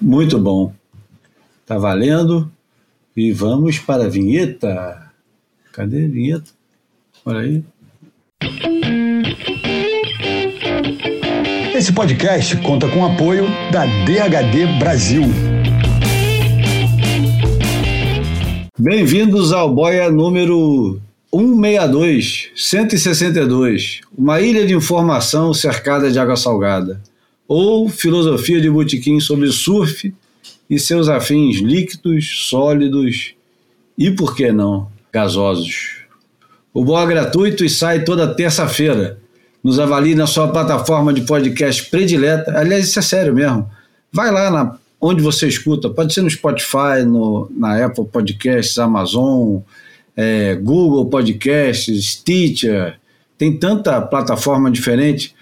Muito bom. Tá valendo. E vamos para a vinheta. Cadê a vinheta? Olha aí. Esse podcast conta com o apoio da DHD Brasil. Bem-vindos ao Boia número 162, 162, uma ilha de informação cercada de água salgada, ou filosofia de botequim sobre surf e seus afins líquidos, sólidos e, por que não, gasosos. O Boa é gratuito e sai toda terça-feira. Nos avalie na sua plataforma de podcast predileta. Aliás, isso é sério mesmo. Vai lá na, onde você escuta, pode ser no Spotify, no, na Apple Podcasts, Amazon, é, Google Podcasts, Stitcher, tem tanta plataforma diferente,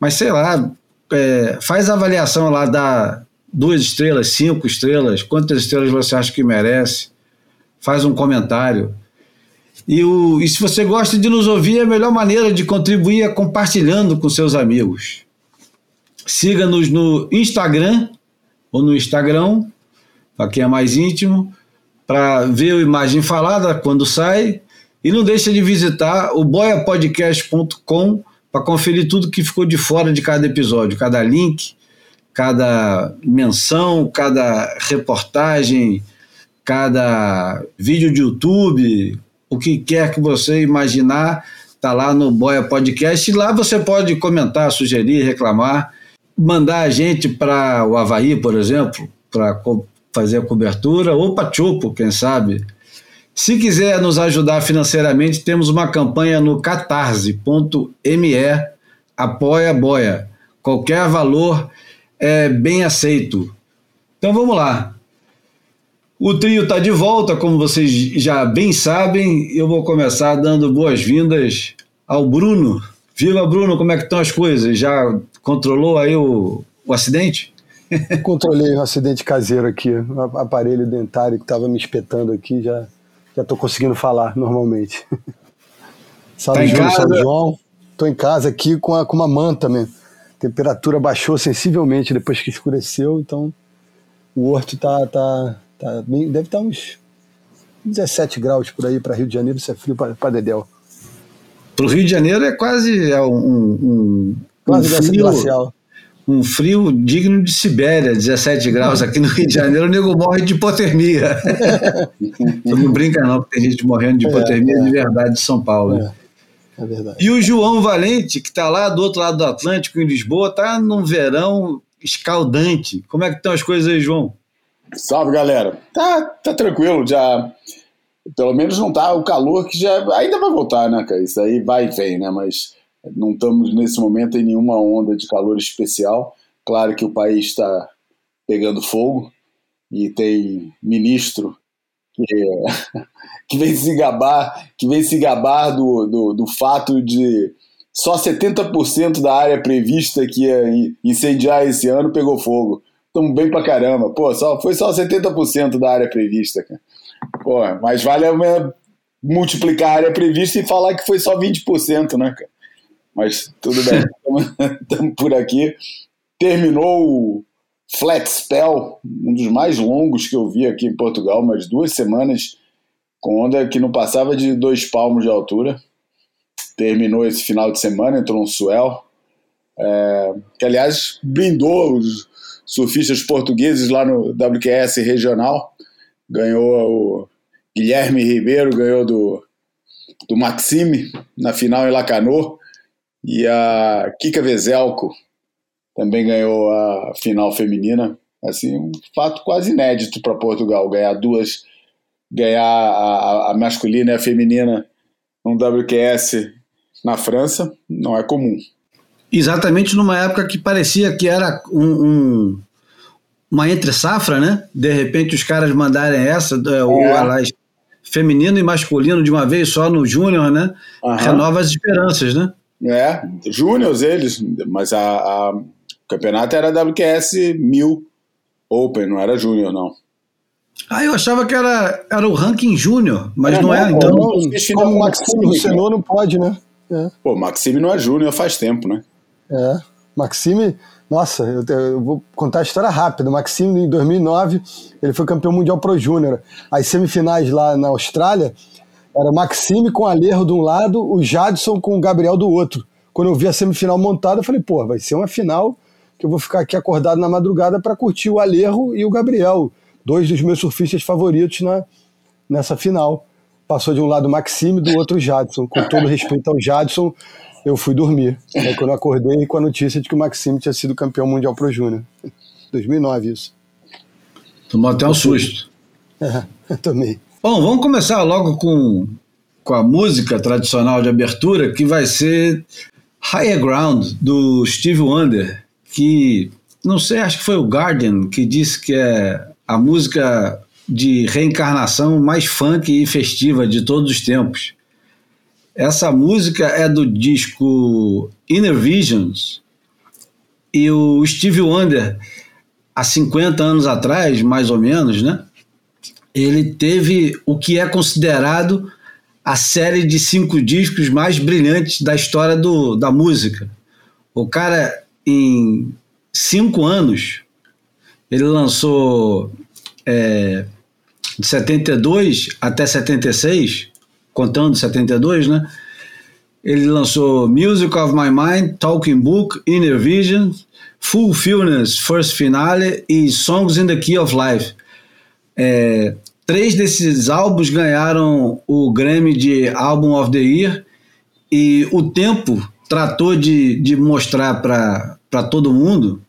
mas sei lá, é, faz a avaliação lá, dá duas estrelas, cinco estrelas, quantas estrelas você acha que merece, faz um comentário. E, o, e se você gosta de nos ouvir, a melhor maneira de contribuir é compartilhando com seus amigos. Siga-nos no Instagram ou no Instagram, para quem é mais íntimo, para ver a imagem falada quando sai. E não deixa de visitar o boiapodcast.com para conferir tudo que ficou de fora de cada episódio, cada link, cada menção, cada reportagem, cada vídeo de YouTube, o que quer que você imaginar, está lá no Boia Podcast. E lá você pode comentar, sugerir, reclamar, mandar a gente para o Havaí, por exemplo, para fazer a cobertura, ou para Chupo, quem sabe. Se quiser nos ajudar financeiramente, temos uma campanha no catarse.me apoia boia. Qualquer valor é bem aceito. Então vamos lá. O trio está de volta, como vocês já bem sabem. Eu vou começar dando boas-vindas ao Bruno. Viva Bruno, como é que estão as coisas? Já controlou aí o, o acidente? Controlei o acidente caseiro aqui, o aparelho dentário que estava me espetando aqui, já já estou conseguindo falar normalmente. Salve, tá Júlio, salve, João. Estou em casa aqui com, a, com uma manta mesmo. A temperatura baixou sensivelmente depois que escureceu, então o horto tá, tá, tá bem, deve estar tá uns 17 graus por aí para Rio de Janeiro, isso é frio para Dedéu. Para o Rio de Janeiro é quase é um, um, quase um frio, glacial um frio digno de Sibéria, 17 graus aqui no Rio de Janeiro, o nego morre de hipotermia. não brinca não, porque tem gente morrendo de é, hipotermia é, é. de verdade de São Paulo. É, é verdade. E o João Valente, que está lá do outro lado do Atlântico, em Lisboa, está num verão escaldante. Como é que estão as coisas aí, João? Salve, galera. Tá, tá tranquilo, já... Pelo menos não tá o calor que já... Ainda vai voltar, né, cara? Isso aí vai e vem, né? Mas não estamos nesse momento em nenhuma onda de calor especial. Claro que o país está pegando fogo e tem ministro que, que vem se gabar, que vem se gabar do, do, do fato de só 70% da área prevista que ia incendiar esse ano pegou fogo. Estamos bem pra caramba. Pô, só, foi só 70% da área prevista, cara. Pô, mas vale multiplicar a área prevista e falar que foi só 20%, né, cara? Mas tudo bem, estamos por aqui. Terminou o Flat Spell, um dos mais longos que eu vi aqui em Portugal, umas duas semanas, com onda que não passava de dois palmos de altura. Terminou esse final de semana, entrou um swell, é, que aliás blindou os surfistas portugueses lá no WQS regional. Ganhou o Guilherme Ribeiro, ganhou do, do Maxime na final em Lacanô. E a Kika Vezelko também ganhou a final feminina. Assim, um fato quase inédito para Portugal, ganhar duas, ganhar a, a masculina e a feminina num WQS na França, não é comum. Exatamente numa época que parecia que era um, um uma entre-safra, né? De repente os caras mandarem essa, é. ou elas feminino e masculino de uma vez só no Júnior, né? Uhum. Renova as esperanças, né? É, Júniors eles, mas a, a, o campeonato era WQS 1000 Open, não era Júnior, não. Ah, eu achava que era, era o ranking Júnior, mas é, não, é, então. Não, como o Maxime Luciano não pode, né? É. Pô, Maxime não é Júnior faz tempo, né? É. Maxime, nossa, eu, eu, vou contar a história rápida. O Maxime, em 2009, ele foi campeão mundial pro Júnior. As semifinais lá na Austrália, era Maxime com Alerro de um lado, o Jadson com o Gabriel do outro. Quando eu vi a semifinal montada, eu falei, pô, vai ser uma final que eu vou ficar aqui acordado na madrugada para curtir o Alerro e o Gabriel, dois dos meus surfistas favoritos na, nessa final. Passou de um lado o Maxime, do outro o Jadson. Com todo respeito ao Jadson, eu fui dormir. Aí quando eu acordei com a notícia de que o Maxime tinha sido campeão mundial pro Júnior. 2009 isso. Tomou até um susto. É, tomei. Bom, vamos começar logo com, com a música tradicional de abertura, que vai ser Higher Ground, do Steve Wonder, que, não sei, acho que foi o Guardian que disse que é a música de reencarnação mais funk e festiva de todos os tempos. Essa música é do disco Inner Visions, e o Steve Wonder, há 50 anos atrás, mais ou menos, né? Ele teve o que é considerado a série de cinco discos mais brilhantes da história do, da música. O cara, em cinco anos, ele lançou é, de 72 até 76, contando 72, né? Ele lançou Music of My Mind, Talking Book, Inner Vision, Fulfillness, First Finale e Songs in the Key of Life. É, três desses álbuns ganharam o Grammy de Album of the Year e o tempo tratou de, de mostrar para todo mundo,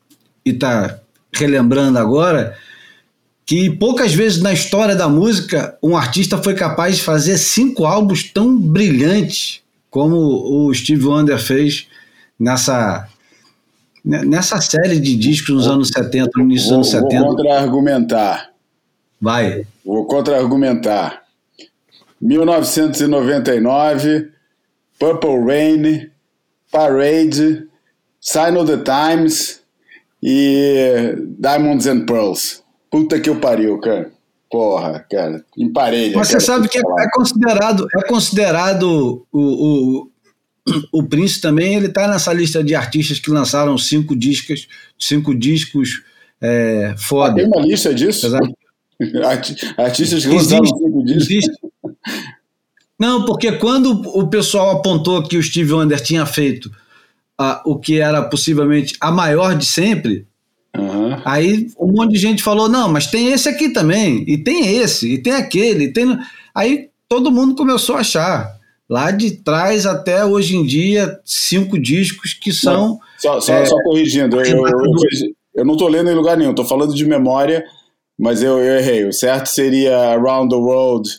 e está relembrando agora, que poucas vezes na história da música um artista foi capaz de fazer cinco álbuns tão brilhantes como o Steve Wonder fez nessa, nessa série de discos nos anos 70, no início dos anos 70. Vou contra-argumentar. Vai. Vou contra-argumentar. 1999, Purple Rain, Parade, Sign of the Times e Diamonds and Pearls. Puta que eu pariu, cara. Porra, cara, em parede. Mas você sabe que é, é, considerado, é considerado o, o, o Prince também, ele tá nessa lista de artistas que lançaram cinco discos, cinco discos é, foda. Ah, tem uma lista disso? Apesar Artistas que lançaram cinco discos. Não, porque quando o pessoal apontou que o Steve Wonder tinha feito uh, o que era possivelmente a maior de sempre, uhum. aí um monte de gente falou: não, mas tem esse aqui também, e tem esse, e tem aquele, e tem. Aí todo mundo começou a achar. Lá de trás até hoje em dia, cinco discos que são. Não, só, só, é, só corrigindo, eu, eu, eu, eu não estou lendo em lugar nenhum, estou falando de memória mas eu, eu errei. O certo seria Around the World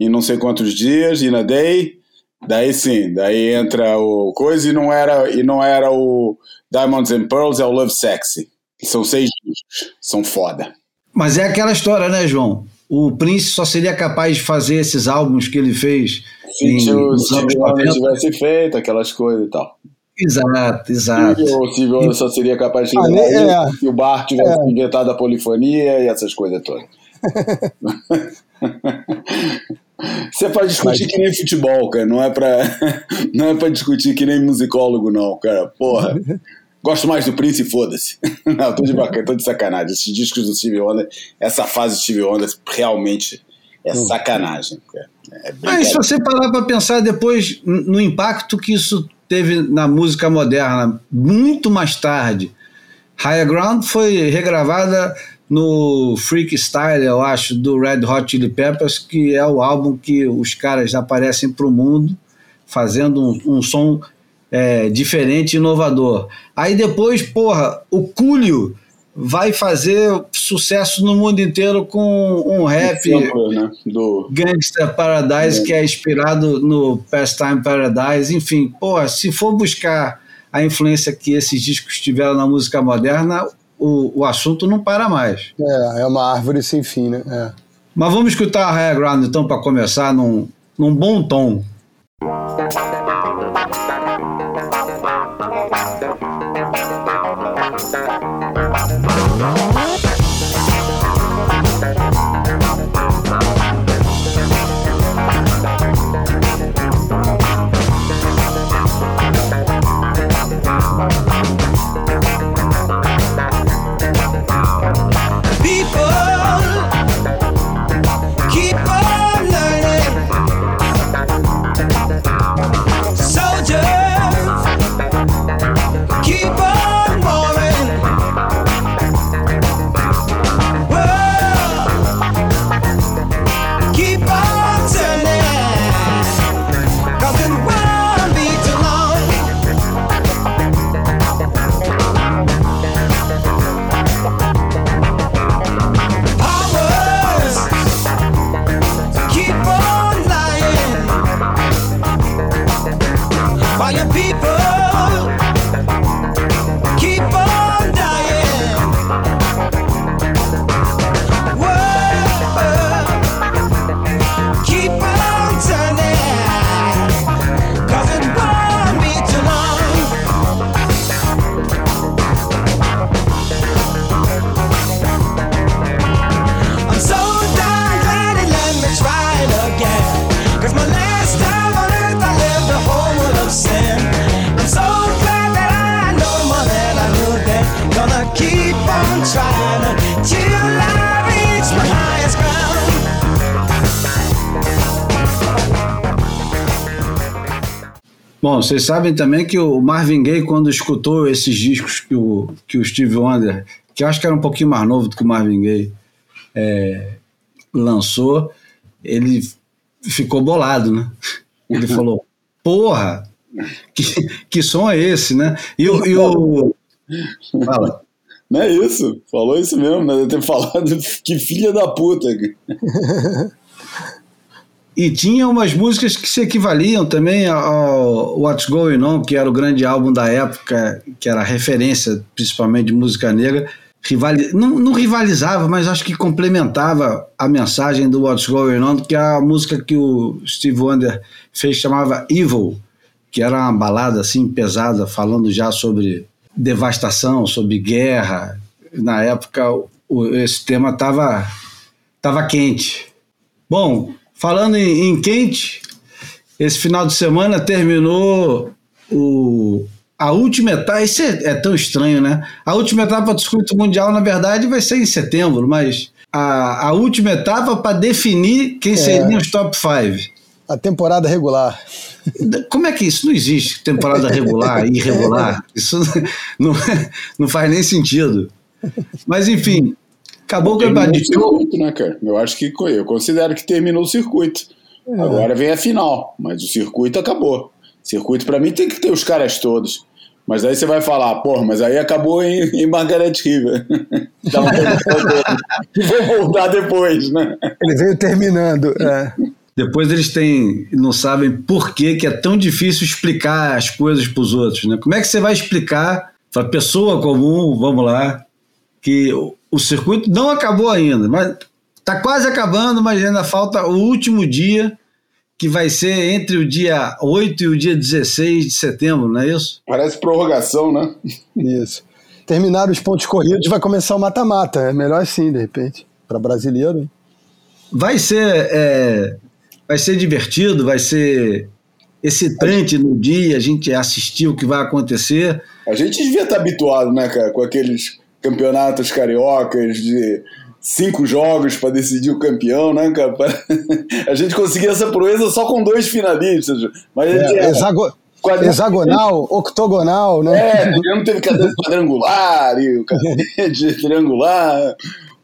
em não sei quantos dias, in a day. Daí sim, daí entra o coisa e não era, e não era o Diamonds and Pearls, é o Love Sexy. São seis discos, são foda. Mas é aquela história, né, João? O Prince só seria capaz de fazer esses álbuns que ele fez. Se, em, se o Steve tivesse feito aquelas coisas e tal. Exato, exato. O Silvio só seria capaz de ah, é, se o Bar tivesse é. inventado a polifonia e essas coisas todas. Você pode discutir Mas... que nem futebol, cara. Não é pra, não é pra discutir que nem musicólogo, não, cara. Porra. Gosto mais do Prince e foda-se. Não, tô de bacana, tô de sacanagem. Esses discos do Steve Wonder, essa fase do Steve Wonder realmente é hum. sacanagem. É Mas se você parar pra pensar depois no impacto que isso teve na música moderna muito mais tarde. Higher Ground foi regravada no Freak Style, eu acho, do Red Hot Chili Peppers, que é o álbum que os caras aparecem para o mundo fazendo um, um som é, diferente e inovador. Aí depois, porra, o Cúlio vai fazer sucesso no mundo inteiro com um rap sample, né? do Gangster Paradise, é. que é inspirado no Pastime Paradise. Enfim, pô, se for buscar a influência que esses discos tiveram na música moderna, o, o assunto não para mais. É, é uma árvore sem fim, né? É. Mas vamos escutar a Higher Ground então para começar num, num bom tom. Bom, vocês sabem também que o Marvin Gaye, quando escutou esses discos que o, que o Steve Wonder, que eu acho que era um pouquinho mais novo do que o Marvin Gaye, é, lançou, ele ficou bolado, né? Ele falou, porra, que, que som é esse, né? E o... E o... Fala. Não é isso, falou isso mesmo, né? Deve ter falado que filha da puta. E tinha umas músicas que se equivaliam também ao What's Going On, que era o grande álbum da época, que era referência principalmente de música negra. Rivali não, não, rivalizava, mas acho que complementava a mensagem do What's Going On, que é a música que o Steve Wonder fez chamava Evil, que era uma balada assim pesada, falando já sobre devastação, sobre guerra. Na época, o, esse tema estava tava quente. Bom, Falando em, em quente, esse final de semana terminou o, a última etapa. Isso é, é, tão estranho, né? A última etapa do circuito mundial, na verdade, vai ser em setembro, mas a, a última etapa para definir quem é. seriam os top 5. A temporada regular. Como é que isso? Não existe temporada regular e irregular. Isso não, não faz nem sentido. Mas, enfim, Acabou o campeonato. circuito, né, cara? Eu acho que eu considero que terminou o circuito. É. Agora vem a final, mas o circuito acabou. Circuito para mim tem que ter os caras todos. Mas aí você vai falar, pô, mas aí acabou em, em Margaret River. Vou voltar depois, né? Ele veio terminando. É. Depois eles têm, não sabem por que, que é tão difícil explicar as coisas para os outros. Né? Como é que você vai explicar para pessoa comum, vamos lá, que o circuito não acabou ainda, mas está quase acabando, mas ainda falta o último dia, que vai ser entre o dia 8 e o dia 16 de setembro, não é isso? Parece prorrogação, né? Isso. Terminar os pontos corridos, vai começar o mata-mata. É melhor assim, de repente, para brasileiro. Vai ser, é, vai ser divertido, vai ser excitante no dia, a gente assistir o que vai acontecer. A gente devia estar habituado, né, cara, com aqueles campeonatos cariocas de cinco jogos para decidir o campeão, né, cara? A gente conseguia essa proeza só com dois finalistas. Mas é, hexago... Hexagonal, octogonal, né? É, não teve cadeira quadrangular e o cadeira triangular.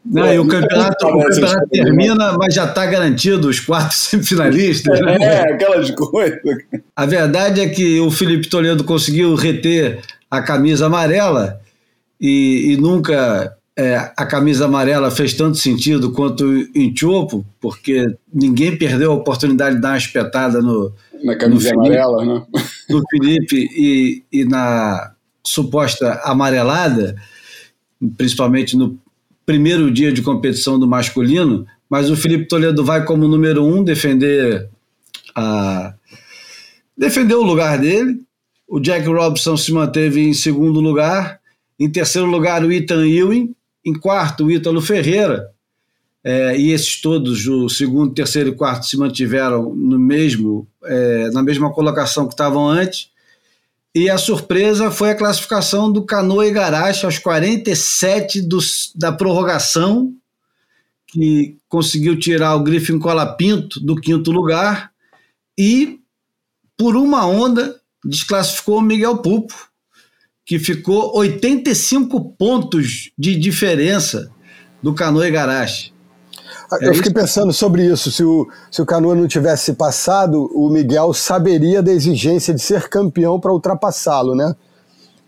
Não, e o campeonato, o campeonato termina, mas já está garantido os quatro semifinalistas. Né? É, aquelas coisas. A verdade é que o Felipe Toledo conseguiu reter a camisa amarela e, e nunca é, a camisa amarela fez tanto sentido quanto em Chopo, porque ninguém perdeu a oportunidade de dar uma espetada no. Na camisa no Felipe, amarela, né? No Felipe e, e na suposta amarelada, principalmente no primeiro dia de competição do masculino, mas o Felipe Toledo vai como número um defender a defender o lugar dele. O Jack Robson se manteve em segundo lugar em terceiro lugar, o Ethan Ewing. Em quarto, o Ítalo Ferreira. É, e esses todos, o segundo, terceiro e quarto, se mantiveram no mesmo, é, na mesma colocação que estavam antes. E a surpresa foi a classificação do Canoa Igarashi aos 47 do, da prorrogação, que conseguiu tirar o Griffin Colapinto do quinto lugar e, por uma onda, desclassificou o Miguel Pupo, que ficou 85 pontos de diferença do Canoa Igarashi. Ah, eu é fiquei isso? pensando sobre isso. Se o, se o Canoa não tivesse passado, o Miguel saberia da exigência de ser campeão para ultrapassá-lo, né?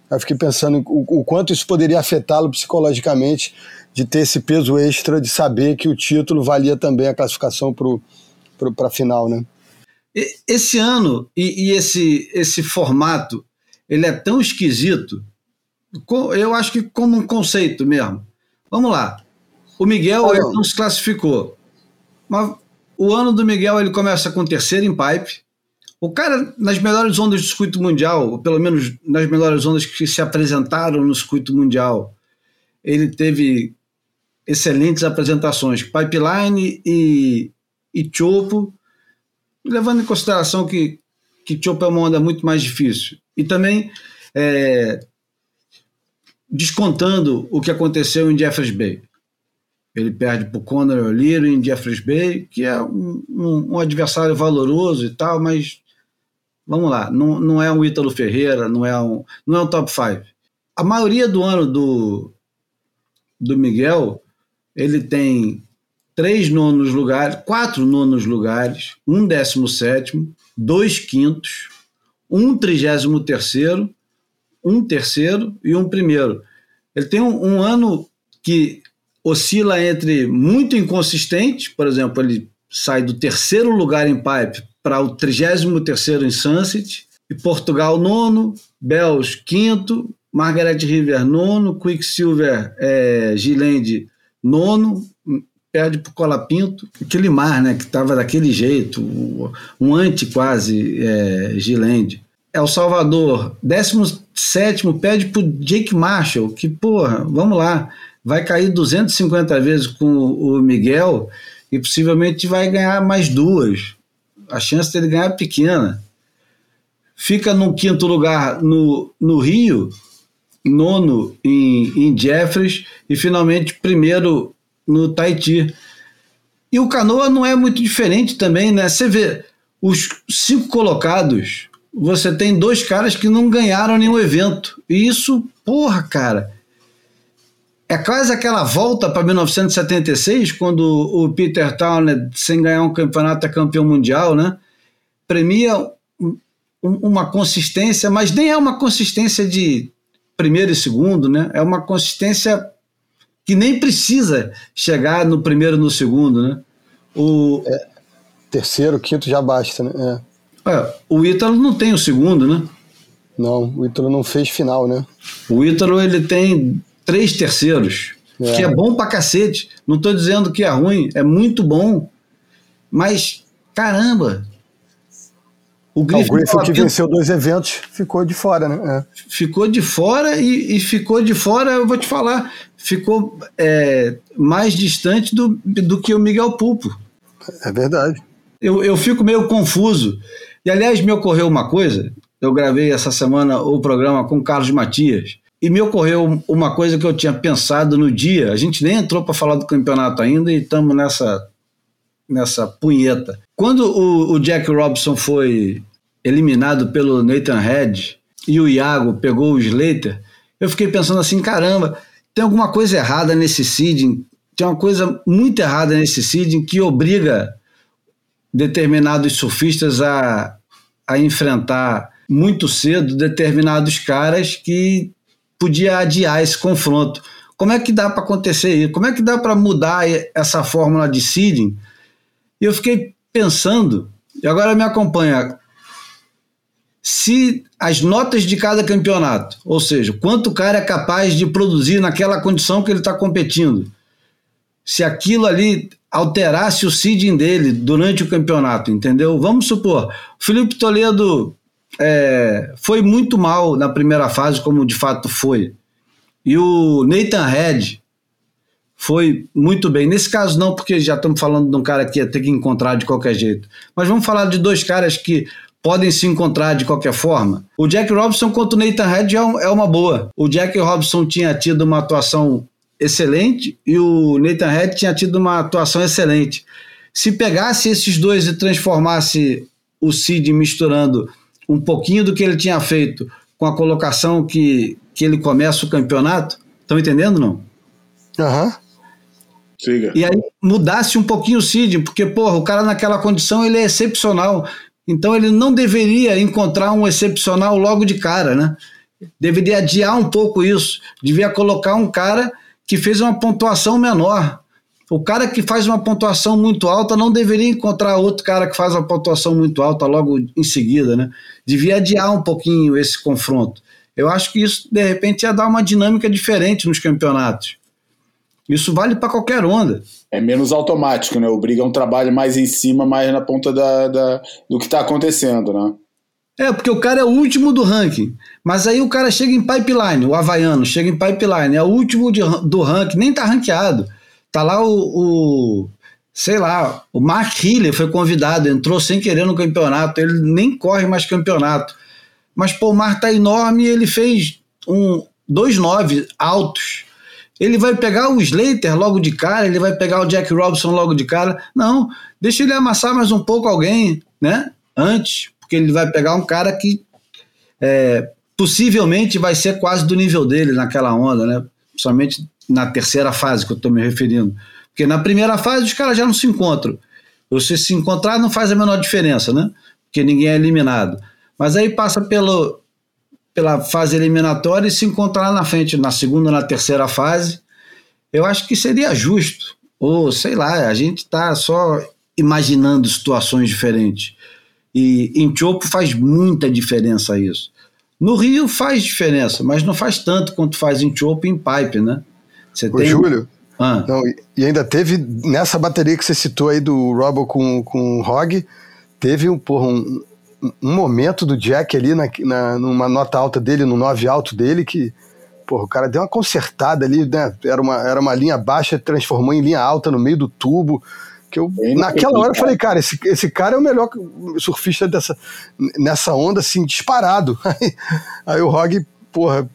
Eu fiquei pensando o, o quanto isso poderia afetá-lo psicologicamente de ter esse peso extra de saber que o título valia também a classificação para a final, né? Esse ano e, e esse, esse formato ele é tão esquisito, eu acho que como um conceito mesmo. Vamos lá. O Miguel ele não se classificou. Mas o ano do Miguel ele começa com terceiro em pipe. O cara, nas melhores ondas do circuito mundial, ou pelo menos nas melhores ondas que se apresentaram no circuito mundial, ele teve excelentes apresentações. Pipeline e, e Chopo, levando em consideração que, que Chopo é uma onda muito mais difícil. E também é, descontando o que aconteceu em Jeffers Bay. Ele perde para o Conor O'Leary em Jeffreys Bay, que é um, um, um, adversário valoroso e tal, mas vamos lá, não, não é um Ítalo Ferreira, não é um, não é um top 5. A maioria do ano do, do Miguel, ele tem três nonos lugares, quatro nonos lugares, um décimo sétimo, dois quintos, um trigésimo terceiro, um terceiro e um primeiro. Ele tem um, um ano que oscila entre muito inconsistente, por exemplo, ele sai do terceiro lugar em pipe para o trigésimo terceiro em Sunset, e Portugal nono, Bells quinto, Margaret River nono, Quicksilver é, Gilende nono, perde para o Colapinto, aquele mar né, que estava daquele jeito, um anti quase é, Gilende. El Salvador, 17 pede para Jake Marshall, que, porra, vamos lá, vai cair 250 vezes com o Miguel e possivelmente vai ganhar mais duas. A chance dele ganhar é pequena. Fica no quinto lugar no, no Rio, nono em, em Jeffries e finalmente primeiro no Tahiti. E o Canoa não é muito diferente também, né? Você vê, os cinco colocados, você tem dois caras que não ganharam nenhum evento. E isso, porra, cara, é quase aquela volta para 1976, quando o Peter Townley, sem ganhar um campeonato, é campeão mundial, né? Premia uma consistência, mas nem é uma consistência de primeiro e segundo, né? É uma consistência que nem precisa chegar no primeiro e no segundo, né? O... É, terceiro, quinto já basta, né? É. É, o Ítalo não tem o segundo, né? Não, o Ítalo não fez final, né? O Ítalo ele tem três terceiros, é. que é bom pra cacete. Não estou dizendo que é ruim, é muito bom. Mas, caramba, o Griffin, o Griffin que venceu dois eventos ficou de fora, né? É. Ficou de fora e, e, ficou de fora, eu vou te falar, ficou é, mais distante do, do que o Miguel Pulpo. É verdade. Eu, eu fico meio confuso. E aliás, me ocorreu uma coisa. Eu gravei essa semana o programa com o Carlos Matias. E me ocorreu uma coisa que eu tinha pensado no dia. A gente nem entrou para falar do campeonato ainda e estamos nessa, nessa punheta. Quando o, o Jack Robson foi eliminado pelo Nathan Head e o Iago pegou o Slater, eu fiquei pensando assim, caramba, tem alguma coisa errada nesse seeding, tem uma coisa muito errada nesse seeding que obriga determinados surfistas a, a enfrentar muito cedo determinados caras que podia adiar esse confronto. Como é que dá para acontecer isso? Como é que dá para mudar essa fórmula de seeding? E eu fiquei pensando, e agora me acompanha, se as notas de cada campeonato, ou seja, quanto o cara é capaz de produzir naquela condição que ele está competindo, se aquilo ali alterasse o seeding dele durante o campeonato, entendeu? Vamos supor, Felipe Toledo é, foi muito mal na primeira fase, como de fato foi, e o Nathan Head foi muito bem. Nesse caso, não, porque já estamos falando de um cara que ia ter que encontrar de qualquer jeito. Mas vamos falar de dois caras que podem se encontrar de qualquer forma. O Jack Robson contra o Nathan Head é, é uma boa. O Jack Robson tinha tido uma atuação excelente e o Nathan Head tinha tido uma atuação excelente. Se pegasse esses dois e transformasse o Cid misturando um pouquinho do que ele tinha feito com a colocação que, que ele começa o campeonato, estão entendendo não? Aham. Uhum. Siga. E aí mudasse um pouquinho o Cid, porque, porra, o cara naquela condição ele é excepcional. Então ele não deveria encontrar um excepcional logo de cara, né? Deveria adiar um pouco isso. Devia colocar um cara que fez uma pontuação menor. O cara que faz uma pontuação muito alta não deveria encontrar outro cara que faz uma pontuação muito alta logo em seguida, né? Devia adiar um pouquinho esse confronto. Eu acho que isso, de repente, ia dar uma dinâmica diferente nos campeonatos. Isso vale para qualquer onda. É menos automático, né? Obriga um trabalho mais em cima, mais na ponta da, da do que está acontecendo, né? É, porque o cara é o último do ranking. Mas aí o cara chega em pipeline, o havaiano chega em pipeline, é o último de, do ranking, nem tá ranqueado. Tá lá o, o, sei lá, o Mark Hiller foi convidado, entrou sem querer no campeonato, ele nem corre mais campeonato. Mas pô, o Mar tá enorme e ele fez um 2-9 altos. Ele vai pegar o Slater logo de cara, ele vai pegar o Jack Robinson logo de cara. Não, deixa ele amassar mais um pouco alguém, né? Antes, porque ele vai pegar um cara que é, possivelmente vai ser quase do nível dele naquela onda, né? Principalmente na terceira fase que eu estou me referindo. Porque na primeira fase os caras já não se encontram. Você se encontrar não faz a menor diferença, né? Porque ninguém é eliminado. Mas aí passa pelo, pela fase eliminatória e se encontrar na frente, na segunda, na terceira fase, eu acho que seria justo. Ou sei lá, a gente está só imaginando situações diferentes. E em Chopo faz muita diferença isso. No Rio faz diferença, mas não faz tanto quanto faz em Chopo e em Pipe, né? Você Ô, tem... Júlio, ah. não, e ainda teve, nessa bateria que você citou aí do Robo com, com o Hog, teve um, porra, um, um momento do Jack ali na, na, numa nota alta dele, no 9 alto dele, que porra, o cara deu uma consertada ali, né? Era uma, era uma linha baixa, transformou em linha alta no meio do tubo. Que eu, naquela hora eu falei, cara, esse, esse cara é o melhor surfista dessa, nessa onda, assim, disparado. Aí, aí o Rog, porra,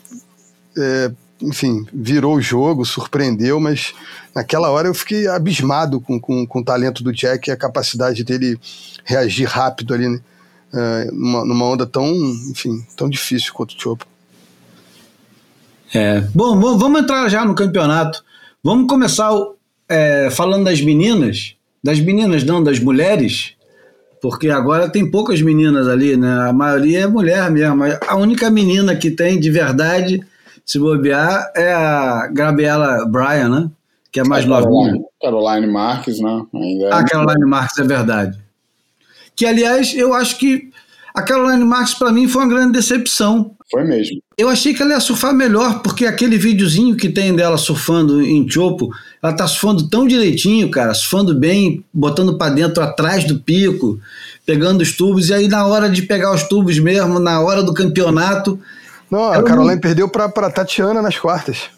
é, enfim, virou o jogo, surpreendeu, mas naquela hora eu fiquei abismado com, com, com o talento do Jack e a capacidade dele reagir rápido ali, né? É, numa, numa, onda tão, enfim, tão difícil quanto o Chopo. É. Bom, vamos entrar já no campeonato. Vamos começar é, falando das meninas, das meninas não, das mulheres, porque agora tem poucas meninas ali, né? A maioria é mulher mesmo. A única menina que tem de verdade, se bobear, é a Gabriela Bryan, né? Que é mais novinha. Caroline Marques, né? Ainda é ah, Caroline Marques, é verdade que aliás eu acho que a Caroline Marques para mim foi uma grande decepção. Foi mesmo. Eu achei que ela ia surfar melhor, porque aquele videozinho que tem dela surfando em Chopo, ela tá surfando tão direitinho, cara, surfando bem, botando para dentro atrás do pico, pegando os tubos, e aí na hora de pegar os tubos mesmo, na hora do campeonato. Não, a Caroline não... perdeu para Tatiana nas quartas.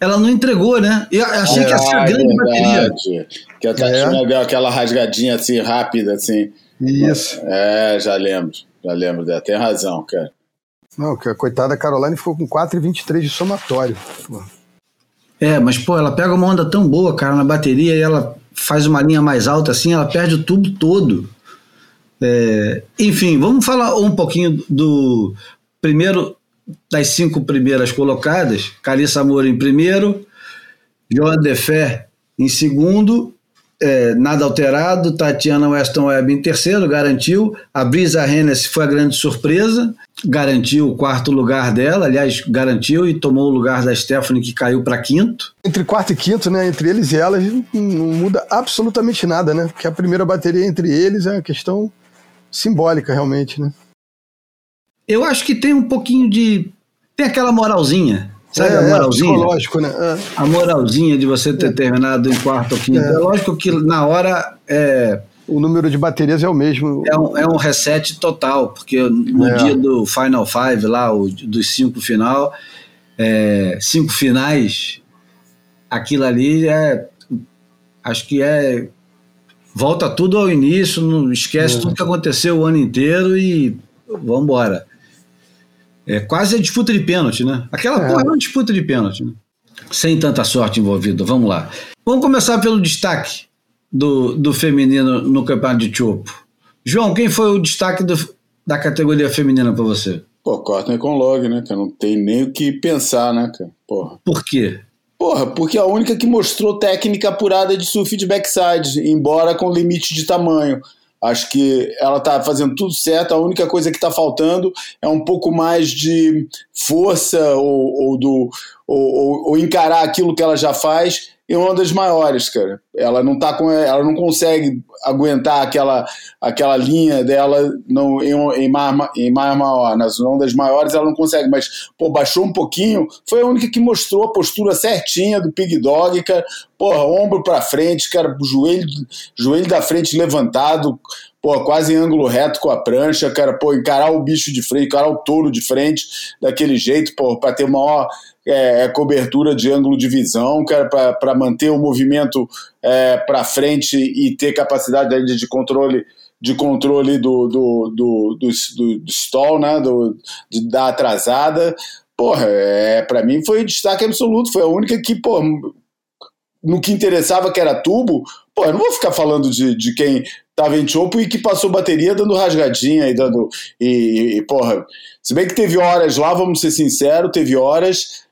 Ela não entregou, né? Eu achei é, que ia ser a grande é bateria. Que a Tatiana é. deu aquela rasgadinha assim, rápida, assim. Isso. É, já lembro, já lembro dela. Tem razão, cara. Não, que a coitada Caroline ficou com 4,23 de somatório. É, mas pô, ela pega uma onda tão boa, cara, na bateria e ela faz uma linha mais alta assim, ela perde o tubo todo. É, enfim, vamos falar um pouquinho do primeiro das cinco primeiras colocadas. Carissa Moura em primeiro, Joan Defé em segundo é, nada alterado, Tatiana Weston Webb em terceiro, garantiu. A Brisa Hennessy foi a grande surpresa, garantiu o quarto lugar dela, aliás, garantiu e tomou o lugar da Stephanie, que caiu para quinto. Entre quarto e quinto, né, entre eles e elas, não muda absolutamente nada, né? Porque a primeira bateria entre eles é uma questão simbólica, realmente, né? Eu acho que tem um pouquinho de. Tem aquela moralzinha Sabe é, a é, moralzinha? psicológico, né? É. A moralzinha de você ter é. terminado em quarto ou quinto. É. é. lógico que na hora é. O número de baterias é o mesmo. É um, é um reset total, porque no é. dia do Final Five, lá, o, dos cinco final, cinco finais, aquilo ali é. Acho que é. Volta tudo ao início, não esquece tudo que aconteceu o ano inteiro e vamos embora. É quase a disputa de pênalti, né? Aquela é. porra é uma disputa de pênalti, né? Sem tanta sorte envolvida. Vamos lá. Vamos começar pelo destaque do, do feminino no campeonato de Chopo. João, quem foi o destaque do, da categoria feminina para você? Pô, Courtney com Log, né, cara? Não tem nem o que pensar, né, cara? Porra. Por quê? Porra, porque é a única que mostrou técnica apurada de surf de backside, embora com limite de tamanho. Acho que ela está fazendo tudo certo. A única coisa que está faltando é um pouco mais de força ou, ou do, ou, ou, encarar aquilo que ela já faz em ondas maiores, cara. Ela não tá com, ela não consegue aguentar aquela, aquela linha dela no, em, em, mar, em mar maior. Nas ondas maiores ela não consegue, mas pô, baixou um pouquinho. Foi a única que mostrou a postura certinha do Pig Dog, cara. Porra, ombro para frente, cara, joelho, joelho da frente levantado, pô, quase em ângulo reto com a prancha, cara, pô, encarar o bicho de frente, encarar o touro de frente daquele jeito, pô, para ter maior é, é, cobertura de ângulo de visão, para manter o movimento é, para frente e ter capacidade de, de controle de controle do, do, do, do, do, do stall, né, do, de, da atrasada. porra, é, para mim foi destaque absoluto. Foi a única que, pô, no que interessava, que era tubo, pô, eu não vou ficar falando de, de quem tava em chopo e que passou bateria dando rasgadinha e dando. E, e, porra, se bem que teve horas lá, vamos ser sinceros, teve horas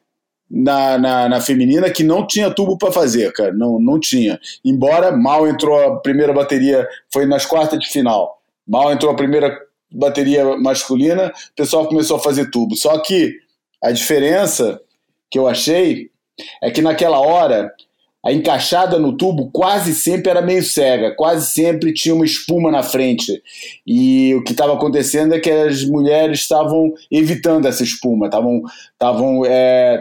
na, na, na feminina que não tinha tubo para fazer, cara. Não, não tinha. Embora mal entrou a primeira bateria, foi nas quartas de final. Mal entrou a primeira bateria masculina, o pessoal começou a fazer tubo. Só que a diferença que eu achei é que naquela hora a encaixada no tubo quase sempre era meio cega, quase sempre tinha uma espuma na frente. E o que estava acontecendo é que as mulheres estavam evitando essa espuma, estavam, estavam, é,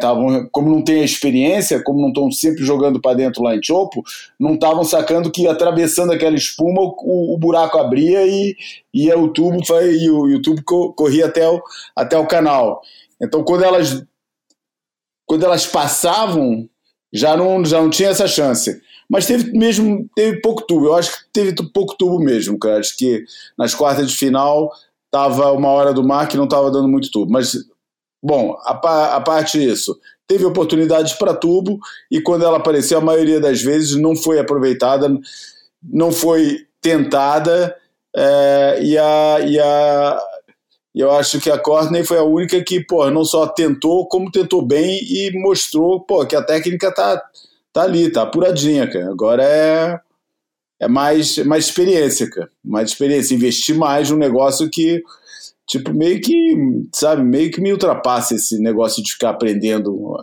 como não tem a experiência, como não estão sempre jogando para dentro lá em Chopo, não estavam sacando que atravessando aquela espuma o, o buraco abria e ia o tubo e o, e o tubo corria até o, até o canal. Então quando elas quando elas passavam já não, já não tinha essa chance. Mas teve mesmo teve pouco tubo. Eu acho que teve pouco tubo mesmo, cara. Acho que nas quartas de final tava uma hora do mar que não estava dando muito tubo. Mas, bom, a, a parte disso, teve oportunidades para tubo e quando ela apareceu, a maioria das vezes não foi aproveitada, não foi tentada. É, e, a, e a, e eu acho que a Courtney foi a única que, pô, não só tentou, como tentou bem e mostrou, pô, que a técnica tá, tá ali, tá apuradinha, cara. Agora é, é mais, mais experiência, cara. Mais experiência, investir mais num negócio que, tipo, meio que, sabe, meio que me ultrapassa esse negócio de ficar aprendendo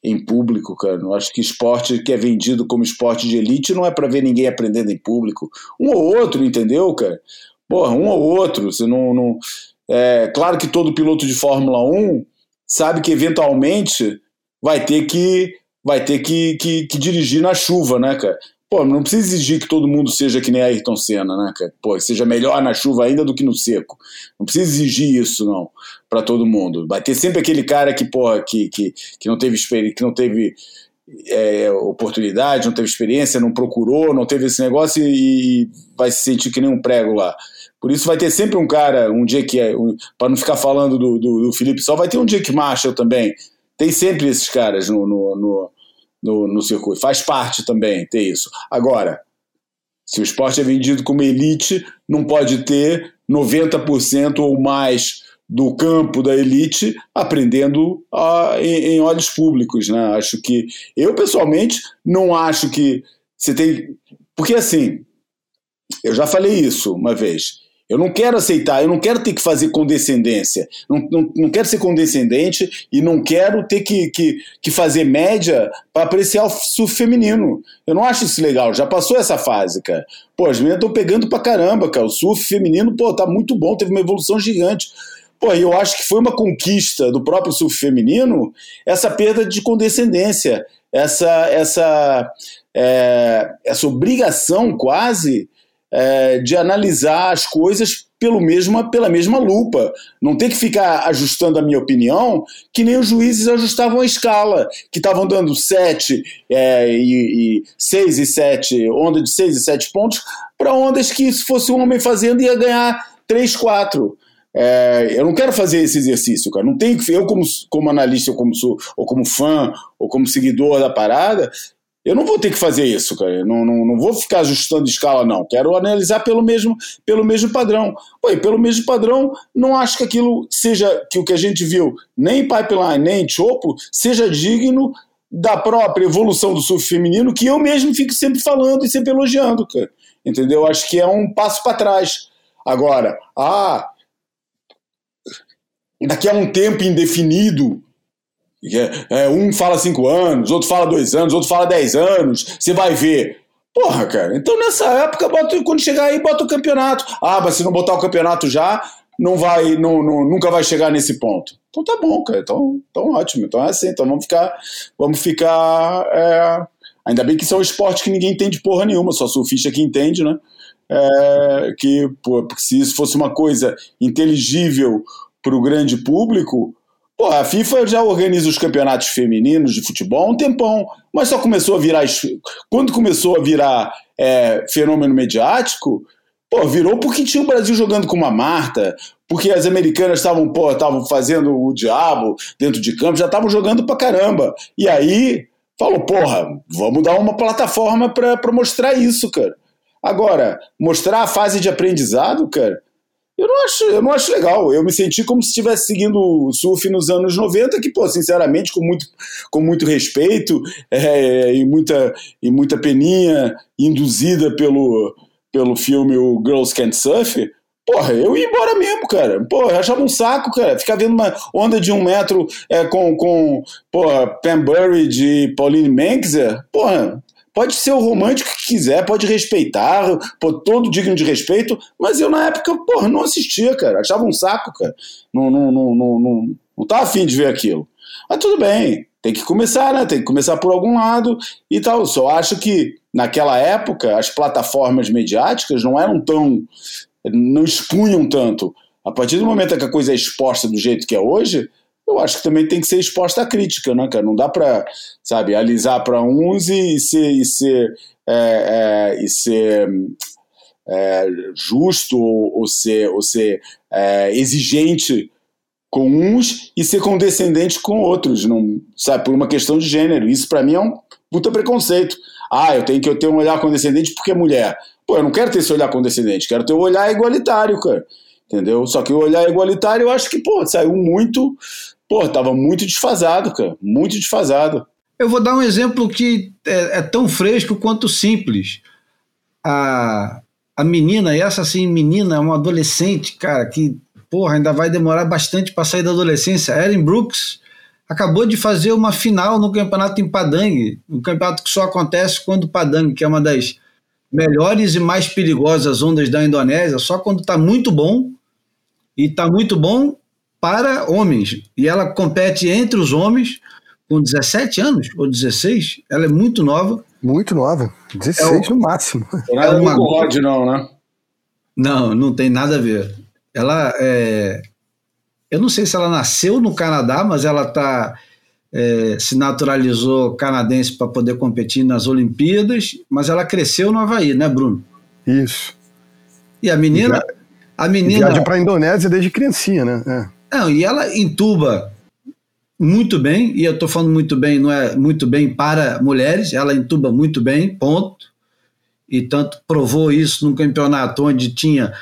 em público, cara. Eu acho que esporte que é vendido como esporte de elite não é para ver ninguém aprendendo em público. Um ou outro, entendeu, cara? Porra, um ou outro. Você não, não é, claro que todo piloto de Fórmula 1 sabe que eventualmente vai ter que vai ter que, que, que dirigir na chuva, né, cara? Pô, não precisa exigir que todo mundo seja que nem Ayrton Senna, né, cara? Pô, seja melhor na chuva ainda do que no seco. Não precisa exigir isso, não, para todo mundo. Vai ter sempre aquele cara que, porra, que, que, que não teve que não teve é, oportunidade, não teve experiência, não procurou, não teve esse negócio e, e vai se sentir que nem um prego lá. Por isso vai ter sempre um cara, um Jake, é, um, para não ficar falando do, do, do, Felipe só, vai ter um Jake Marshall também. Tem sempre esses caras no, no, no, no, no circuito. Faz parte também ter isso. Agora, se o esporte é vendido como elite, não pode ter 90% ou mais do campo da elite aprendendo a, em, em, olhos públicos. Né? Acho que. Eu, pessoalmente, não acho que você tem. Porque, assim, eu já falei isso uma vez. Eu não quero aceitar, eu não quero ter que fazer condescendência. Não, não, não quero ser condescendente e não quero ter que, que, que fazer média para apreciar o surf feminino. Eu não acho isso legal, já passou essa fase, cara. Pô, as meninas estão pegando pra caramba, cara. O surf feminino, pô, tá muito bom, teve uma evolução gigante. Pô, eu acho que foi uma conquista do próprio surf feminino essa perda de condescendência, essa, essa, é, essa obrigação quase é, de analisar as coisas pelo mesma, pela mesma lupa. Não tem que ficar ajustando a minha opinião, que nem os juízes ajustavam a escala, que estavam dando 7 é, e, e 6 e 7, onda de 6 e 7 pontos, para ondas que, se fosse um homem fazendo, ia ganhar 3, 4. É, eu não quero fazer esse exercício, cara. Não que eu como, como analista, ou como, ou como fã, ou como seguidor da parada, eu não vou ter que fazer isso, cara. não, não, não vou ficar ajustando escala, não. Quero analisar pelo mesmo, pelo mesmo padrão. Pô, pelo mesmo padrão, não acho que aquilo seja, que o que a gente viu, nem em pipeline, nem em chopo, seja digno da própria evolução do surf feminino, que eu mesmo fico sempre falando e sempre elogiando, cara. Entendeu? Acho que é um passo para trás. Agora, ah, daqui a um tempo indefinido, é, um fala cinco anos, outro fala dois anos, outro fala dez anos, você vai ver. Porra, cara, então nessa época, bota, quando chegar aí, bota o campeonato. Ah, mas se não botar o campeonato já, não vai, não, não, nunca vai chegar nesse ponto. Então tá bom, cara, então, então ótimo, então é assim, então vamos ficar, vamos ficar, é... ainda bem que isso é um esporte que ninguém entende porra nenhuma, só surfista que entende, né, é... que, pô, se isso fosse uma coisa inteligível para o grande público, Pô, a FIFA já organiza os campeonatos femininos de futebol há um tempão, mas só começou a virar. Quando começou a virar é, fenômeno mediático, Pô, virou porque tinha o Brasil jogando com uma Marta, porque as americanas estavam, pô, estavam fazendo o diabo dentro de campo, já estavam jogando pra caramba. E aí falou, porra, vamos dar uma plataforma para mostrar isso, cara. Agora, mostrar a fase de aprendizado, cara, eu não acho, eu não acho legal. Eu me senti como se estivesse seguindo o surf nos anos 90, que, pô, sinceramente, com muito, com muito respeito é, e, muita, e muita peninha induzida pelo, pelo filme o Girls Can't Surf, Porra, eu ia embora mesmo, cara. Porra, eu achava um saco, cara. Ficar vendo uma onda de um metro é, com, com porra, Pam Burry de Pauline Manxer. Porra, Pode ser o romântico que quiser, pode respeitar, pô, todo digno de respeito, mas eu na época, porra, não assistia, cara. Achava um saco, cara. Não, não, não, não, não, não tava afim de ver aquilo. Mas tudo bem, tem que começar, né? Tem que começar por algum lado e tal. Só acho que naquela época as plataformas mediáticas não eram tão. não expunham tanto. A partir do momento que a coisa é exposta do jeito que é hoje, eu acho que também tem que ser exposta à crítica, né, cara? Não dá para, sabe, alisar para uns e ser, e ser, é, é, e ser é, justo ou, ou, ser, ou ser é, exigente com uns e ser condescendente com outros, não, sabe, por uma questão de gênero. Isso para mim é um puta preconceito. Ah, eu tenho que ter um olhar condescendente porque é mulher. Pô, eu não quero ter esse olhar condescendente, quero ter um olhar igualitário, cara entendeu? Só que o olhar igualitário eu acho que, pô, saiu muito, pô, tava muito desfasado, cara, muito desfasado. Eu vou dar um exemplo que é, é tão fresco quanto simples. A, a menina, essa assim, menina, é uma adolescente, cara, que, porra, ainda vai demorar bastante para sair da adolescência. Erin Brooks acabou de fazer uma final no campeonato em Padang, um campeonato que só acontece quando Padang, que é uma das melhores e mais perigosas ondas da Indonésia, só quando está muito bom, e está muito bom para homens. E ela compete entre os homens com 17 anos ou 16. Ela é muito nova. Muito nova. 16 é o, no máximo. Não é uma Rod, não, né? Não, não tem nada a ver. Ela é. Eu não sei se ela nasceu no Canadá, mas ela tá, é, se naturalizou canadense para poder competir nas Olimpíadas, mas ela cresceu no Havaí, né, Bruno? Isso. E a menina. Já a menina. Viaja para a Indonésia desde criancinha, né? É. Não, e ela entuba muito bem, e eu estou falando muito bem, não é muito bem para mulheres, ela entuba muito bem, ponto. E tanto provou isso num campeonato onde tinha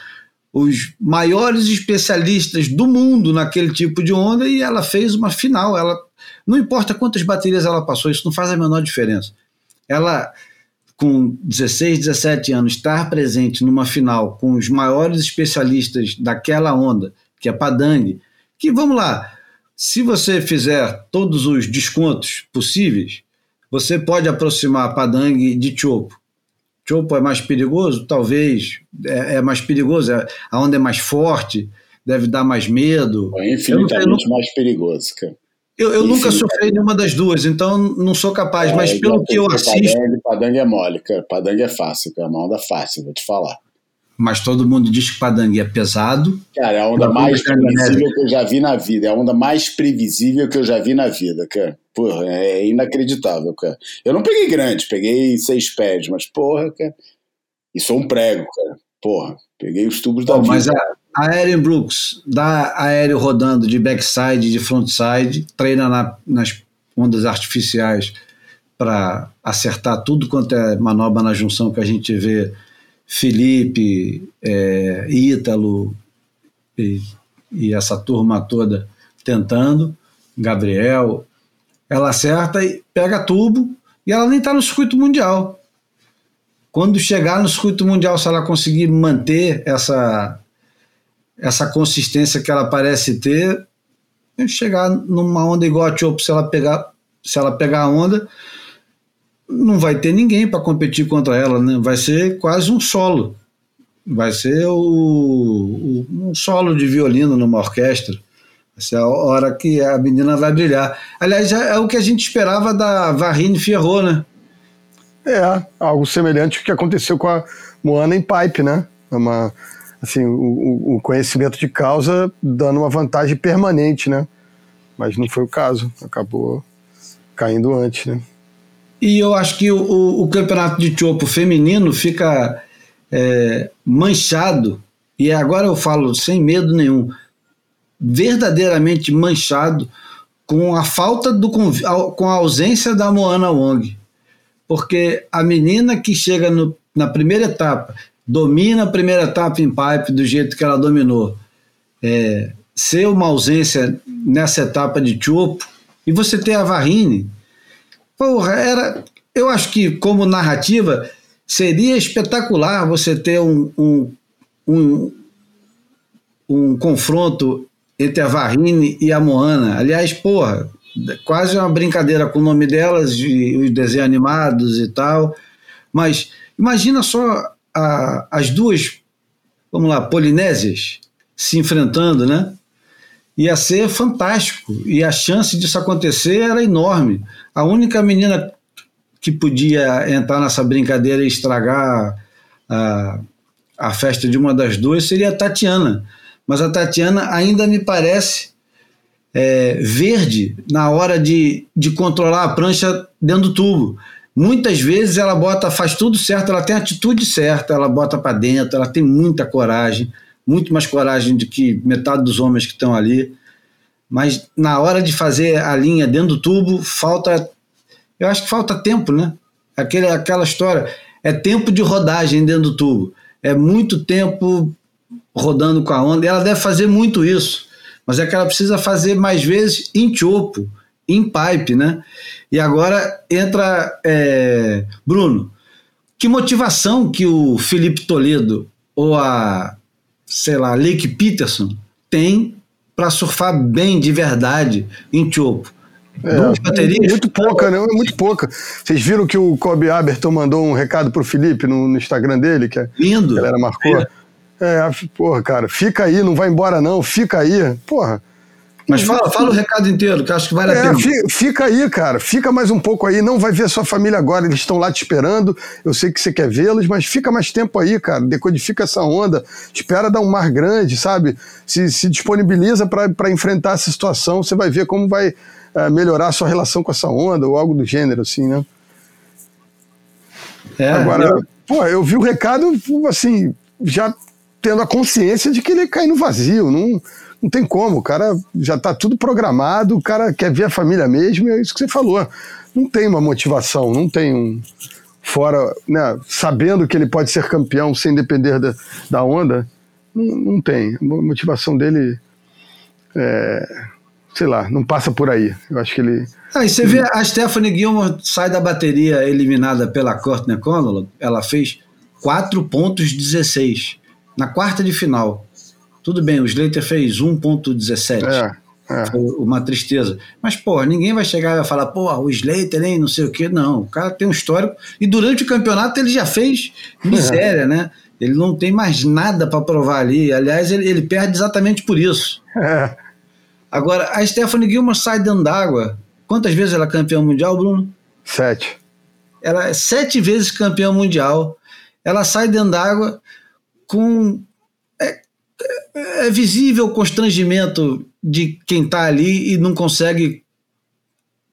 os maiores especialistas do mundo naquele tipo de onda e ela fez uma final. Ela não importa quantas baterias ela passou, isso não faz a menor diferença. Ela com 16, 17 anos, estar presente numa final com os maiores especialistas daquela onda, que é Padang, que vamos lá, se você fizer todos os descontos possíveis, você pode aproximar Padang de Chopo. Chopo é mais perigoso? Talvez. É, é mais perigoso, é, a onda é mais forte, deve dar mais medo. É infinitamente mais perigoso, cara. Eu, eu nunca sofri nenhuma das duas, então não sou capaz, é, mas pelo que eu assisto. Padang, padang é mole, cara. Padang é fácil, cara. É uma onda fácil, vou te falar. Mas todo mundo diz que Padang é pesado. Cara, é a onda mais previsível que eu já vi na vida. É a onda mais previsível que eu já vi na vida, cara. Porra, é inacreditável, cara. Eu não peguei grande, peguei seis pés, mas porra, cara. E sou um prego, cara. Porra, peguei os tubos da vida. Mas a, a Brooks dá aéreo rodando de backside, de frontside, treina na, nas ondas artificiais para acertar tudo quanto é manobra na junção que a gente vê Felipe, é, Ítalo e, e essa turma toda tentando, Gabriel, ela acerta e pega tubo e ela nem está no circuito mundial. Quando chegar no circuito mundial, se ela conseguir manter essa essa consistência que ela parece ter, chegar numa onda igual a Chopo, se ela pegar, se ela pegar a onda, não vai ter ninguém para competir contra ela, né? Vai ser quase um solo. Vai ser o, o, um solo de violino numa orquestra. Essa é a hora que a menina vai brilhar. Aliás, é, é o que a gente esperava da Varine Ferro, né? É, algo semelhante ao que aconteceu com a Moana em Pipe, né? É uma, assim, o, o, conhecimento de causa dando uma vantagem permanente, né? Mas não foi o caso, acabou caindo antes, né? E eu acho que o, o campeonato de Chopo feminino fica é, manchado, e agora eu falo sem medo nenhum, verdadeiramente manchado com a falta do com a ausência da Moana Wong. Porque a menina que chega no, na primeira etapa, domina a primeira etapa em pipe do jeito que ela dominou, é, ser uma ausência nessa etapa de Chopo, e você ter a Varrine, porra, era. Eu acho que, como narrativa, seria espetacular você ter um, um, um, um confronto entre a Varrine e a Moana. Aliás, porra, quase uma brincadeira com o nome delas, e os desenhos animados e tal. Mas imagina só a, as duas, vamos lá, polinésias se enfrentando, né? Ia ser fantástico. E a chance disso acontecer era enorme. A única menina que podia entrar nessa brincadeira e estragar a, a festa de uma das duas seria a Tatiana. Mas a Tatiana ainda me parece é, verde na hora de, de controlar a prancha dentro do tubo. Muitas vezes ela bota, faz tudo certo, ela tem a atitude certa, ela bota para dentro, ela tem muita coragem muito mais coragem do que metade dos homens que estão ali. Mas na hora de fazer a linha dentro do tubo, falta. Eu acho que falta tempo, né? Aquele, aquela história. É tempo de rodagem dentro do tubo. É muito tempo rodando com a onda. E ela deve fazer muito isso. Mas é que ela precisa fazer mais vezes em chopo, em pipe, né? E agora entra é, Bruno. Que motivação que o Felipe Toledo ou a sei lá, Lake Peterson tem para surfar bem de verdade em Chopo. É, muito pouca, né? Muito pouca. Vocês viram que o Kobe Aberton mandou um recado pro Felipe no, no Instagram dele, que Lindo. a galera marcou. É. é, porra, cara, fica aí, não vai embora não, fica aí. Porra, mas fala, fala o recado inteiro, que acho que vale é, a pena. Fica aí, cara. Fica mais um pouco aí. Não vai ver sua família agora, eles estão lá te esperando. Eu sei que você quer vê-los, mas fica mais tempo aí, cara. Decodifica essa onda. Espera dar um mar grande, sabe? Se, se disponibiliza para enfrentar essa situação. Você vai ver como vai é, melhorar a sua relação com essa onda ou algo do gênero, assim, né? É, Agora, eu... pô, eu vi o recado, assim, já tendo a consciência de que ele cai no vazio. Não não tem como, o cara já está tudo programado, o cara quer ver a família mesmo, é isso que você falou. Não tem uma motivação, não tem um. Fora, né, sabendo que ele pode ser campeão sem depender da, da onda, não, não tem. A motivação dele, é, sei lá, não passa por aí. Eu acho que ele. Ah, e você vê a Stephanie Gilmore sai da bateria eliminada pela Courtney Conlon, ela fez 4 pontos 16 na quarta de final. Tudo bem, o Slater fez 1.17. É, é. Foi uma tristeza. Mas, pô, ninguém vai chegar e falar, pô, o Slater, nem não sei o quê. Não, o cara tem um histórico. E durante o campeonato ele já fez miséria, é. né? Ele não tem mais nada para provar ali. Aliás, ele, ele, perde exatamente por isso. É. Agora, a Stephanie Gilmore sai dentro d'água. Quantas vezes ela é campeã mundial, Bruno? Sete. Ela é sete vezes campeã mundial. Ela sai dentro d'água com é visível o constrangimento de quem está ali e não consegue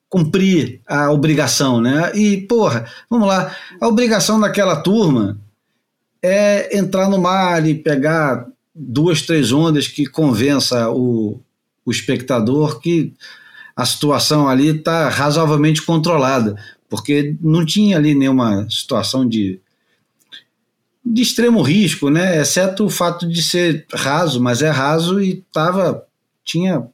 cumprir a obrigação, né? E, porra, vamos lá, a obrigação daquela turma é entrar no mar e pegar duas, três ondas que convença o, o espectador que a situação ali está razoavelmente controlada, porque não tinha ali nenhuma situação de de extremo risco, né? Exceto o fato de ser raso, mas é raso e tava tinha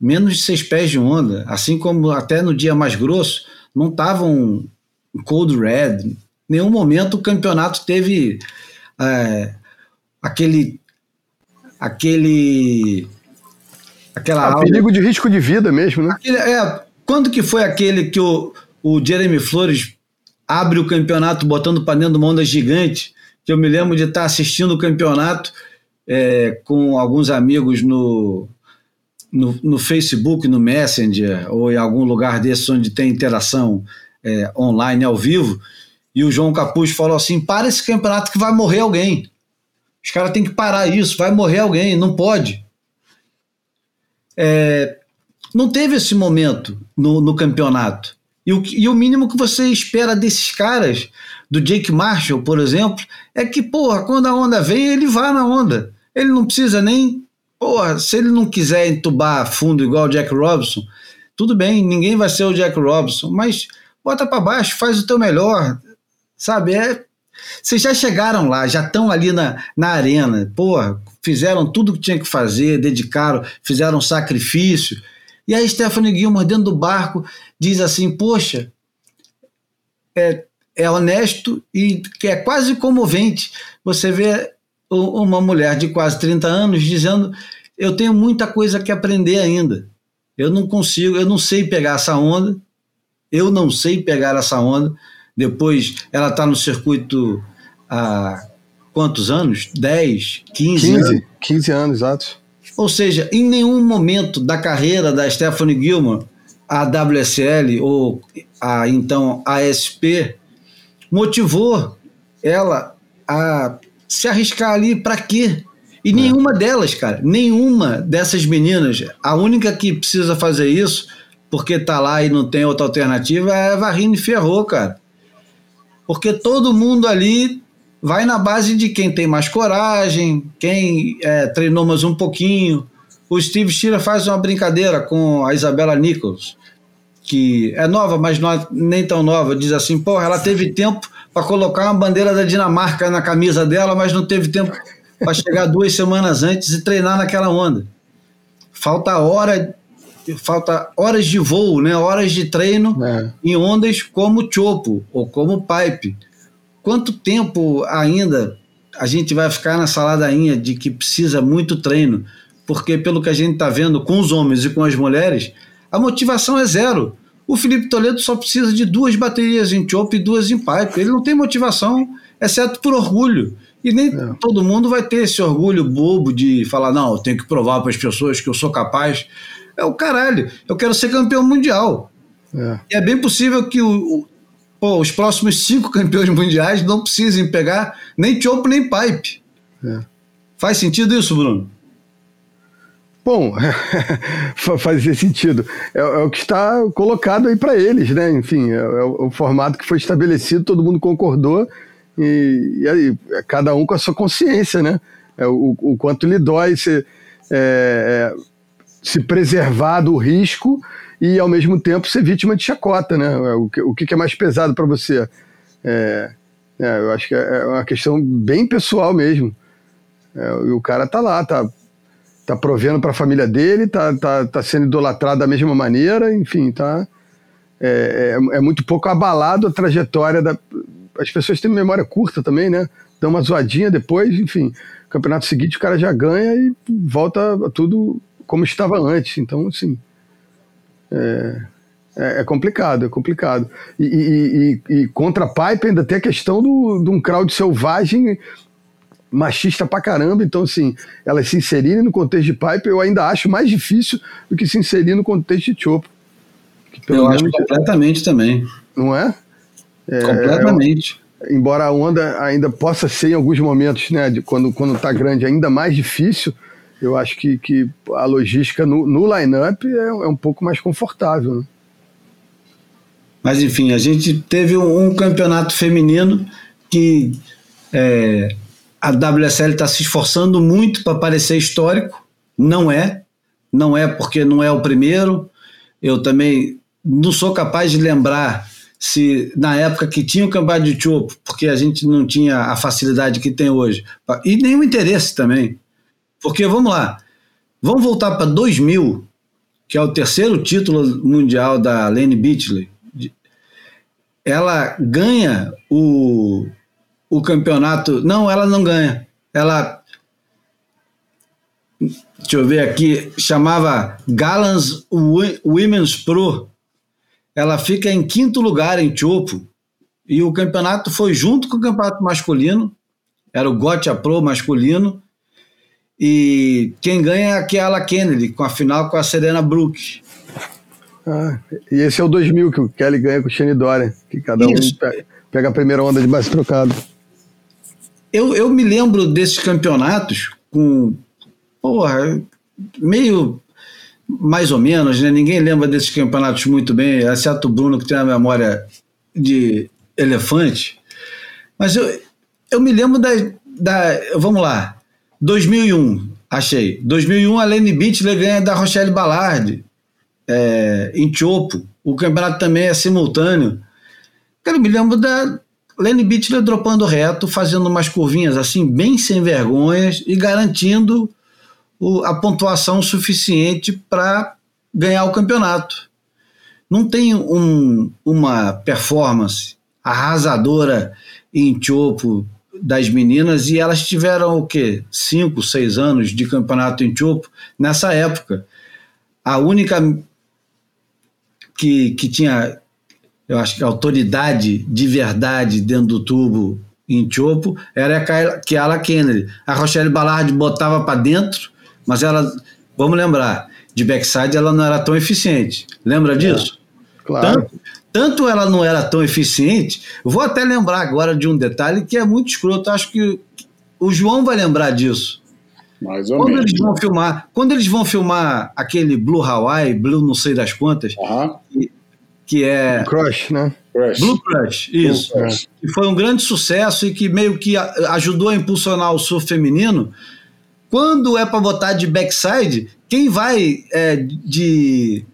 menos de seis pés de onda, assim como até no dia mais grosso não tava um cold red. Em nenhum momento o campeonato teve é, aquele aquele aquela ah, perigo de risco de vida mesmo, né? Aquele, é, quando que foi aquele que o, o Jeremy Flores abre o campeonato botando para dentro de uma onda gigante, que eu me lembro de estar assistindo o campeonato é, com alguns amigos no, no, no, Facebook, no Messenger, ou em algum lugar desses onde tem interação é, online, ao vivo, e o João Capuz falou assim, para esse campeonato que vai morrer alguém. Os caras têm que parar isso, vai morrer alguém, não pode. É, não teve esse momento no, no campeonato. E o, e o mínimo que você espera desses caras, do Jake Marshall, por exemplo, é que, porra, quando a onda vem, ele vá na onda. Ele não precisa nem. Porra, se ele não quiser entubar fundo igual o Jack Robinson, tudo bem, ninguém vai ser o Jack Robinson, mas bota para baixo, faz o teu melhor, sabe? É, vocês já chegaram lá, já estão ali na, na arena, porra, fizeram tudo o que tinha que fazer, dedicaram, fizeram sacrifício. E aí Stephanie Gilmore, dentro do barco, diz assim: Poxa, é, é honesto e é quase comovente você ver uma mulher de quase 30 anos dizendo: Eu tenho muita coisa que aprender ainda. Eu não consigo, eu não sei pegar essa onda, eu não sei pegar essa onda. Depois ela está no circuito há quantos anos? 10, 15, 15 anos? 15 anos, exato. Ou seja, em nenhum momento da carreira da Stephanie Gilmore, a WSL ou a então ASP motivou ela a se arriscar ali para quê? E é. nenhuma delas, cara, nenhuma dessas meninas, a única que precisa fazer isso, porque tá lá e não tem outra alternativa, é a Varine Ferrou, cara. Porque todo mundo ali vai na base de quem tem mais coragem, quem é, treinou mais um pouquinho. O Steve Stira faz uma brincadeira com a Isabela Nichols, que é nova, mas não é nem tão nova. Diz assim: pô, ela teve tempo para colocar uma bandeira da Dinamarca na camisa dela, mas não teve tempo para chegar duas semanas antes e treinar naquela onda. Falta hora, falta horas de voo, né? Horas de treino é. em ondas como chopo ou como pipe. Quanto tempo ainda a gente vai ficar nessa ladainha de que precisa muito treino? Porque, pelo que a gente está vendo com os homens e com as mulheres, a motivação é zero. O Felipe Toledo só precisa de duas baterias em chope e duas em pipe. Ele não tem motivação, exceto por orgulho. E nem é. todo mundo vai ter esse orgulho bobo de falar: não, eu tenho que provar para as pessoas que eu sou capaz. É o caralho, eu quero ser campeão mundial. É, e é bem possível que o, pô, os próximos cinco campeões mundiais não precisem pegar nem chope nem pipe. É. Faz sentido isso, Bruno? Bom, fazia sentido. É, é, o que está colocado aí para eles, né? Enfim, é, é, o formato que foi estabelecido, todo mundo concordou, e, e aí, é cada um com a sua consciência, né? É, o, o quanto lhe dói se, é, se preservar do risco e ao mesmo tempo ser vítima de chacota, né? É, o que, o que é mais pesado para você? É, é, eu acho que é uma questão bem pessoal mesmo. É, e o cara tá lá, tá, tá provendo para a família dele, tá, tá, tá sendo idolatrado da mesma maneira, enfim, tá. É, é, é, muito pouco abalado a trajetória da. As pessoas têm memória curta também, né? Dão uma zoadinha depois, enfim. Campeonato seguinte o cara já ganha e volta tudo como estava antes. Então, assim. É, é, é, complicado, é complicado. E, e, e, e, contra a Pipe ainda tem a questão do, de um crowd selvagem machista pra caramba. Então, assim, elas se inserirem no contexto de Pipe eu ainda acho mais difícil do que se inserir no contexto de Chopo. Eu acho completamente também. Não é? é completamente. É, embora a onda ainda possa ser em alguns momentos, né, de quando, quando tá grande, ainda mais difícil, eu acho que, que a logística no, no line-up é, é, um pouco mais confortável. Né? Mas enfim, a gente teve um, um campeonato feminino que é, a WSL está se esforçando muito para parecer histórico. Não é, não é porque não é o primeiro. Eu também não sou capaz de lembrar se na época que tinha o campeonato de chopo, porque a gente não tinha a facilidade que tem hoje, e nem o interesse também. Porque vamos lá, vamos voltar para 2000, que é o terceiro título mundial da Lane Beachley. Ela ganha o, o campeonato. Não, ela não ganha. Ela. Deixa eu ver aqui, chamava Gallants Women's Pro. Ela fica em quinto lugar em Chopo. E o campeonato foi junto com o campeonato masculino. Era o Gotcha Pro masculino. E quem ganha é a Kiala Kennedy, com a final com a Serena Brook. Ah, e esse é o 2000 que o Kelly ganha com o Shane Dorian, que cada Isso. um pega, pega, a primeira onda de base trocado. Eu, eu me lembro desses campeonatos com, porra, meio mais ou menos, né? Ninguém lembra desses campeonatos muito bem, exceto o Bruno, que tem a memória de elefante. Mas eu, eu me lembro da, da. Vamos lá. 2001, achei. 2001, a Lene Bittler ganha da Rochelle Ballard é, em Chopo. O campeonato também é simultâneo. Cara, eu me lembro da Lene Bittler dropando reto, fazendo umas curvinhas assim, bem sem vergonhas e garantindo o, a pontuação suficiente para ganhar o campeonato. Não tem um, uma performance arrasadora em Chopo das meninas e elas tiveram o quê? Cinco, seis anos de campeonato em Chopo nessa época. A única que, que tinha, eu acho que autoridade de verdade dentro do tubo em Chopo era a Kiala Kennedy. A Rochelle Ballard botava para dentro, mas ela, vamos lembrar, de backside ela não era tão eficiente. Lembra disso? É, claro. Tanto, tanto ela não era tão eficiente, vou até lembrar agora de um detalhe que é muito escroto, acho que o João vai lembrar disso. Mais ou quando menos. eles vão filmar, quando eles vão filmar aquele Blue Hawaii, Blue não sei das quantas, que, que é Crush, né? Crush. Blue Crush, isso, Blue Crush. que foi um grande sucesso e que meio que ajudou a impulsionar o surf feminino. Quando é para botar de backside, quem vai é, de,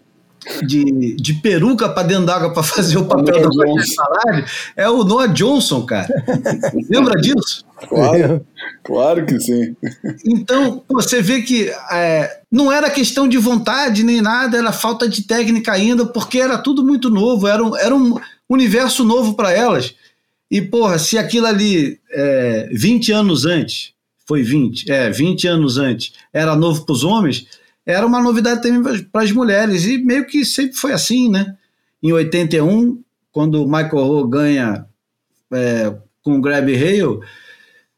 de, de peruca para dentro d'água para fazer o papel da Johnson. Ballard é o Noah Johnson, cara. Lembra disso? Claro, claro que sim. Então, você vê que é, não era questão de vontade nem nada, era falta de técnica ainda, porque era tudo muito novo, era um, era um universo novo para elas. E, porra, se aquilo ali, é, 20 anos antes, foi 20, é, 20 anos antes, era novo para os homens, era uma novidade também para as mulheres, e meio que sempre foi assim, né? Em 81, quando o Michael Rowe ganha é, com o Grab Hale,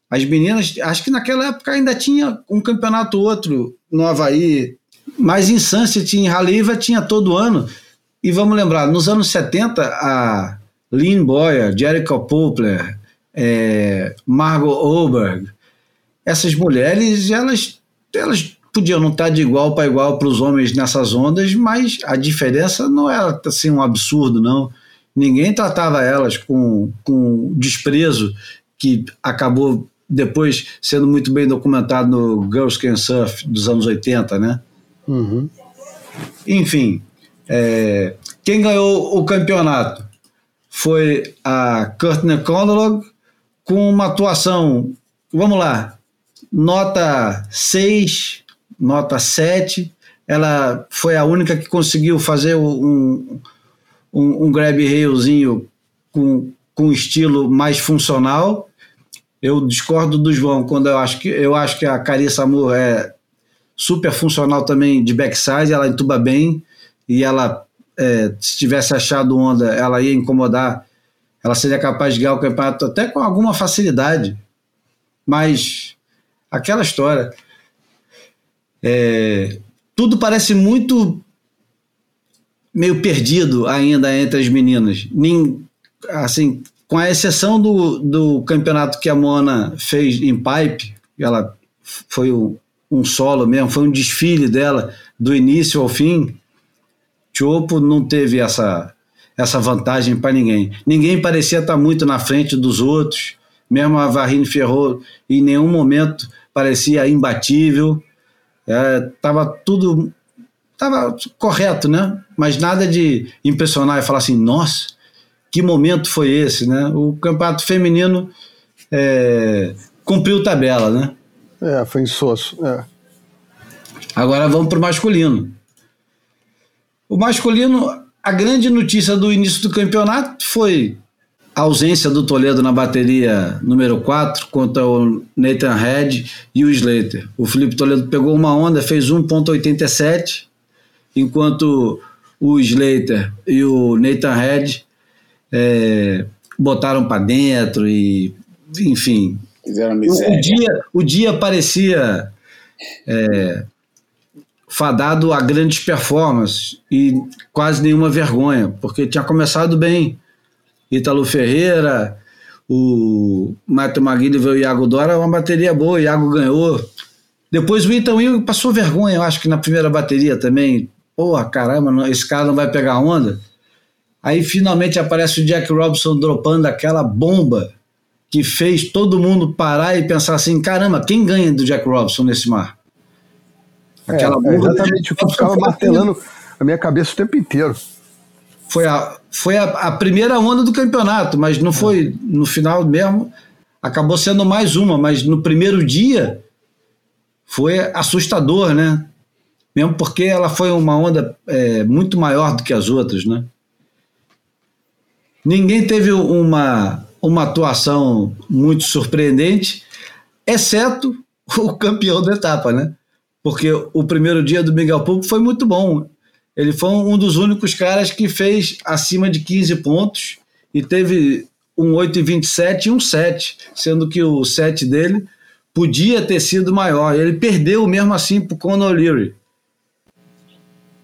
as meninas, acho que naquela época ainda tinha um campeonato outro no Havaí, mas em Sunset, em Haliva, tinha todo ano. E vamos lembrar, nos anos 70, a Lynn Boyer, Jericho Poplar, é, Margot Oberg, essas mulheres, elas, elas podiam não estar de igual para igual para os homens nessas ondas, mas a diferença não era assim um absurdo, não. Ninguém tratava elas com, com desprezo que acabou depois sendo muito bem documentado no Girls Can Surf dos anos 80, né? Uhum. Enfim, é, quem ganhou o campeonato foi a Courtney Conlog com uma atuação, vamos lá, nota 6, nota 7. Ela foi a única que conseguiu fazer um, um, um grab railzinho com, com estilo mais funcional. Eu discordo do João quando eu acho que eu acho que a Carissa Moore é super funcional também de backside, ela entuba bem e ela é, se tivesse achado onda, ela ia incomodar, ela seria capaz de ganhar o campeonato até com alguma facilidade. Mas aquela história, é, tudo parece muito meio perdido ainda entre as meninas. Nem, assim, com a exceção do, do campeonato que a Mona fez em pipe, ela foi um, um solo mesmo, foi um desfile dela do início ao fim. Chopo não teve essa, essa vantagem para ninguém. Ninguém parecia estar muito na frente dos outros. Mesmo a Varine Ferro em nenhum momento parecia imbatível. Estava tudo tava correto, né? Mas nada de impressionar e falar assim, nossa, que momento foi esse, né? O campeonato feminino é, cumpriu tabela, né? É, foi insosso. É. Agora vamos para o masculino. O masculino, a grande notícia do início do campeonato foi a ausência do Toledo na bateria número 4 contra o Nathan Head e o Slater. O Felipe Toledo pegou uma onda, fez 1,87, enquanto o Slater e o Nathan Head é, botaram para dentro e, enfim. Fizeram O miséria. dia, o dia parecia é, fadado a grandes performances e quase nenhuma vergonha, porque tinha começado bem. Ítalo Ferreira, o Mato Maguila e o Iago Dora, uma bateria boa, o Iago ganhou. Depois o Ethan Will passou vergonha, eu acho que na primeira bateria também. Porra, caramba, esse cara não vai pegar onda. Aí finalmente aparece o Jack Robinson dropando aquela bomba que fez todo mundo parar e pensar assim: caramba, quem ganha do Jack Robinson nesse mar? Aquela é, bomba. É exatamente o que ficava martelando a minha cabeça o tempo inteiro. Foi a, foi a, a primeira onda do campeonato, mas não foi no final mesmo. Acabou sendo mais uma, mas no primeiro dia foi assustador, né? Mesmo porque ela foi uma onda é, muito maior do que as outras, né? Ninguém teve uma, uma atuação muito surpreendente, exceto o campeão da etapa, né? Porque o primeiro dia do Miguel Público foi muito bom. Ele foi um dos únicos caras que fez acima de 15 pontos e teve um 8,27 e um 7, sendo que o 7 dele podia ter sido maior. Ele perdeu mesmo assim para o Conor O'Leary.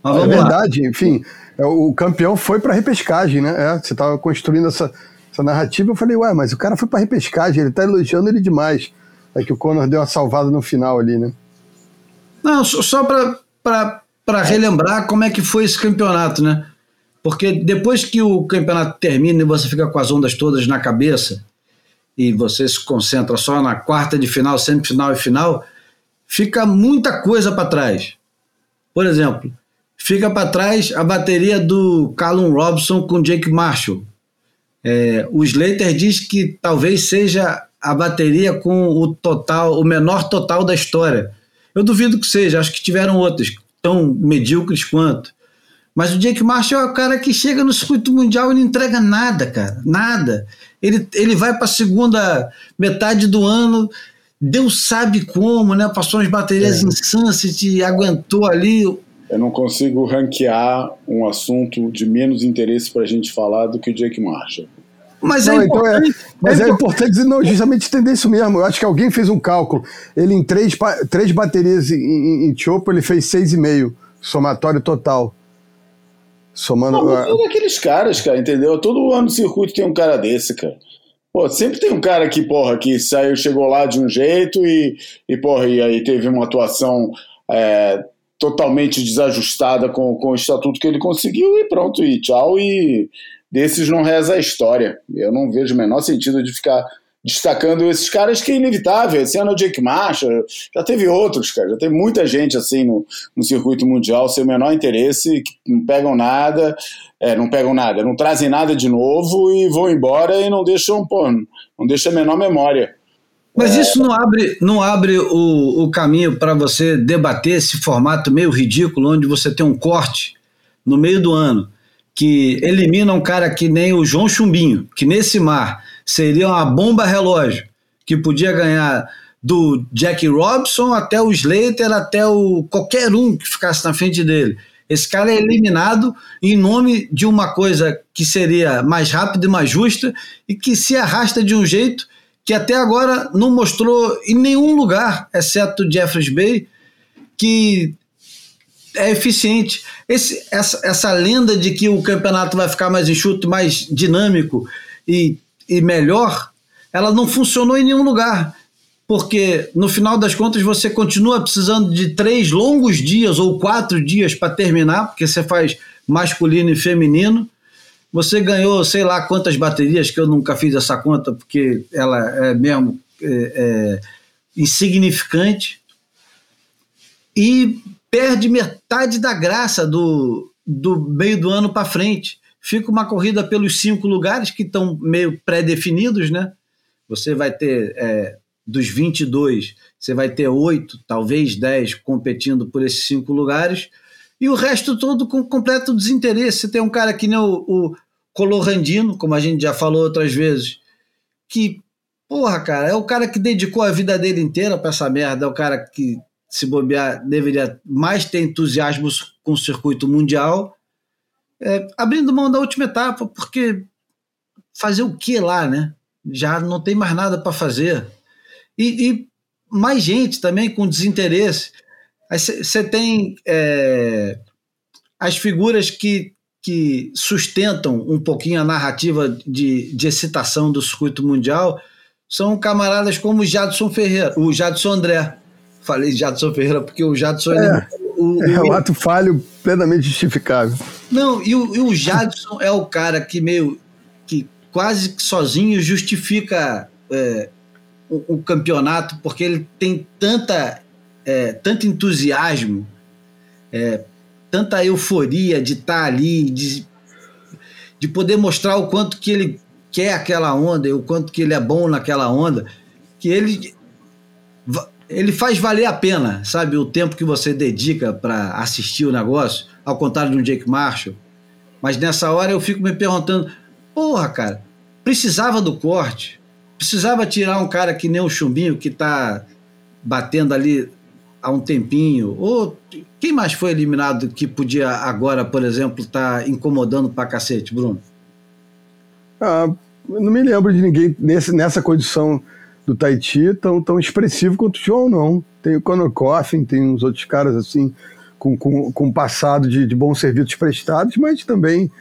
é verdade, lá. enfim, é, o campeão foi para repescagem, né? É, você estava construindo essa, essa narrativa. Eu falei, ué, mas o cara foi para repescagem, ele está elogiando ele demais. É que o Conor deu uma salvada no final ali, né? Não, só para relembrar como é que foi esse campeonato, né? Porque depois que o campeonato termina e você fica com as ondas todas na cabeça, e você se concentra só na quarta de final, semifinal e final, fica muita coisa para trás. Por exemplo, fica para trás a bateria do Callum Robson com Jake Marshall. É, o Slater diz que talvez seja a bateria com o total, o menor total da história. Eu duvido que seja, acho que tiveram outras tão medíocres quanto. Mas o Jake Marshall é o cara que chega no circuito mundial e não entrega nada, cara. Nada. Ele, ele vai para a segunda metade do ano, Deus sabe como, né? Passou umas baterias é. em Sunset, aguentou ali. Eu não consigo ranquear um assunto de menos interesse para a gente falar do que o Jake Marshall. Mas, é não, é, importante, então é, mas é, é importante não, justamente entender isso mesmo. Eu acho que alguém fez um cálculo. Ele em três, três baterias em, em, em Chopo, ele fez seis e meio somatório total. Somando. Não, é daqueles caras, cara, entendeu? Todo ano no circuito tem um cara desse, cara. Pô, sempre tem um cara que, porra, que saiu, chegou lá de um jeito e, e porra, e aí teve uma atuação é, totalmente desajustada com, com o estatuto que ele conseguiu e pronto, e tchau, e desses não reza a história. Eu não vejo o menor sentido de ficar destacando esses caras que é inevitável. Esse ano é o Jake Marshall, já teve outros, cara. Já tem muita gente assim no, no circuito mundial sem o menor interesse, que não pegam nada, é, não pegam nada, não trazem nada de novo e vão embora e não deixam, pô, não deixa a menor memória. Mas é... isso não abre, não abre o, o caminho para você debater esse formato meio ridículo, onde você tem um corte no meio do ano que elimina um cara que nem o João Chumbinho, que nesse mar seria uma bomba relógio, que podia ganhar do Jack Robson até o Slater, até o qualquer um que ficasse na frente dele. Esse cara é eliminado em nome de uma coisa que seria mais rápida e mais justa e que se arrasta de um jeito que até agora não mostrou em nenhum lugar, exceto Jeffers Bay, que é eficiente. Esse, essa, essa lenda de que o campeonato vai ficar mais enxuto, mais dinâmico e e melhor, ela não funcionou em nenhum lugar. Porque no final das contas você continua precisando de três longos dias ou quatro dias para terminar, porque você faz masculino e feminino. Você ganhou sei lá quantas baterias, que eu nunca fiz essa conta, porque ela é mesmo é, é, insignificante. E perde metade da graça do, do meio do ano para frente fica uma corrida pelos cinco lugares que estão meio pré-definidos, né? Você vai ter é, dos 22, você vai ter oito, talvez dez competindo por esses cinco lugares, e o resto todo com completo desinteresse. Você tem um cara que nem o, o Colorandino, como a gente já falou outras vezes, que, porra, cara, é o cara que dedicou a vida dele inteira para essa merda, é o cara que, se bobear, deveria mais ter entusiasmo com o circuito mundial é, abrindo mão da última etapa, porque fazer o que lá, né? Já não tem mais nada para fazer. E, e, mais gente também com desinteresse. Você tem é, as figuras que, que sustentam um pouquinho a narrativa de, de excitação do circuito mundial são camaradas como o Jadson Ferreira, o Jadson André, falei Jadson Ferreira, porque o Jadson. É, o, é um ato falho plenamente justificável. Não, e o, e o Jadson é o cara que meio. que quase sozinho justifica é, o, o, campeonato, porque ele tem tanta, é, tanto entusiasmo, é, tanta euforia de estar tá ali, de, de poder mostrar o quanto que ele quer aquela onda o quanto que ele é bom naquela onda, que ele ele faz valer a pena, sabe, o tempo que você dedica para assistir o negócio, ao contrário de um Jake Marshall. Mas nessa hora eu fico me perguntando, porra, cara, precisava do corte, precisava tirar um cara que nem o Chumbinho que tá batendo ali há um tempinho, ou quem mais foi eliminado que podia agora, por exemplo, estar tá incomodando pra cacete, Bruno? Ah, não me lembro de ninguém nesse, nessa condição do Tahiti tão, tão expressivo quanto o João, não. Tem o Conor Coffin, tem uns outros caras assim, com, com, com passado de, de bons serviços prestados, mas também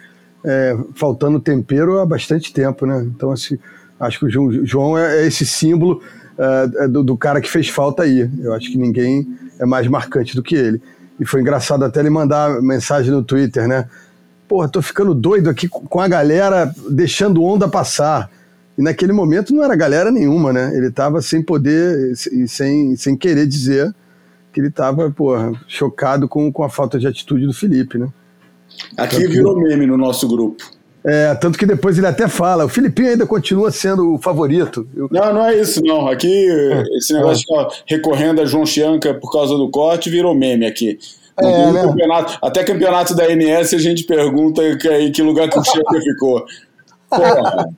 é, faltando tempero há bastante tempo, né? Então, assim, acho que o João, é, é esse símbolo é, é, do, do, cara que fez falta aí. Eu acho que ninguém é mais marcante do que ele. E foi engraçado até ele mandar mensagem no Twitter, né? Porra, tô ficando doido aqui com a galera deixando onda passar. E naquele momento não era galera nenhuma, né? Ele estava sem poder e sem, sem querer dizer que ele estava, porra, chocado com, com a falta de atitude do Felipe, né? Aqui tanto virou que... meme no nosso grupo. É, tanto que depois ele até fala, o Filipinho ainda continua sendo o favorito. Eu... Não, não é isso, não. Aqui, é. esse negócio é. recorrendo a João Chianca por causa do corte virou meme aqui. É, né? campeonato, até campeonato da NS a gente pergunta que, que lugar que o Chianca ficou. Porra.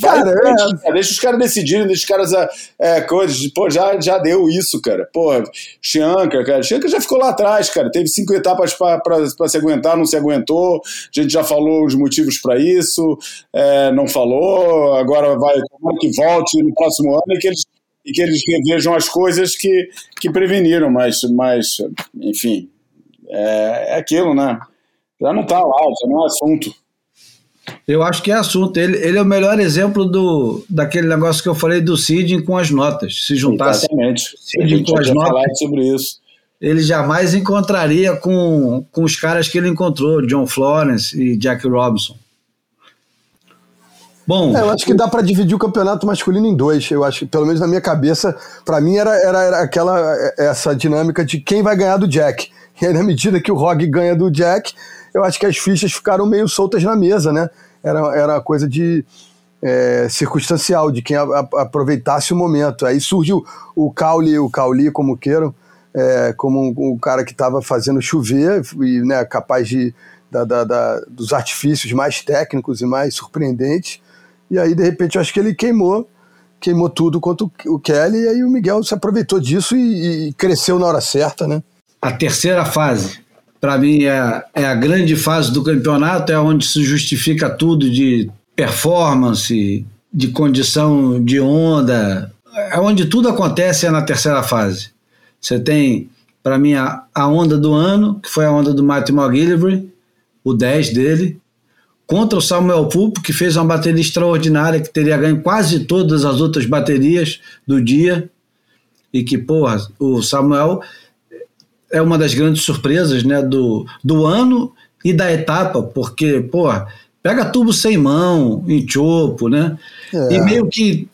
Vai, cara, é. Deixa os caras decidirem, deixa os caras é, é, coisas. Pô, já, já deu isso, cara. Pô, Chianca, cara. Chianca já ficou lá atrás, cara. Teve cinco etapas para se aguentar, não se aguentou. A gente já falou os motivos para isso, é, não falou. Agora vai, que volte no próximo ano e que eles, e que eles revejam as coisas que, que preveniram, mas, mas enfim, é, é aquilo, né? Já não tá lá, já não é assunto. Eu acho que é assunto. Ele, ele é o melhor exemplo do, daquele negócio que eu falei do Cid com as notas. Se juntasse Exatamente. Com as notas. sobre isso. Ele jamais encontraria com, com os caras que ele encontrou, John Florence e Jack Robinson. Bom, é, eu acho que dá para dividir o campeonato masculino em dois. Eu acho pelo menos na minha cabeça, para mim era, era, era, aquela essa dinâmica de quem vai ganhar do Jack. E aí, na medida que o Rog ganha do Jack, eu acho que as fichas ficaram meio soltas na mesa, né? Era, era coisa de é, circunstancial, de quem a, a, aproveitasse o momento. Aí surgiu o Cauli, o Cauli, como queiram, é, como um, cara que estava fazendo chover e né, capaz de, da, da, da, dos artifícios mais técnicos e mais surpreendentes. E aí, de repente, eu acho que ele queimou, queimou tudo contra o, o Kelly, e aí o Miguel se aproveitou disso e, e cresceu na hora certa, né? A terceira fase para mim é, é a grande fase do campeonato, é onde se justifica tudo de performance, de condição de onda, é onde tudo acontece é na terceira fase. Você tem, para mim, a, a, onda do ano, que foi a onda do Matthew McGillivray, o 10 dele, contra o Samuel Pulpo, que fez uma bateria extraordinária, que teria ganho quase todas as outras baterias do dia, e que, porra, o Samuel é uma das grandes surpresas né, do, do ano e da etapa, porque, pô, pega tubo sem mão, em chopo, né? É. E meio que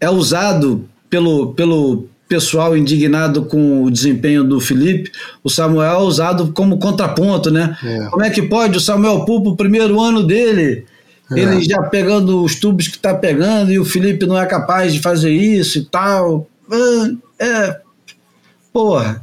é usado pelo, pelo pessoal indignado com o desempenho do Felipe, o Samuel é usado como contraponto, né? É. Como é que pode o Samuel Pupo, o primeiro ano dele, é. ele já pegando os tubos que está pegando e o Felipe não é capaz de fazer isso e tal. É, é porra,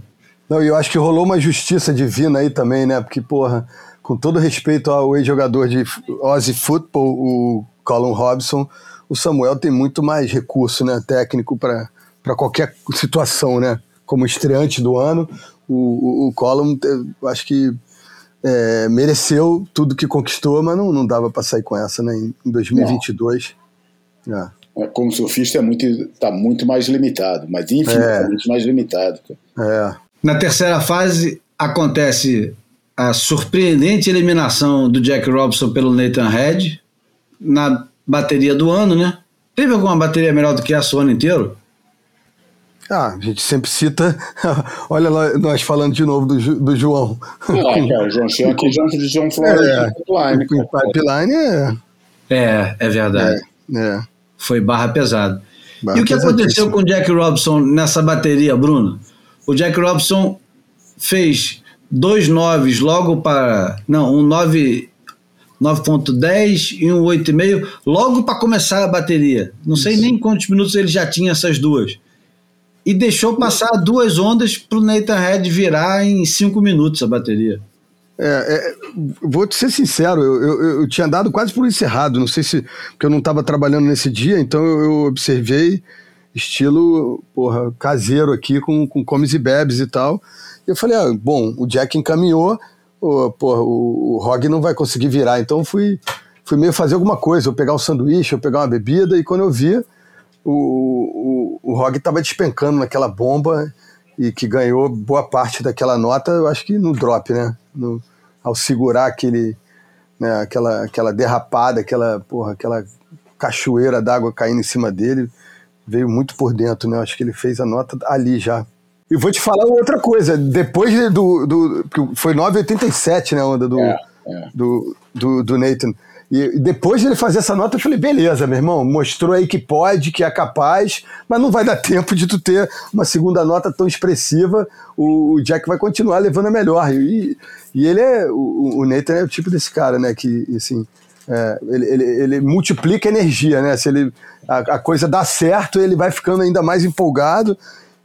não, e eu acho que rolou uma justiça divina aí também, né? Porque, porra, com todo respeito ao ex-jogador de Aussie Football, o Colin Robson, o Samuel tem muito mais recurso né, técnico para qualquer situação, né? Como estreante do ano, o, o, o Colin, acho que é, mereceu tudo que conquistou, mas não, não dava para sair com essa, né? Em 2022. É. é. Como surfista é muito, tá muito mais limitado, mas infinitamente é. mais limitado. É. Na terceira fase acontece a surpreendente eliminação do Jack Robson pelo Nathan Head na bateria do ano, né? Teve alguma bateria melhor do que essa o ano inteiro? Ah, a gente sempre cita. Olha lá, nós falando de novo do, do João. Cara, o João Chão aqui junto de João Flores é, Pipeline. Pipeline é. É, é verdade. É, é. Foi barra pesado. Barra e o que aconteceu com o Jack Robson nessa bateria, Bruno? O Jack Robson fez dois noves logo para. Não, um 9. 9.10 e um 8,5 logo para começar a bateria. Não sei nem quantos minutos ele já tinha essas duas. E deixou passar duas ondas para o Nathan Head virar em cinco minutos a bateria. É, é, vou te ser sincero, eu, eu, eu, tinha dado quase por encerrado, não sei se. porque eu não estava trabalhando nesse dia, então eu, eu, observei estilo porra, caseiro aqui, com, com comes e bebes e tal. E eu falei, ah, bom, o Jack encaminhou, o, porra, o, o Rog não vai conseguir virar, então fui, fui meio fazer alguma coisa, eu pegar um sanduíche, eu pegar uma bebida, e quando eu vi, o, o, o Rog estava despencando naquela bomba e que ganhou boa parte daquela nota, eu acho que no drop, né? No, ao segurar aquele, né, aquela, aquela derrapada, aquela, porra, aquela cachoeira d'água caindo em cima dele, veio muito por dentro, né? Acho que ele fez a nota ali já. E vou te falar outra coisa, depois do. do foi 9,87, né, a onda do, é, é. do, do, do Nathan. E depois de ele fazer essa nota, eu falei, beleza, meu irmão, mostrou aí que pode, que é capaz, mas não vai dar tempo de tu ter uma segunda nota tão expressiva. O, o Jack vai continuar levando a melhor. E, e ele é. O, o Nathan é o tipo desse cara, né? Que, assim. É, ele, ele, ele, multiplica energia, né? Se ele, a, a, coisa dá certo, ele vai ficando ainda mais empolgado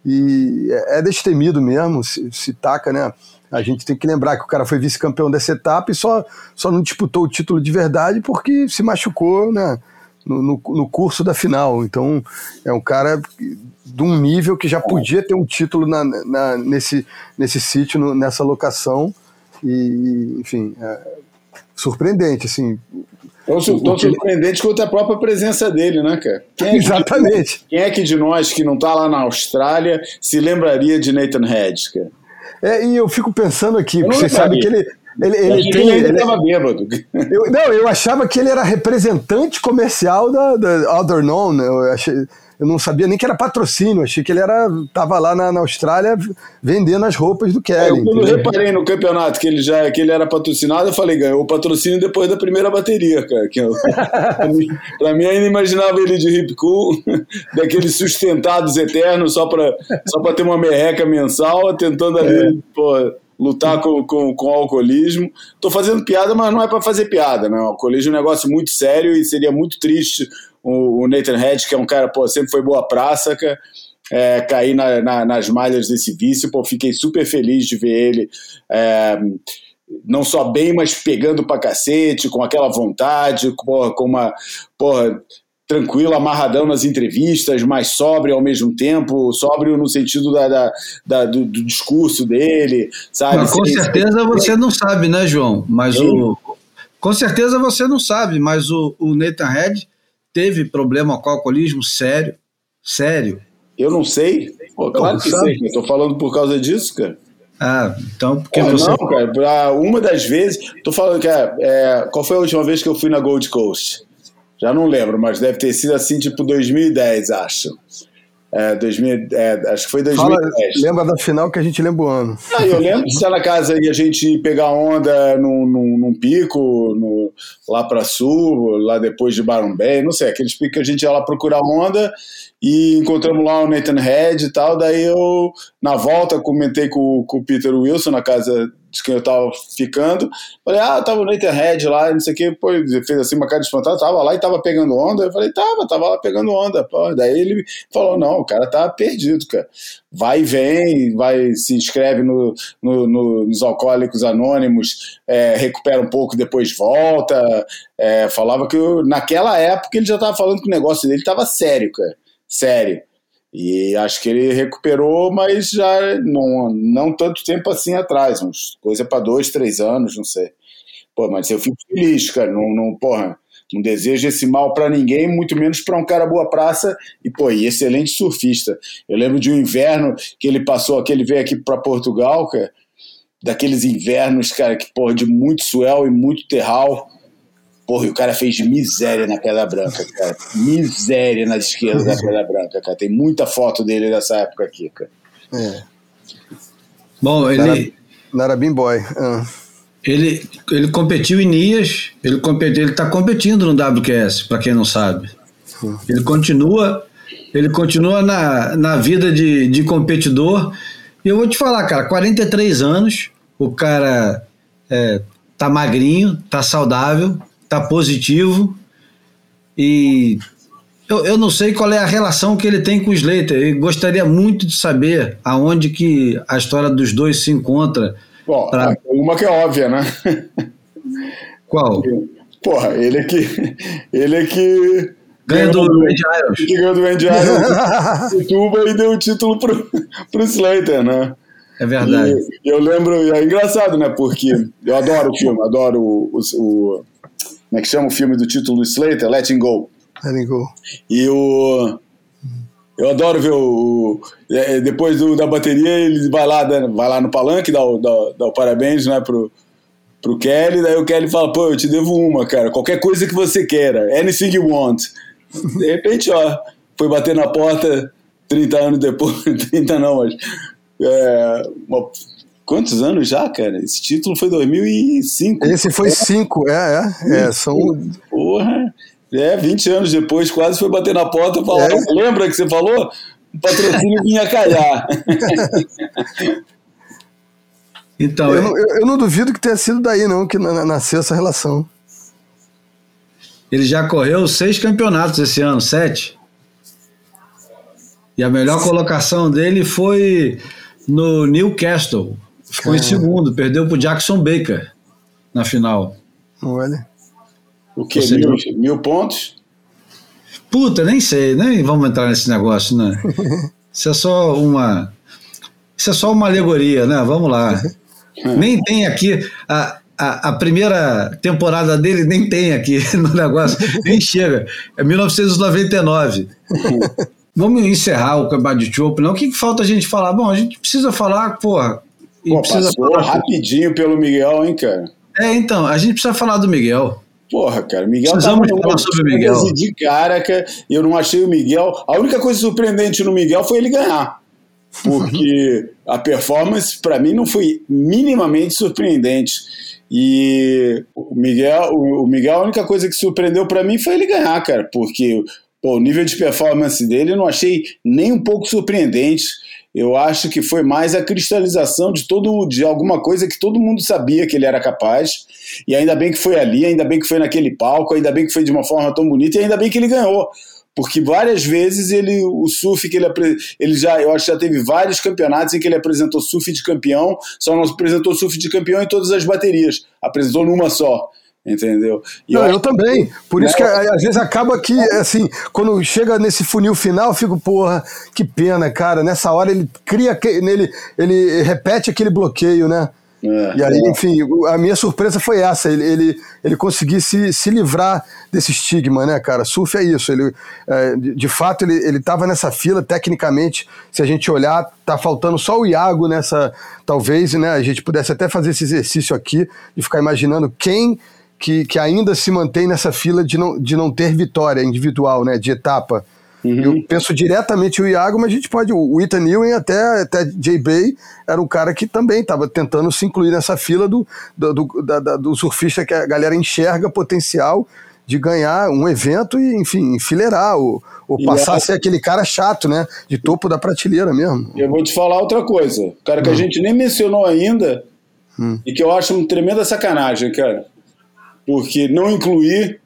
e é, é destemido mesmo, se, se taca, né? A gente tem que lembrar que o cara foi vice-campeão dessa etapa e só, só não disputou o título de verdade porque se machucou né, no, no, no curso da final. Então, é um cara de um nível que já podia ter um título na, na nesse, nesse sítio, nessa locação. E, enfim, é surpreendente, assim. Tão, tão surpreendente quanto a própria presença dele, né, cara? Quem é Exatamente. Que, quem é que de nós que não está lá na Austrália se lembraria de Nathan Hedges, cara? É, e eu fico pensando aqui, porque você sabe que ele. Ele, ele tem, ele estava bêbado. Eu, não, eu achava que ele era representante comercial da, da Other Known. Eu achei, eu não sabia nem que era patrocínio, achei que ele era tava lá na, na Austrália vendendo as roupas do Kelly. É, eu, quando eu reparei no campeonato que ele já que ele era patrocinado, eu falei, ganhou o patrocínio depois da primeira bateria, cara. Que eu, pra mim, ainda imaginava ele de hip cool, daqueles sustentados eternos, só pra, só pra ter uma merreca mensal, tentando ali, é. pô, lutar com, com, com o alcoolismo. Tô fazendo piada, mas não é para fazer piada, né? O alcoolismo é um negócio muito sério e seria muito triste o, Nathan Hedge, que é um cara, pô, sempre foi boa praça, cara, é, cair na, na, nas malhas desse vício, pô, fiquei super feliz de ver ele é, não só bem, mas pegando pra cacete, com aquela vontade, porra, com uma, porra, tranquilo, amarradão nas entrevistas, mas sóbrio ao mesmo tempo, sóbrio no sentido da, da, da do, do, discurso dele, sabe? Mas, com certeza você não sabe, né, João? Mas o... Com certeza você não sabe, mas o, o Nathan Head teve problema com alcoolismo sério, sério. Eu não sei. Pô, claro que sabe. sei, tô falando por causa disso, cara. Ah, então porque Pô, você. Não, cara, uma das vezes. Tô falando que é, é, Qual foi a última vez que eu fui na Gold Coast? Já não lembro, mas deve ter sido assim, tipo 2010, acho. É, 2000, é, acho que foi 2010. Fala, lembra da final que a gente lembra o ano. Ah, eu lembro de estar na casa e a gente pegar onda num, num, num pico, no, lá para sul, lá depois de Baron Bay, não sei, aqueles picos que a gente ia lá procurar onda e encontramos lá o Nathan Head e tal. Daí eu, na volta, comentei com, com o Peter Wilson na casa de quem eu tava ficando. Falei, ah, tava o Nathan Head lá, não sei o que, pô, fez assim uma cara de espantado, tava lá e tava pegando onda. Eu falei, tava, tava lá pegando onda. Pô. Daí ele falou, não, o cara tá perdido, cara. Vai e vem, vai, se inscreve no, no, no nos Alcoólicos Anônimos, é, recupera um pouco, depois volta. É, falava que eu, naquela época ele já tava falando que o negócio dele tava sério, cara. Sério. E acho que ele recuperou, mas já não, não tanto tempo assim atrás, uns, coisa para dois, três anos, não sei. Pô, mas eu fico feliz, cara. Não, não, porra, não desejo esse mal para ninguém, muito menos para um cara boa praça e, pô, e excelente surfista. Eu lembro de um inverno que ele passou, que ele veio aqui para Portugal, cara, daqueles invernos, cara, que, porra, de muito suel e muito terral. Porra, e o cara fez miséria na Pedra Branca, cara. Miséria na esquerda da Pedra Branca, cara. Tem muita foto dele dessa época aqui, cara. É. Bom, ele. Bean Boy. Ah. Ele, ele competiu em Nias, ele competiu, ele está competindo no WQS, para quem não sabe. Ele continua, ele continua na, na vida de, de competidor. E eu vou te falar, cara, 43 anos, o cara é, tá magrinho, tá saudável, tá positivo e eu, eu não sei qual é a relação que ele tem com o Slater. Eu gostaria muito de saber aonde que a história dos dois se encontra. Bom, pra... uma que é óbvia, né? Qual? Porra, ele é que. Ele é que. Ganhou do Randy Irons. Que ganhou do Randy Irons Tuba e deu o título pro, pro Slater, né? É verdade. E eu lembro, é engraçado, né? Porque eu adoro o filme, adoro o, o, o como é que chama o filme do título do Slater? Letting Go. Letting Go. E o eu adoro ver o. É, depois do, da bateria, ele vai lá, né, vai lá no palanque, dá o, dá, dá o parabéns né, pro, pro Kelly, daí o Kelly fala, pô, eu te devo uma, cara, qualquer coisa que você queira, anything you want. De repente, ó, foi bater na porta 30 anos depois, 30 não, mas. É, uma, quantos anos já, cara? Esse título foi 2005. Esse foi 5, é, é, é. São. Porra! É, 20 anos depois, quase foi bater na porta e falar: é. lembra que você falou? O patrocínio vinha calhar. então, eu, é... não, eu, eu, não duvido que tenha sido daí, não, que nasceu essa relação. Ele já correu seis campeonatos esse ano, sete. E a melhor colocação dele foi no Newcastle. Ficou em segundo, perdeu para o Jackson Baker na final. Olha. O que? Mil, mil pontos? Puta, nem sei, nem vamos entrar nesse negócio, né? Isso é só uma. Isso é só uma alegoria, né? Vamos lá. Nem tem aqui. A, a, a, primeira temporada dele nem tem aqui no negócio, nem chega. É 1999. Vamos encerrar o campeonato de Chopp, não? O que, que, falta a gente falar? Bom, a gente precisa falar, porra. Pô, precisa passou falar... rapidinho pelo Miguel, hein, cara? É, então, a gente precisa falar do Miguel. Porra, cara, Miguel Precisamos tava falar sobre o Miguel. de cara, cara, eu não achei o Miguel. A única coisa surpreendente no Miguel foi ele ganhar. Porque a performance, para mim, não foi minimamente surpreendente. E o Miguel, o Miguel, a única coisa que surpreendeu para mim foi ele ganhar, cara, porque pô, o nível de performance dele eu não achei nem um pouco surpreendente. Eu acho que foi mais a cristalização de todo de alguma coisa que todo mundo sabia que ele era capaz. E ainda bem que foi ali, ainda bem que foi naquele palco, ainda bem que foi de uma forma tão bonita e ainda bem que ele ganhou. Porque várias vezes ele o surf que ele ele já eu acho que já teve vários campeonatos em que ele apresentou surf de campeão, só não apresentou surf de campeão em todas as baterias, apresentou numa só entendeu? Não, eu, eu também. Por isso que às vezes acaba que, assim, quando chega nesse funil final, eu fico, porra, que pena, cara. Nessa hora ele cria, nele, ele repete aquele bloqueio, né? É, e aí, é. enfim, a minha surpresa foi essa, ele, ele, ele conseguir se, se livrar desse estigma, né, cara? Surf é isso, ele, é, de, de, fato ele, ele tava nessa fila, tecnicamente, se a gente olhar, tá faltando só o Iago nessa, talvez, né, a gente pudesse até fazer esse exercício aqui, de ficar imaginando quem que, que ainda se mantém nessa fila de não, de não ter vitória individual, né, de etapa. Uhum. Eu penso diretamente o Iago, mas a gente pode. O Ethan Ewing até, até Jay Bay era um cara que também estava tentando se incluir nessa fila do, do, do, da, da, do surfista que a galera enxerga potencial de ganhar um evento e, enfim, enfileirar, ou, ou passar a ser aquele cara chato, né? De topo da prateleira mesmo. Eu vou te falar outra coisa, cara, que hum. a gente nem mencionou ainda hum. e que eu acho uma tremenda sacanagem, cara porque não incluir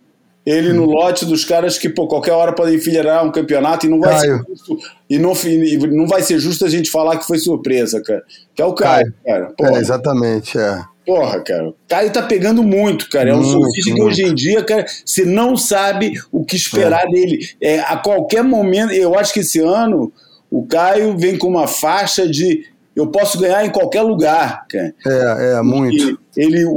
ele no lote dos caras que por qualquer hora podem enfileirar um campeonato e não vai Caio. ser justo, e não, e não vai ser justo a gente falar que foi surpresa, cara. Que é o Caio, Caio. cara. É, exatamente, é. Porra, cara. O Caio tá pegando muito, cara. É um surfista que hoje em dia, cara, você não sabe o que esperar é. dele. É, a qualquer momento, eu acho que esse ano o Caio vem com uma faixa de eu posso ganhar em qualquer lugar, cara. É, é, muito. Ele, o,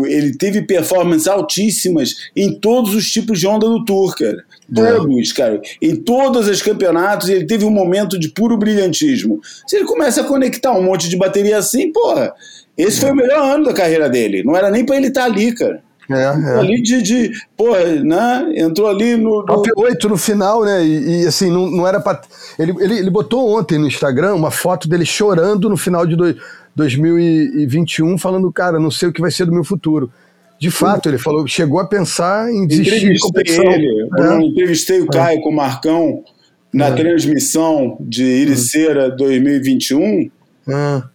o, ele teve performances altíssimas em todos os tipos de onda do Tour, cara. Todos, é. cara. Em todos os campeonatos ele teve um momento de puro brilhantismo. Se ele começa a conectar um monte de bateria assim, porra, esse é. foi o melhor ano da carreira dele. Não era nem para ele estar tá ali, cara. É, é. Ali de, de. Pô, né? Entrou ali no. Top 8 no final, né? E, e assim, não, não era pra. Ele, ele, ele botou ontem no Instagram uma foto dele chorando no final de do, 2021, falando, cara, não sei o que vai ser do meu futuro. De fato, ele falou, chegou a pensar em desistir de competição. Ele, é. entrevistei o Caio com o Marcão na é. transmissão de Iriceira 2021. É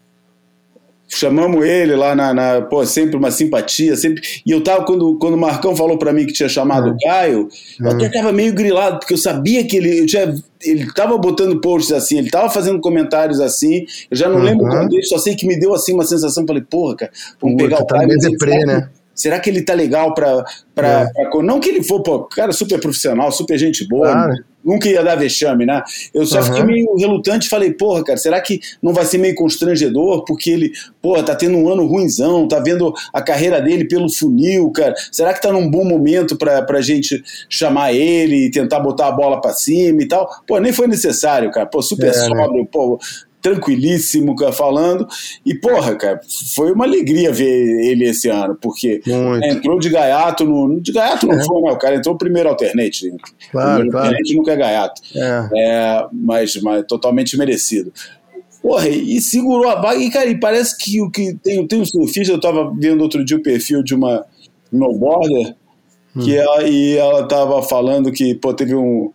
chamamos ele lá na, na, pô, sempre uma simpatia, sempre. E eu tava, quando, quando o Marcão falou para mim que tinha chamado é. o Caio, eu até tava meio grilado, porque eu sabia que ele, tinha, ele tava botando posts assim, ele tava fazendo comentários assim, eu já não uhum. lembro o contexto, só sei que me deu assim uma sensação, falei, porra, cara, vamos Puta, pegar o tá. Deprê, né? Será que ele tá legal pra. pra, é. pra não que ele for, pô, cara super profissional, super gente boa, claro. Nunca ia dar vexame, né? Eu só uhum. fiquei meio relutante falei, porra, cara, será que não vai ser meio constrangedor? Porque ele, porra, tá tendo um ano ruimzão, tá vendo a carreira dele pelo funil, cara. Será que tá num bom momento pra, pra gente chamar ele e tentar botar a bola pra cima e tal? Pô, nem foi necessário, cara. Pô, super é, né? sóbrio, né? pô, tranquilíssimo falando. E, porra, cara, foi uma alegria ver ele esse ano, porque Muito. entrou de gaiato no. De gaiato não é. foi, né? O cara entrou primeiro alternate. Claro, primeiro claro. alternate nunca é gaiato. É. é mas, mas totalmente merecido. Porra, e segurou a vaga. E, cara, e parece que o que tem, tem um surfista, eu tava vendo outro dia o perfil de uma snowboarder, que hum. ela, e ela tava falando que, pô, teve um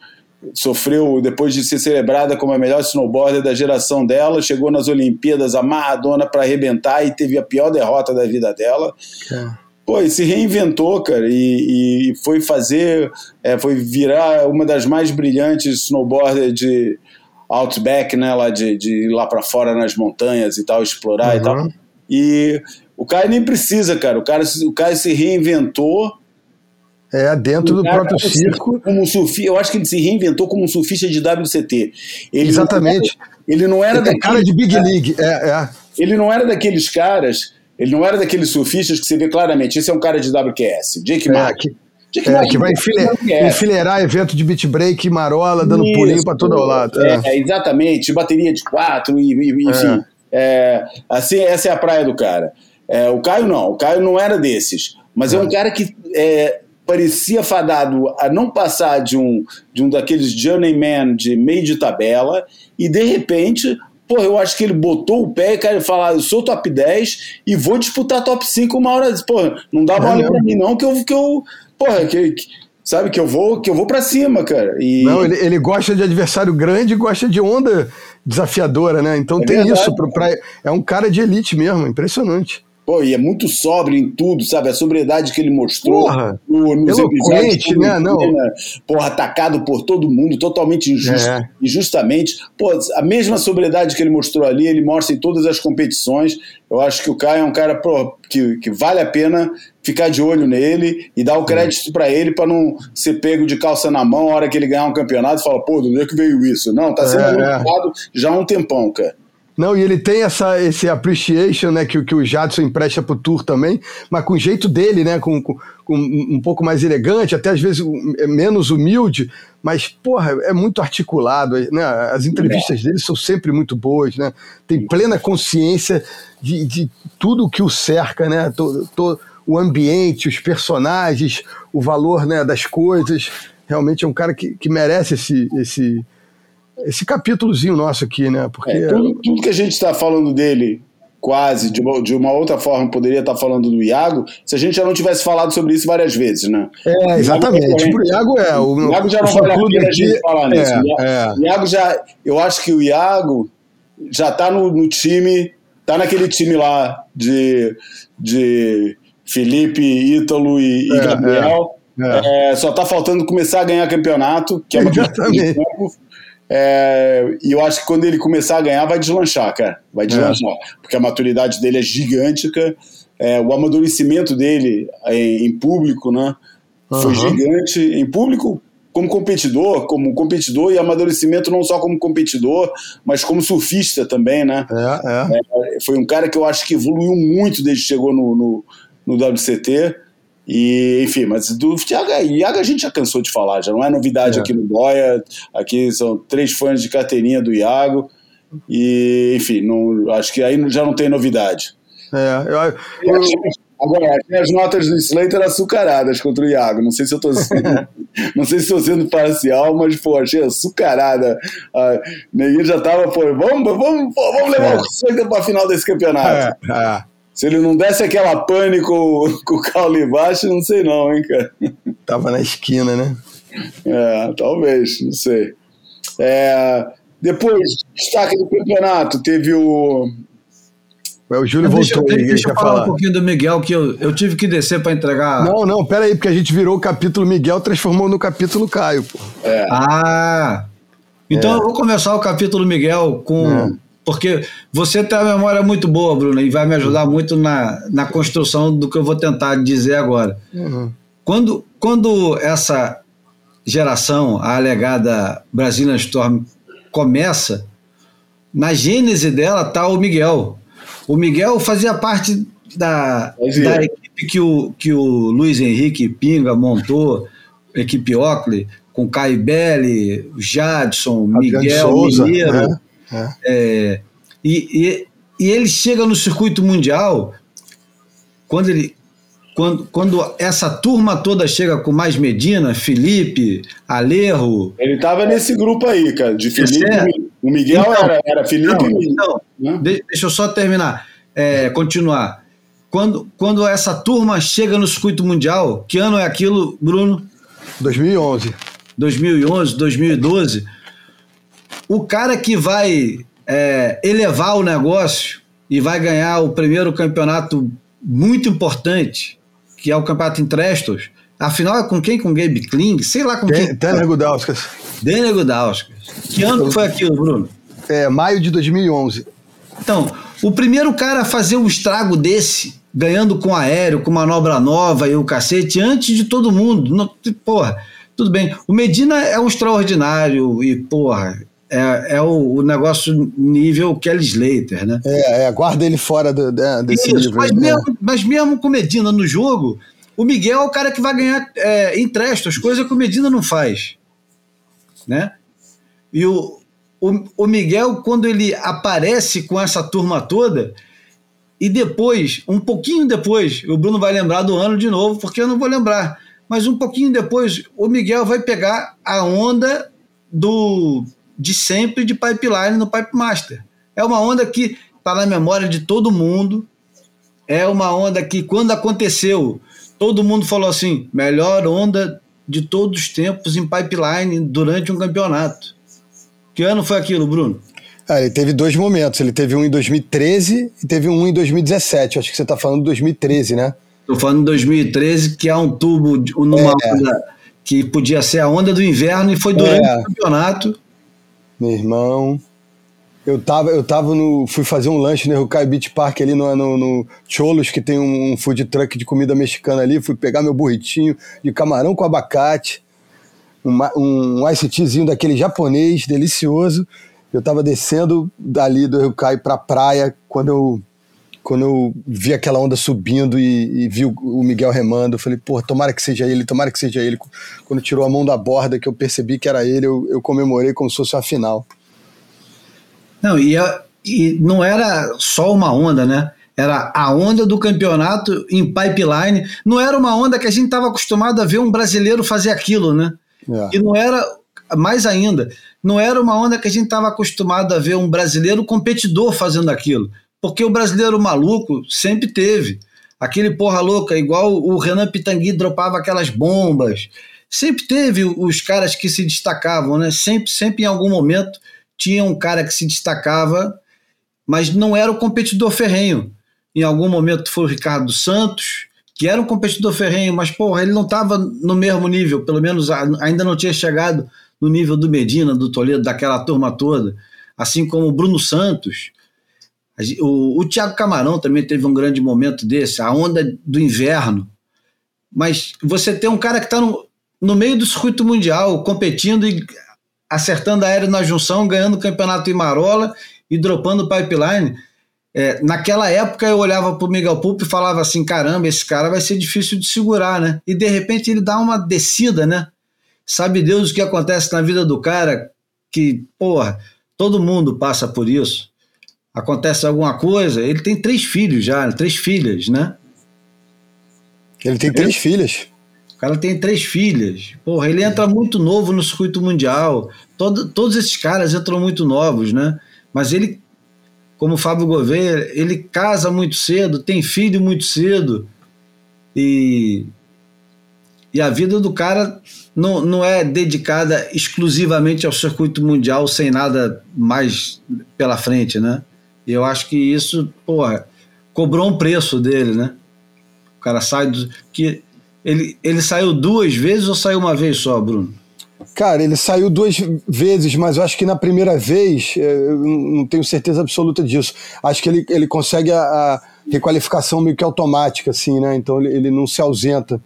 sofreu depois de ser celebrada como a melhor snowboarder da geração dela, chegou nas Olimpíadas amarradona para arrebentar e teve a pior derrota da vida dela. É. Pô, e se reinventou, cara, e, e foi fazer, é, foi virar uma das mais brilhantes snowboarders de outback, né, lá de, de ir lá para fora nas montanhas e tal, explorar uhum. e tal. E o cara nem precisa, cara, o cara, o cara se reinventou é, dentro do próprio circo. Como um eu acho que ele se reinventou como um surfista de WCT. Ele Exatamente. Não, ele não era ele daquele, cara de Big League. É, é. Ele não era daqueles caras, ele não era daqueles surfistas que você vê claramente, esse é um cara de WQS, Jake é, Mark. Que, Jake é, Mark, que vai enfileirar, enfileirar evento de beat break, marola, dando Isso, pulinho para todo lado. É. é. exatamente, bateria de quatro, e, e enfim. É. assim, essa é a praia do cara. o Caio não, o Caio não era desses. Mas é, um cara que parecia fadado a não passar de um, de um daqueles journeyman de meio de tabela, e de repente, porra, eu acho que ele botou o pé e quer falar, eu sou top 10 e vou disputar top 5 uma hora. Porra, não dá bola pra mim, não, que eu. Que eu porra, que, que sabe que eu vou que eu vou para cima, cara. E... Não, ele, ele gosta de adversário grande e gosta de onda desafiadora, né? Então é tem verdade, isso. Pra, pra, é um cara de elite mesmo, impressionante. Pô, e é muito sóbrio em tudo, sabe? A sobriedade que ele mostrou porra, no, nos episódios. Né? Não. Porra, atacado por todo mundo, totalmente injusto, é. injustamente. Pô, a mesma sobriedade que ele mostrou ali, ele mostra em todas as competições. Eu acho que o Caio é um cara pô, que, que vale a pena ficar de olho nele e dar o crédito para ele para não ser pego de calça na mão a hora que ele ganhar um campeonato e falar, pô, do onde é que veio isso? Não, tá sendo é, é. já há um tempão, cara. Não, e ele tem essa, esse appreciation, né, que, que o Jadson empresta pro Tour também, mas com o jeito dele, né, com, com, com, um pouco mais elegante, até às vezes é menos humilde, mas, porra, é muito articulado, né, as entrevistas é. dele são sempre muito boas, né, tem plena consciência de, de tudo que o cerca, né, to, to, o ambiente, os personagens, o valor, né, das coisas, realmente é um cara que, que merece esse, esse esse capítulozinho nosso aqui, né? Porque é, tudo, tudo, que a gente está falando dele, quase, de uma, de uma, outra forma, poderia estar tá falando do Iago, se a gente já não tivesse falado sobre isso várias vezes, né? É, exatamente. O Iago é. O, o Iago já não vale a pena a gente falar nisso. É, o Iago já. Eu acho que o Iago já está no, no time, está naquele time lá de, de Felipe, Ítalo e, e é, Gabriel. É. É, só está faltando começar a ganhar campeonato, que é uma Exatamente. É, e eu acho que quando ele começar a ganhar, vai deslanchar, cara. Vai deslanchar. É. Porque a maturidade dele é gigântica. É, o amadurecimento dele em, em público, né? Foi uhum. gigante. Em público, como competidor, como competidor e amadurecimento não só como competidor, mas como surfista também, né? É, é. É, foi um cara que eu acho que evoluiu muito desde que chegou no, no, no WCT. E, enfim, mas do Iaga, Iaga a gente já cansou de falar, já não é novidade é. aqui no Boia. Aqui são três fãs de carteirinha do Iago. E, enfim, não, acho que aí já não tem novidade. É, eu, eu, Agora, as notas do Slater açucaradas contra o Iago. Não sei se eu tô sendo, não sei se estou sendo parcial, mas pô, achei açucarada. Ah, ninguém já tava, pô, vamos, vamos, pô, vamos levar é. o Slater para a final desse campeonato. É, é. Se ele não desse aquela pânico com o caule baixo, não sei não, hein, cara. Tava na esquina, né? É, talvez, não sei. É, depois, destaque do campeonato, teve o. O Júlio deixa, voltou aí. Deixa eu falar, falar um pouquinho do Miguel, que eu, eu tive que descer para entregar. Não, não, pera aí, porque a gente virou o capítulo Miguel, transformou no capítulo Caio. Pô. É. Ah! Então é. eu vou começar o capítulo Miguel com. Porque você tem uma memória muito boa, Bruno, e vai me ajudar muito na, na construção do que eu vou tentar dizer agora. Uhum. Quando, quando essa geração, a alegada Brazilian Storm, começa, na gênese dela está o Miguel. O Miguel fazia parte da, da equipe que o, que o Luiz Henrique Pinga montou, equipe Oakley, com Caio Belli, Jadson, Miguel Souza, Mineiro. Né? É. É, e, e, e ele chega no circuito mundial, quando ele, quando, quando essa turma toda chega com mais Medina, Felipe, Alerro. Ele estava nesse grupo aí, cara, de Felipe. É. O Miguel então, era, era Felipe. Não, então, né? Deixa eu só terminar, é, continuar. Quando, quando essa turma chega no circuito mundial, que ano é aquilo, Bruno? 2011. 2011, 2012. O cara que vai é, elevar o negócio e vai ganhar o primeiro campeonato muito importante que é o campeonato em Trestos. Afinal, é com quem? Com Gabe Kling? Sei lá com Den, quem. Denner Gudauskas. Denner Gudauskas. Que ano foi aquilo, Bruno? É, maio de 2011. Então, o primeiro cara a fazer um estrago desse, ganhando com aéreo, com manobra nova e o cacete, antes de todo mundo. Não, porra, tudo bem. O Medina é um extraordinário e, porra, é, é o, o, negócio nível Kelly Slater, né? É, é guarda ele fora do, de, desse Isso, nível. Mas, né? mesmo, mas mesmo com Medina no jogo, o Miguel é o cara que vai ganhar é, em as coisas que o Medina não faz. Né? E o, o, o Miguel, quando ele aparece com essa turma toda, e depois, um pouquinho depois, o Bruno vai lembrar do ano de novo, porque eu não vou lembrar, mas um pouquinho depois, o Miguel vai pegar a onda do de sempre de pipeline no Pipe Master. É uma onda que está na memória de todo mundo. É uma onda que, quando aconteceu, todo mundo falou assim: melhor onda de todos os tempos em pipeline durante um campeonato. Que ano foi aquilo, Bruno? Ah, ele teve dois momentos. Ele teve um em 2013 e teve um em 2017. Acho que você está falando de 2013, né? Estou falando de 2013, que é um tubo numa é. onda que podia ser a onda do inverno e foi durante é. o campeonato meu irmão. Eu tava, eu tava no. Fui fazer um lanche no Rukai Beach Park ali no, no, no Cholos, que tem um, food truck de comida mexicana ali. Fui pegar meu burritinho de camarão com abacate, um, um ice teazinho daquele japonês, delicioso. Eu tava descendo dali do Rukai pra praia quando eu quando eu vi aquela onda subindo e, e vi o, o, Miguel remando, eu falei, pô, tomara que seja ele, tomara que seja ele. Quando tirou a mão da borda, que eu percebi que era ele, eu, eu comemorei como se fosse uma final. Não, e, e não era só uma onda, né? Era a onda do campeonato em pipeline. Não era uma onda que a gente estava acostumado a ver um brasileiro fazer aquilo, né? É. E não era, mais ainda, não era uma onda que a gente estava acostumado a ver um brasileiro competidor fazendo aquilo. Porque o brasileiro maluco sempre teve. Aquele porra louca, igual o Renan Pitangui dropava aquelas bombas. Sempre teve os caras que se destacavam, né? Sempre, sempre em algum momento tinha um cara que se destacava, mas não era o competidor ferrenho. Em algum momento foi o Ricardo Santos, que era um competidor ferrenho, mas porra, ele não estava no mesmo nível, pelo menos ainda não tinha chegado no nível do Medina, do Toledo, daquela turma toda. Assim como o Bruno Santos, o, o Thiago Camarão também teve um grande momento desse, a onda do inverno. Mas você tem um cara que está no, no meio do circuito mundial, competindo e acertando aéreo na junção, ganhando o campeonato em Marola e dropando o pipeline. É, naquela época eu olhava para o Miguel Pupo e falava assim: caramba, esse cara vai ser difícil de segurar, né? E de repente ele dá uma descida, né? Sabe Deus o que acontece na vida do cara que, porra, todo mundo passa por isso acontece alguma coisa, ele tem três filhos já, três filhas, né? Ele tem três filhas. O cara tem três filhas. Porra, ele entra muito novo no circuito mundial. Todo, todos esses caras entram muito novos, né? Mas ele, como o Fábio Gouveia, ele casa muito cedo, tem filho muito cedo. E, e a vida do cara não, não é dedicada exclusivamente ao circuito mundial sem nada mais pela frente, né? E eu acho que isso, porra, cobrou um preço dele, né? O cara sai do. Que, ele, ele saiu duas vezes ou saiu uma vez só, Bruno? Cara, ele saiu duas vezes, mas eu acho que na primeira vez, é, eu não tenho certeza absoluta disso. Acho que ele, ele consegue a, a requalificação meio que automática, assim, né? Então ele, ele não se ausenta.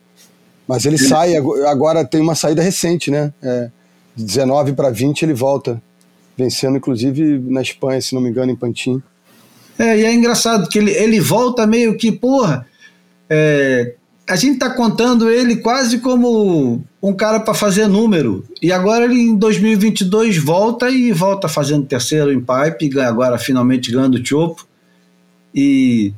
Mas ele sai, agora tem uma saída recente, né? É, de 19 para 20 ele volta, vencendo inclusive na Espanha, se não me engano, em Pantin. É, e é engraçado que ele, ele volta meio que, porra, é, a gente tá contando ele quase como um cara para fazer número. E agora ele em 2022 volta e volta fazendo terceiro em pipe, agora finalmente ganhando o Chopo. E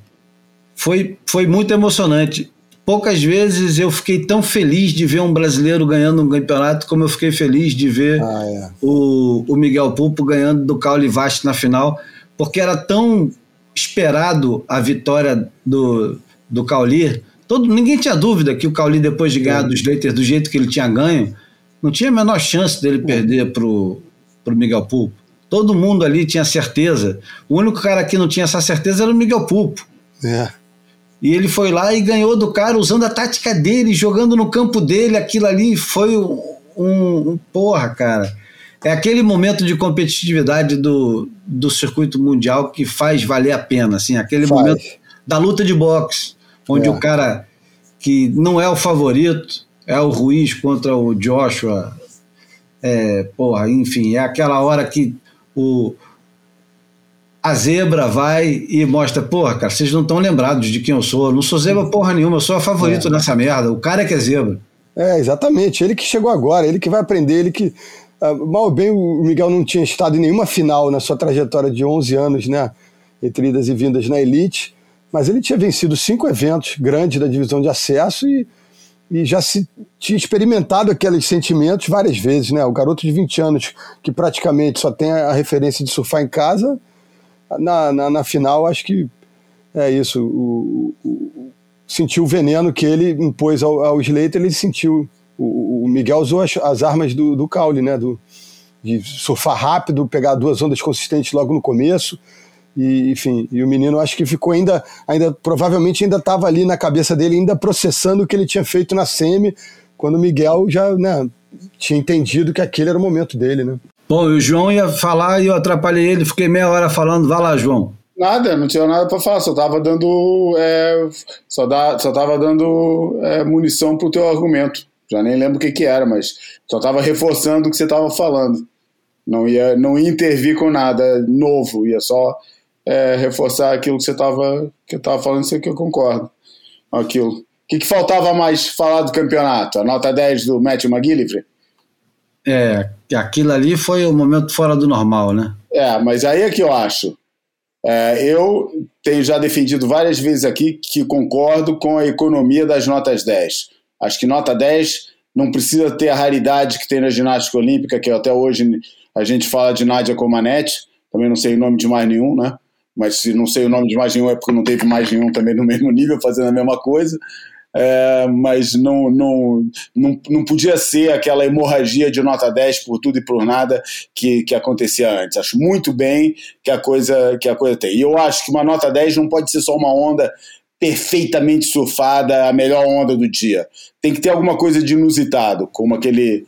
foi, foi muito emocionante. Poucas vezes eu fiquei tão feliz de ver um brasileiro ganhando um campeonato como eu fiquei feliz de ver ah, é. o, o Miguel Pulpo ganhando do Cauli Vast na final, porque era tão esperado a vitória do, do Cauli. Todo, ninguém tinha dúvida que o Cauli, depois de ganhar é. dos Leiters do jeito que ele tinha ganho, não tinha a menor chance dele perder para o Miguel Pulpo. Todo mundo ali tinha certeza. O único cara que não tinha essa certeza era o Miguel Pulpo. É. E ele foi lá e ganhou do cara usando a tática dele, jogando no campo dele. Aquilo ali foi um, um, porra, cara. É aquele momento de competitividade do, do circuito mundial que faz valer a pena, assim, aquele faz. momento da luta de boxe, onde é. o cara que não é o favorito é o Ruiz contra o Joshua. É, porra, enfim, é aquela hora que o, a zebra vai e mostra, porra, cara, vocês não estão lembrados de quem eu sou. Eu não sou zebra porra nenhuma, eu sou a favorito é. nessa merda. O cara é que é zebra. É, exatamente. Ele que chegou agora, ele que vai aprender, ele que. Uh, mal ou bem, o Miguel não tinha estado em nenhuma final na sua trajetória de 11 anos, né? Entre idas e vindas na Elite, mas ele tinha vencido cinco eventos grandes da divisão de acesso e, e já se tinha experimentado aqueles sentimentos várias vezes, né? O garoto de 20 anos que praticamente só tem a referência de surfar em casa na, na, na final, acho que é isso. O, o, sentiu o veneno que ele impôs ao, ao Slater, ele sentiu. O, o Miguel usou as, as armas do, do Caule, né? Do, de surfar rápido, pegar duas ondas consistentes logo no começo. E, enfim, e o menino acho que ficou ainda, ainda provavelmente ainda estava ali na cabeça dele, ainda processando o que ele tinha feito na semi, quando o Miguel já né, tinha entendido que aquele era o momento dele, né? Bom, o João ia falar e eu atrapalhei ele, fiquei meia hora falando. Vai lá, João. Nada, não tinha nada para falar, só tava dando, é, só, dá, só tava dando é, munição pro teu argumento. Já nem lembro o que que era, mas só tava reforçando o que você tava falando. Não ia, não ia intervir com nada novo, ia só é, reforçar aquilo que você tava, que eu tava falando, isso que eu concordo. Aquilo. O que, que faltava mais falar do campeonato? A nota 10 do Matthew McGillivray? É, aquilo ali foi o um momento fora do normal, né? É, mas aí é que eu acho. É, eu tenho já defendido várias vezes aqui que concordo com a economia das notas 10. Acho que nota 10 não precisa ter a raridade que tem na ginástica olímpica, que até hoje a gente fala de Nádia Comaneci, também não sei o nome de mais nenhum, né? Mas se não sei o nome de mais nenhum é porque não teve mais nenhum também no mesmo nível fazendo a mesma coisa é, mas não, não, não, não podia ser aquela hemorragia de nota 10 por tudo e por nada que, que acontecia antes. Acho muito bem que a coisa que a coisa tem. E eu acho que uma nota 10 não pode ser só uma onda perfeitamente surfada, a melhor onda do dia. Tem que ter alguma coisa de inusitado, como aquele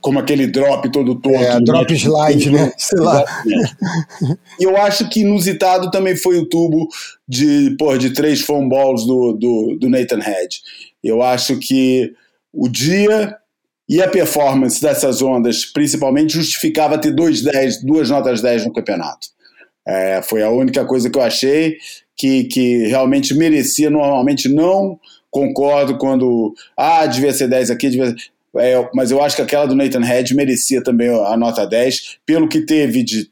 como aquele drop todo torto. É, drop slide, né? Sei lá. E eu acho que inusitado também foi o tubo de, porra, de três foam balls do, do, do Nathan Head. Eu acho que o dia e a performance dessas ondas, principalmente, justificava ter dois 10, duas notas 10 no campeonato. É, foi a única coisa que eu achei que, que realmente merecia. Normalmente não concordo quando. Ah, devia ser 10 aqui, devia ser. É, mas eu acho que aquela do Nathan Head merecia também a nota 10, pelo que teve de,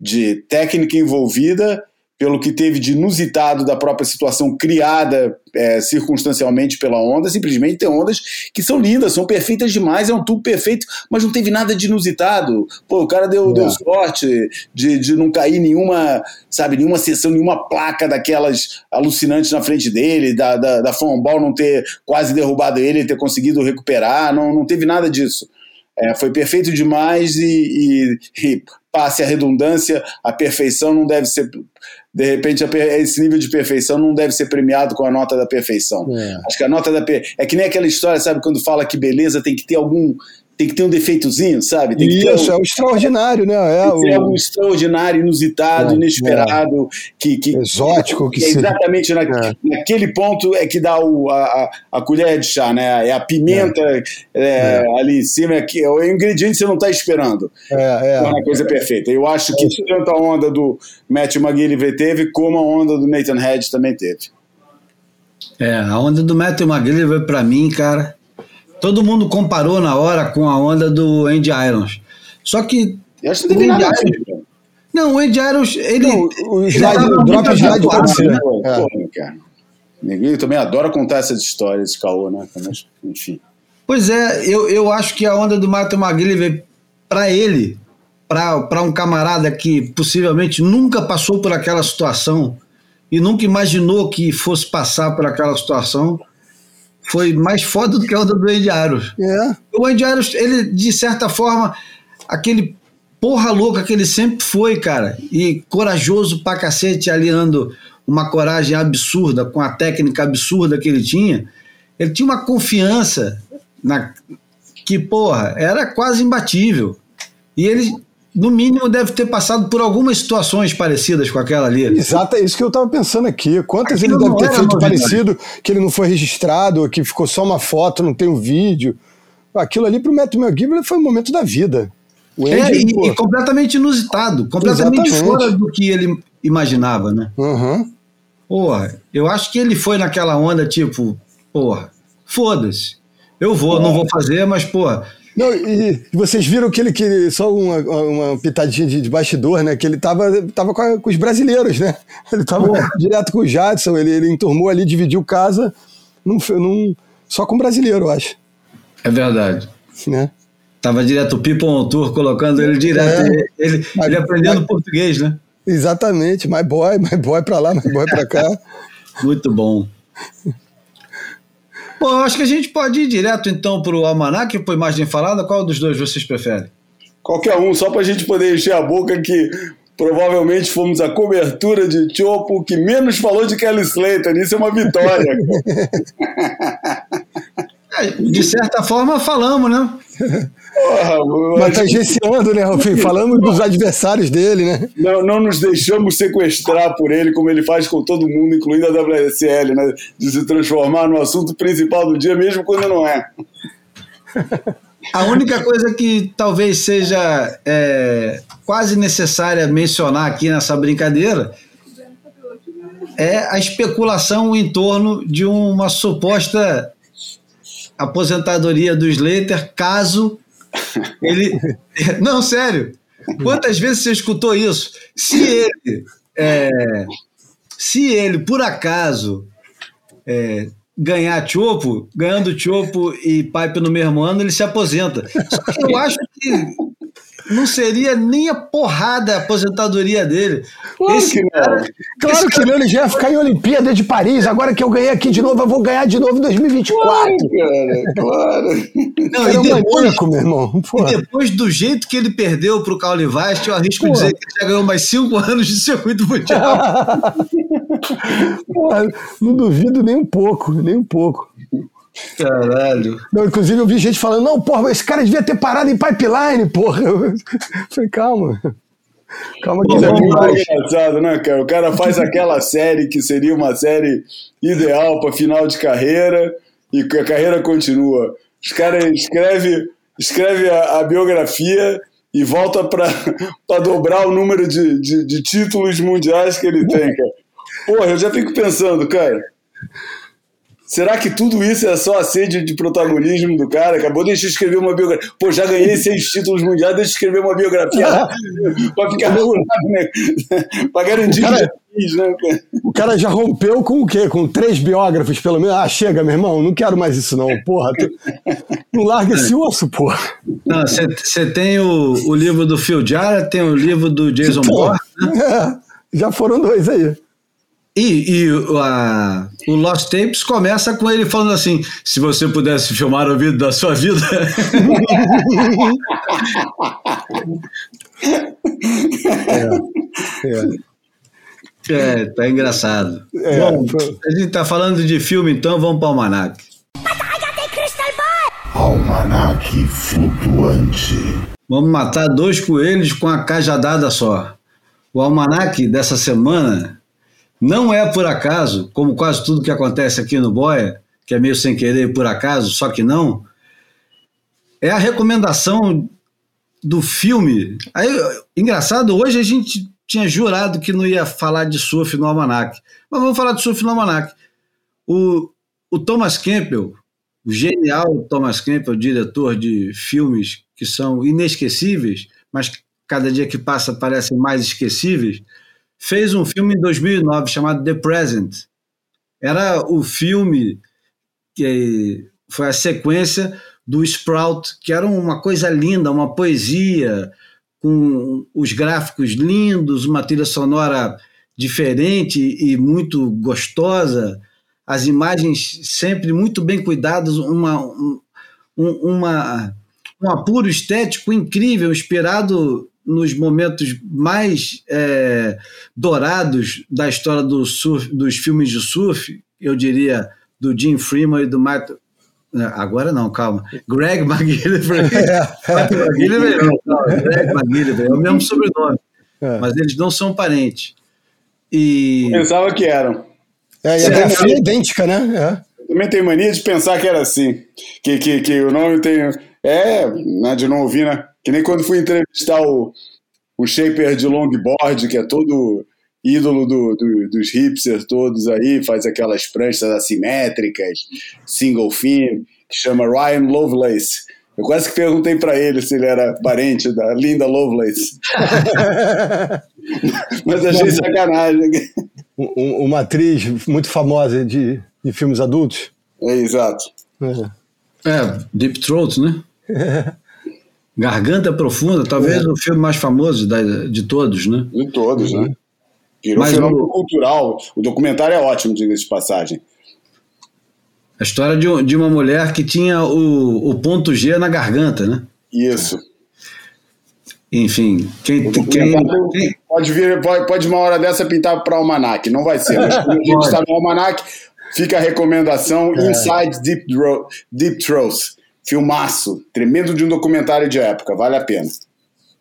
de técnica envolvida pelo que teve de inusitado da própria situação criada é, circunstancialmente pela onda, simplesmente tem ondas que são lindas, são perfeitas demais, é um tubo perfeito, mas não teve nada de inusitado. Pô, o cara deu, é. deu sorte de, de não cair nenhuma, sabe, nenhuma sessão, nenhuma placa daquelas alucinantes na frente dele, da, da, da Ball não ter quase derrubado ele, ter conseguido recuperar, não, não teve nada disso. É, foi perfeito demais e, e, e, passe a redundância, a perfeição não deve ser de repente esse nível de perfeição não deve ser premiado com a nota da perfeição. É. Acho que a nota da é que nem aquela história, sabe, quando fala que beleza tem que ter algum tem que ter um defeitozinho, sabe? Tem Isso, um, é o extraordinário, né? É o... algo extraordinário, inusitado, é, inesperado, é. Que, que, exótico, que, que exatamente na, é. naquele ponto é que dá o, a, a, colher de chá, né? É a pimenta é. É, ali em cima, é, que, é o ingrediente que você não está esperando. É, é. uma coisa perfeita. Eu acho que tanto a onda do Matthew McGillivray teve, como a onda do Nathan Hedge também teve. É, a onda do Matthew McGillivray, para mim, cara, Todo mundo comparou na hora com a onda do Andy Irons. Só que. Eu acho que não teve nada Irons, Não, o Andy Irons, ele. Não, o slide, o drop slide pode ser. Né? É. cara. Ninguém também adora contar essas histórias de caô, né? Mas, enfim. Pois é, eu, eu acho que a onda do Matheus McGillivray, para ele, para um camarada que possivelmente nunca passou por aquela situação e nunca imaginou que fosse passar por aquela situação, foi mais foda do que a onda do Andy Aros. É. O Andy Aros, ele, de certa forma, aquele porra louca que ele sempre foi, cara, e corajoso pra cacete, aliando uma coragem absurda com a técnica absurda que ele tinha, ele tinha uma confiança na que, porra, era quase imbatível. E ele no mínimo deve ter passado por algumas situações parecidas com aquela ali. Exato, é isso que eu estava pensando aqui. Quantas Aquilo ele deve ter feito parecido, que ele não foi registrado, que ficou só uma foto, não tem um vídeo. Aquilo ali para o Matt McGibbon foi um momento da vida. Andy, é, e, e, completamente inusitado, completamente Exatamente. fora do que ele imaginava, né? Uhum. Porra, eu acho que ele foi naquela onda tipo, porra, foda-se. Eu vou, é. não vou fazer, mas, porra, não, e, vocês viram que ele, que só uma, uma pitadinha de, de bastidor, né? Que ele tava, tava com, a, com os brasileiros, né? Ele tava direto com o Jadson, ele, ele enturmou ali, dividiu casa, num, num, só com brasileiro, eu acho. É verdade. Né? Tava direto o People on Tour, colocando ele direto. É, ele, ele, ele aprendendo português, né? Exatamente, my boy, my boy pra lá, my boy pra cá. Muito bom. Bom, eu acho que a gente pode ir direto então para o Almanac, por imagem falada. Qual dos dois vocês preferem? Qualquer um, só para a gente poder encher a boca que provavelmente fomos a cobertura de Chopo que menos falou de Kelly Slater. Isso é uma vitória. É, de certa forma, falamos, né? Porra, Mas tangenciando, né, Rufim? Falamos dos adversários dele, né? Não, não nos deixamos sequestrar por ele, como ele faz com todo mundo, incluindo a WSL, né? De se transformar no assunto principal do dia, mesmo quando não é. A única coisa que talvez seja é, quase necessária mencionar aqui nessa brincadeira é a especulação em torno de uma suposta aposentadoria do Slater caso ele. Não, sério. Quantas vezes você escutou isso? Se ele. É, se ele, por acaso, é, ganhar chopo, ganhando chopo e pipe no mesmo ano, ele se aposenta. Só que eu acho que não seria nem a porrada a aposentadoria dele. Claro esse que cara, não. Claro que cara... não, ele já ia ficar em Olimpíada de Paris. Agora que eu ganhei aqui de novo, eu vou ganhar de novo em 2024. Claro, cara, claro. Não, e, depois, meu irmão. e depois do jeito que ele perdeu para o Caule Vast, eu arrisco Porra. dizer que ele já ganhou mais cinco anos de circuito mundial. Porra, não duvido nem um pouco, nem um pouco. Caralho. Não, inclusive eu vi gente falando, não, porra, esse cara devia ter parado em pipeline, porra. Eu falei, calma. Calma que é mais. engraçado, né, cara? O cara faz aquela série que seria uma série ideal para final de carreira e a carreira continua. Os caras escreve, escreve a, a biografia e volta para dobrar o número de, de, de títulos mundiais que ele tem, cara. Porra, eu já fico pensando, cara. Será que tudo isso é só a sede de protagonismo do cara? Acabou, deixa eu escrever uma biografia. Pô, já ganhei seis títulos mundiais, deixa eu escrever uma biografia para ficar curado, né? para garantir cara, fiz, né? O cara já rompeu com o quê? Com três biógrafos, pelo menos. Ah, chega, meu irmão, não quero mais isso, não. Porra, tu... não larga esse osso, porra. Não, você tem o, o livro do Phil Jarrett, tem o livro do Jason Bourne, né? É, já foram dois aí. E, e a, o Lost Tapes começa com ele falando assim: se você pudesse filmar o vídeo da sua vida. é, é. é, tá engraçado. É, Bom, a gente tá falando de filme, então vamos para o Almanac. Almanac flutuante. Vamos matar dois coelhos com a cajadada só. O almanac dessa semana não é por acaso, como quase tudo que acontece aqui no Boia, que é meio sem querer por acaso, só que não. É a recomendação do filme. Aí, engraçado, hoje a gente tinha jurado que não ia falar de surf no Almanac. Mas vamos falar de surf no Almanac. O, o Thomas Campbell, o genial Thomas Campbell, diretor de filmes que são inesquecíveis, mas cada dia que passa parecem mais esquecíveis, fez um filme em 2009 chamado The Present. Era o filme que foi a sequência do Sprout, que era uma coisa linda, uma poesia, com os gráficos lindos, uma trilha sonora diferente e muito gostosa, as imagens sempre muito bem cuidadas, uma, um, uma, um apuro estético incrível, inspirado nos momentos mais é, dourados da história do surf, dos filmes de surf, eu diria do Jim Freeman e do Michael. É, agora não, calma. Greg McGillivray. McGillivray não. Greg McGillivray, é o mesmo sobrenome. É. Mas eles não são parentes. E... Pensava que eram. É, e a grafia é idêntica, né? É. Também tem mania de pensar que era assim. Que, que, que o nome tem. É, né, de não ouvir, né? Que nem quando fui entrevistar o, o Shaper de longboard, que é todo ídolo do, do, dos hipsters todos aí, faz aquelas pranchas assimétricas, single fin, que chama Ryan Lovelace. Eu quase que perguntei para ele se ele era parente da Linda Lovelace. Mas achei sacanagem. Uma atriz muito famosa de, de filmes adultos. É, exato. É, é Deep Throat, né? Garganta Profunda, talvez é. o filme mais famoso de, de todos, né? De todos, né? Virou Mas fenômeno o... cultural. O documentário é ótimo, diga-se de passagem. A história de, de uma mulher que tinha o, o ponto G na garganta, né? Isso. Enfim, quem, quem, quem... Pode vir, pode, pode uma hora dessa pintar para o Almanac, não vai ser. Mas a gente está no Almanac, fica a recomendação é. Inside Deep, Deep Throats Filmaço, tremendo de um documentário de época, vale a pena.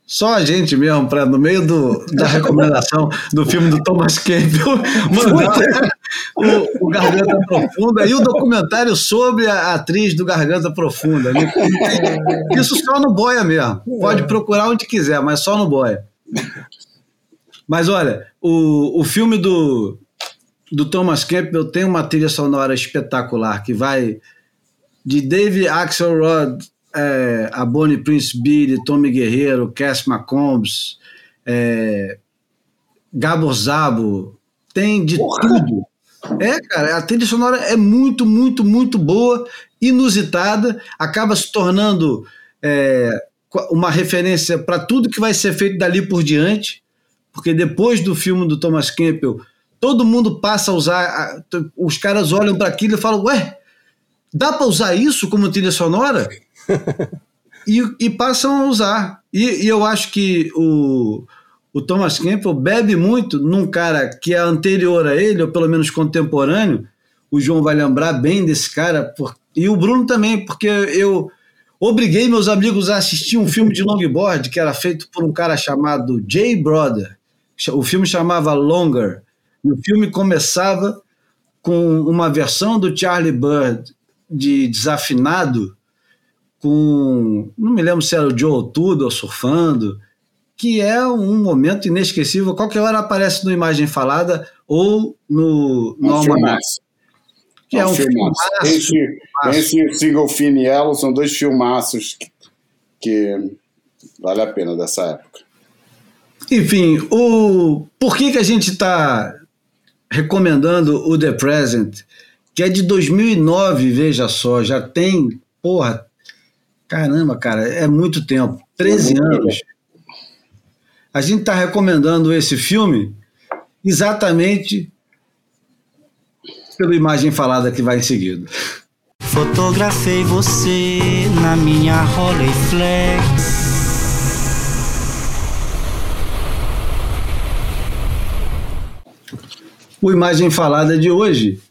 Só a gente mesmo, para no meio do, da recomendação do filme do Thomas Campbell, mandar o, o, Garganta Profunda e o documentário sobre a atriz do Garganta Profunda. Isso só no Boia mesmo. Pode procurar onde quiser, mas só no Boia. Mas olha, o, o filme do, do Thomas Campbell tem uma trilha sonora espetacular que vai de Dave Axelrod é, a Bonnie Prince Billy, Tommy Guerreiro, Cass McCombs, é, Gabor Zabo, tem de Porra. tudo. É, cara, a trilha sonora é muito, muito, muito boa, inusitada, acaba se tornando é, uma referência para tudo que vai ser feito dali por diante, porque depois do filme do Thomas Campbell, todo mundo passa a usar, os caras olham para aquilo e falam, ué, Dá para usar isso como trilha sonora? e, e, passam a usar. E, e, eu acho que o, o Thomas Campbell bebe muito num cara que é anterior a ele, ou pelo menos contemporâneo. O João vai lembrar bem desse cara, por, e o Bruno também, porque eu obriguei meus amigos a assistir um filme de longboard que era feito por um cara chamado Jay Brother. O filme chamava Longer. E o filme começava com uma versão do Charlie Bird de desafinado com. Não me lembro se era o Joe Tudo ou surfando, que é um momento inesquecível. Qualquer hora aparece no Imagem Falada ou no, no Almanac. Que é um filmaço. Esse, esse Single Fin e Yellow são dois filmaços que, que vale a pena dessa época. Enfim, o por que, que a gente está recomendando o The Present, que é de 2009, veja só, já tem, porra, caramba, cara, é muito tempo, 13 é anos. A gente está recomendando esse filme exatamente pela imagem falada que vai em seguida. Fotografei você na minha Rolleiflex. O Imagem Falada de hoje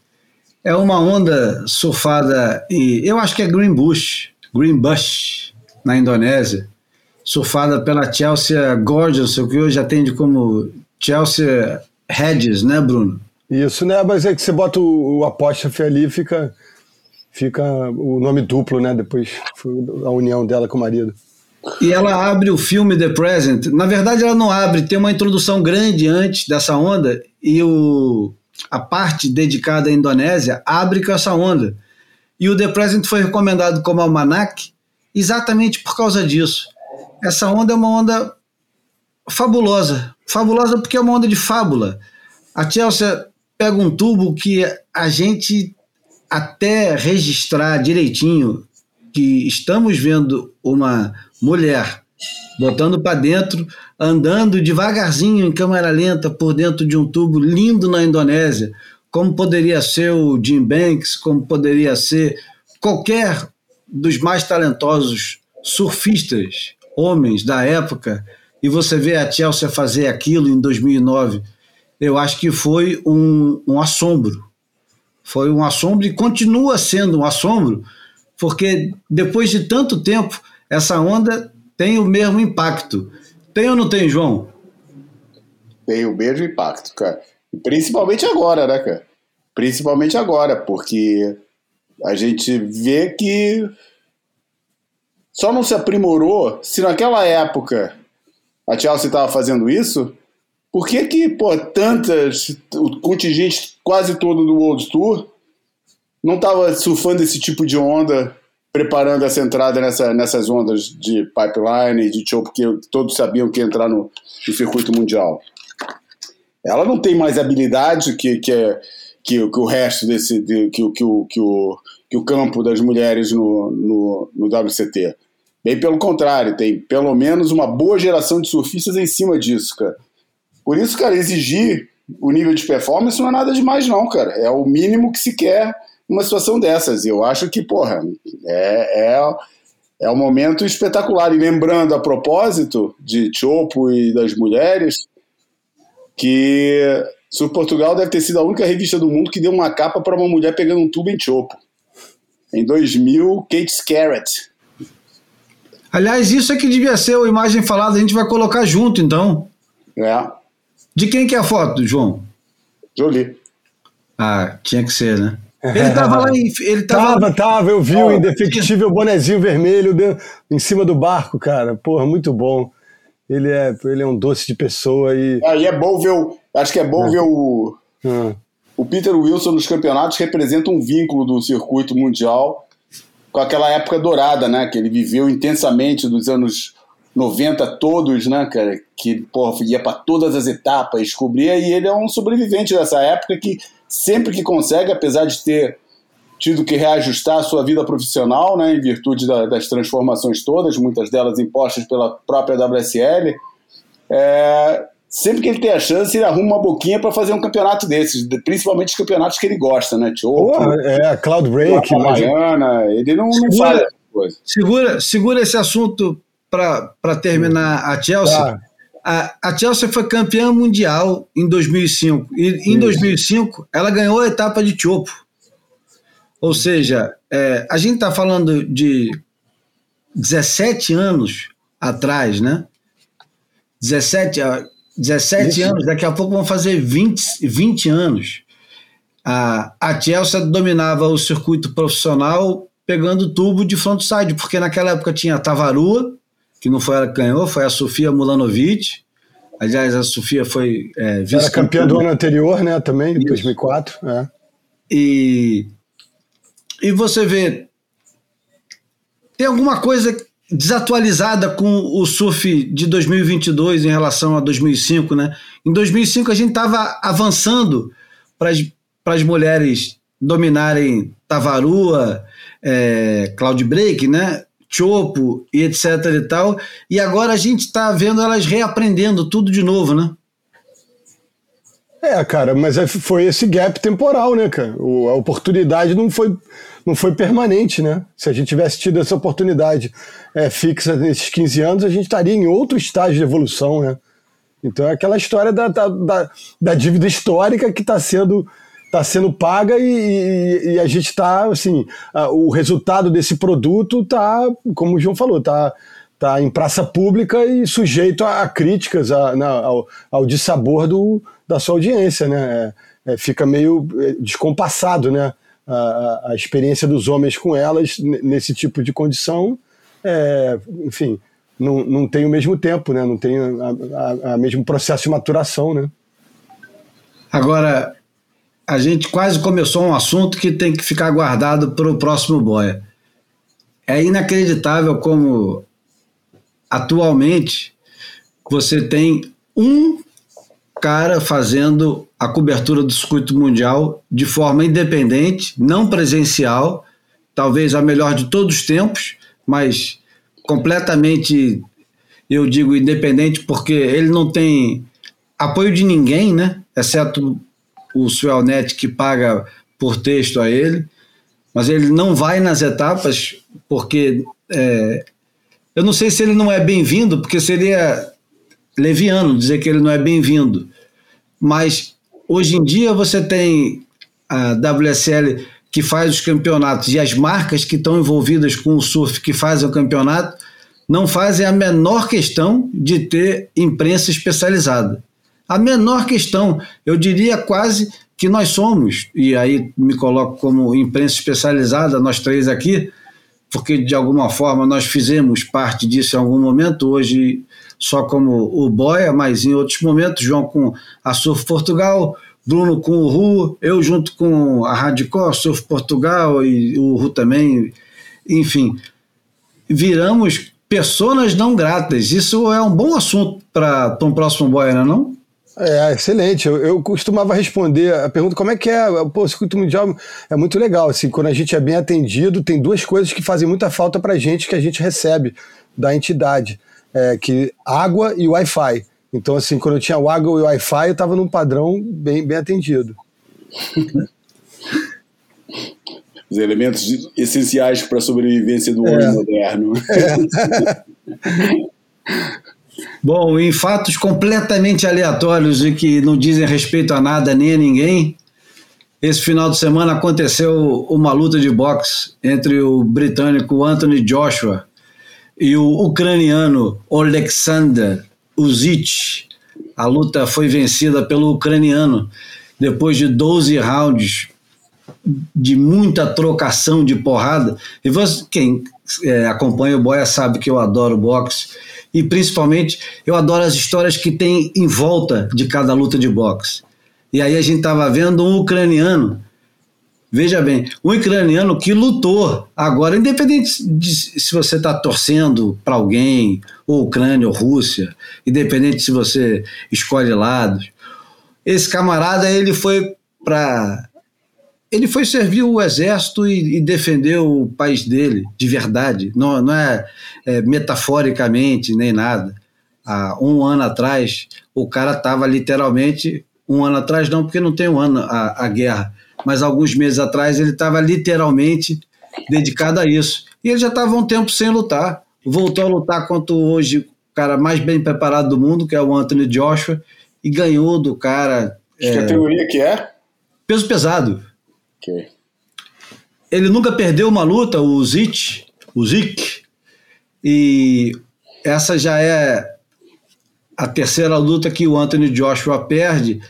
é uma onda surfada e eu acho que é Green Bush, Green Bush, na Indonésia, surfada pela Chelsea Gorgeous, o que hoje atende como Chelsea Hedges, né, Bruno? Isso, né? Mas é que você bota o, o apóstrofe ali fica fica o nome duplo, né? Depois a união dela com o marido. E ela abre o filme The Present. Na verdade, ela não abre, tem uma introdução grande antes dessa onda e o, a parte dedicada à Indonésia abre com essa onda. E o The Present foi recomendado como almanac exatamente por causa disso. Essa onda é uma onda fabulosa. Fabulosa porque é uma onda de fábula. A Chelsea pega um tubo que a gente até registrar direitinho que estamos vendo uma mulher botando para dentro, andando devagarzinho em câmera lenta por dentro de um tubo lindo na Indonésia, como poderia ser o Jim Banks, como poderia ser qualquer dos mais talentosos surfistas, homens da época, e você vê a Chelsea fazer aquilo em 2009, eu acho que foi um, um assombro. Foi um assombro e continua sendo um assombro, porque depois de tanto tempo, essa onda tem o mesmo impacto. Tem ou não tem, João? Tem o mesmo impacto, cara. Principalmente agora, né, cara? Principalmente agora, porque a gente vê que só não se aprimorou se naquela época a Chelsea estava fazendo isso. Por que que, pô, tantas, o contingente quase todo do World Tour não estava surfando esse tipo de onda preparando essa entrada nessa, nessas ondas de pipeline e de show, porque todos sabiam que ia entrar no, no circuito mundial. Ela não tem mais habilidade que, que, é, que, que o resto desse. De, que, que, o, que, o, que o campo das mulheres no, no, no WCT. Bem pelo contrário, tem pelo menos uma boa geração de surfistas em cima disso, cara. Por isso, cara, exigir o nível de performance não é nada demais, não, cara. É o mínimo que se quer uma situação dessas. E eu acho que, porra, é, é, é um momento espetacular. E lembrando, a propósito de Chopo e das mulheres, que Sur Portugal deve ter sido a única revista do mundo que deu uma capa para uma mulher pegando um tubo em Chopo. Em 2000, Kate Scarrett. Aliás, isso é que devia ser a imagem falada, a gente vai colocar junto, então. É. De quem que é a foto, João? Jolie. Ah, tinha que ser, né? Ele tava lá em. Ele tava, tava, tava eu vi oh, o indefectível bonezinho vermelho dentro, em cima do barco, cara. Porra, muito bom. Ele é, ele é um doce de pessoa e. Ah, e é bom ver o. Acho que é bom é. ver o. Hum. O Peter Wilson nos campeonatos representa um vínculo do circuito mundial com aquela época dourada, né? Que ele viveu intensamente dos anos 90 todos, né, cara? Que, porra, ia para todas as etapas, descobria, e ele é um sobrevivente dessa época que sempre que consegue, apesar de ter tido que reajustar a sua vida profissional, né, em virtude da, das transformações todas, muitas delas impostas pela própria WSL, é, sempre que ele tem a chance, ele arruma uma boquinha para fazer um campeonato desses, principalmente os campeonatos que ele gosta, né? Tio, é, Cloud Break, Mariana, ele não, não segura, faz coisa. Segura, segura esse assunto para terminar a Chelsea. Tá a, a Chelsea foi campeã mundial em 2005 e em Isso. 2005 ela ganhou a etapa de Chopo. Ou seja, é, a gente está falando de 17 anos atrás, né? 17, 17 anos, daqui a pouco vão fazer 20, 20 anos. A, a Chelsea dominava o circuito profissional pegando tubo de frontside, porque naquela época tinha a Tavarua, que não foi ela que ganhou, foi a Sofia Mulanovic. Aliás, a Sofia foi é, vice Era campeã do ano anterior, né? Também, em 2004. É. E, e você vê, tem alguma coisa desatualizada com o surf de 2022 em relação a 2005, né? Em 2005 a gente estava avançando para as mulheres dominarem Tavarua, é, Cloud Break, né? Chopo e etc e tal. E agora a gente está vendo elas reaprendendo tudo de novo, né? É, cara, mas é, foi esse gap temporal, né, cara? O, a oportunidade não foi, não foi permanente, né? Se a gente tivesse tido essa oportunidade é, fixa nesses 15 anos, a gente estaria em outro estágio de evolução, né? Então é aquela história da, da, da, da dívida histórica que está sendo, tá sendo paga e, e, a gente está, assim, o resultado desse produto está, como o João falou, está tá em praça pública e sujeito a, a críticas, a, na, ao, ao dissabor do da sua audiência, né? É, é, fica meio é, descompassado, né? A, a, experiência dos homens com elas nesse tipo de condição, é, enfim, não, não tem o mesmo tempo, né? Não tem o mesmo processo de maturação, né? Agora, a gente quase começou um assunto que tem que ficar guardado para o próximo boia. É inacreditável como atualmente você tem um cara fazendo a cobertura do circuito mundial de forma independente, não presencial, talvez a melhor de todos os tempos, mas completamente, eu digo independente, porque ele não tem apoio de ninguém, né? Exceto o Suelnet que paga por texto a ele, mas ele não vai nas etapas porque é, eu não sei se ele não é bem-vindo, porque seria leviano dizer que ele não é bem-vindo. Mas hoje em dia você tem a WSL que faz os campeonatos e as marcas que estão envolvidas com o surf que fazem o campeonato não fazem a menor questão de ter imprensa especializada. A menor questão, eu diria quase que nós somos, e aí me coloco como imprensa especializada, nós três aqui, porque de alguma forma nós fizemos parte disso em algum momento. Hoje só como o Boia, mas em outros momentos, João com a Surf Portugal, Bruno com o Ru, eu junto com a Radicó, Surf Portugal e o Ru também, enfim, viramos pessoas não gratas. Isso é um bom assunto para um próximo Boia, não é não? É, excelente. Eu, eu, costumava responder a pergunta como é que é, pô, o circuito mundial é muito legal, assim, quando a gente é bem atendido, tem duas coisas que fazem muita falta para a gente que a gente recebe da entidade é, que água e Wi-Fi. Então, assim, quando eu tinha água e Wi-Fi, eu estava num padrão bem, bem atendido. Os elementos essenciais para a sobrevivência do homem é. moderno. É. Bom, em fatos completamente aleatórios e que não dizem respeito a nada nem a ninguém, esse final de semana aconteceu uma luta de boxe entre o britânico Anthony Joshua e o ucraniano Oleksandr Uzic. A luta foi vencida pelo ucraniano depois de 12 rounds de muita trocação de porrada. E você, quem é, acompanha o Boia sabe que eu adoro boxe e principalmente eu adoro as histórias que tem em volta de cada luta de boxe. E aí a gente estava vendo um ucraniano Veja bem, um ucraniano que lutou agora, independente de se você está torcendo para alguém, ou Ucrânia ou Rússia, independente se você escolhe lados, esse camarada ele foi para ele foi servir o exército e, e defender o país dele de verdade, não, não é, é metaforicamente nem nada. Há um ano atrás, o cara estava literalmente um ano atrás não, porque não tem um ano a, a guerra mas alguns meses atrás ele estava literalmente dedicado a isso. E ele já estava um tempo sem lutar. Voltou a lutar contra hoje o cara mais bem preparado do mundo, que é o Anthony Joshua, e ganhou do cara. Que é, categoria que é? Peso pesado. Ele nunca perdeu uma luta, o Zik, o Zik, e essa já é a terceira luta que o Anthony Joshua perde,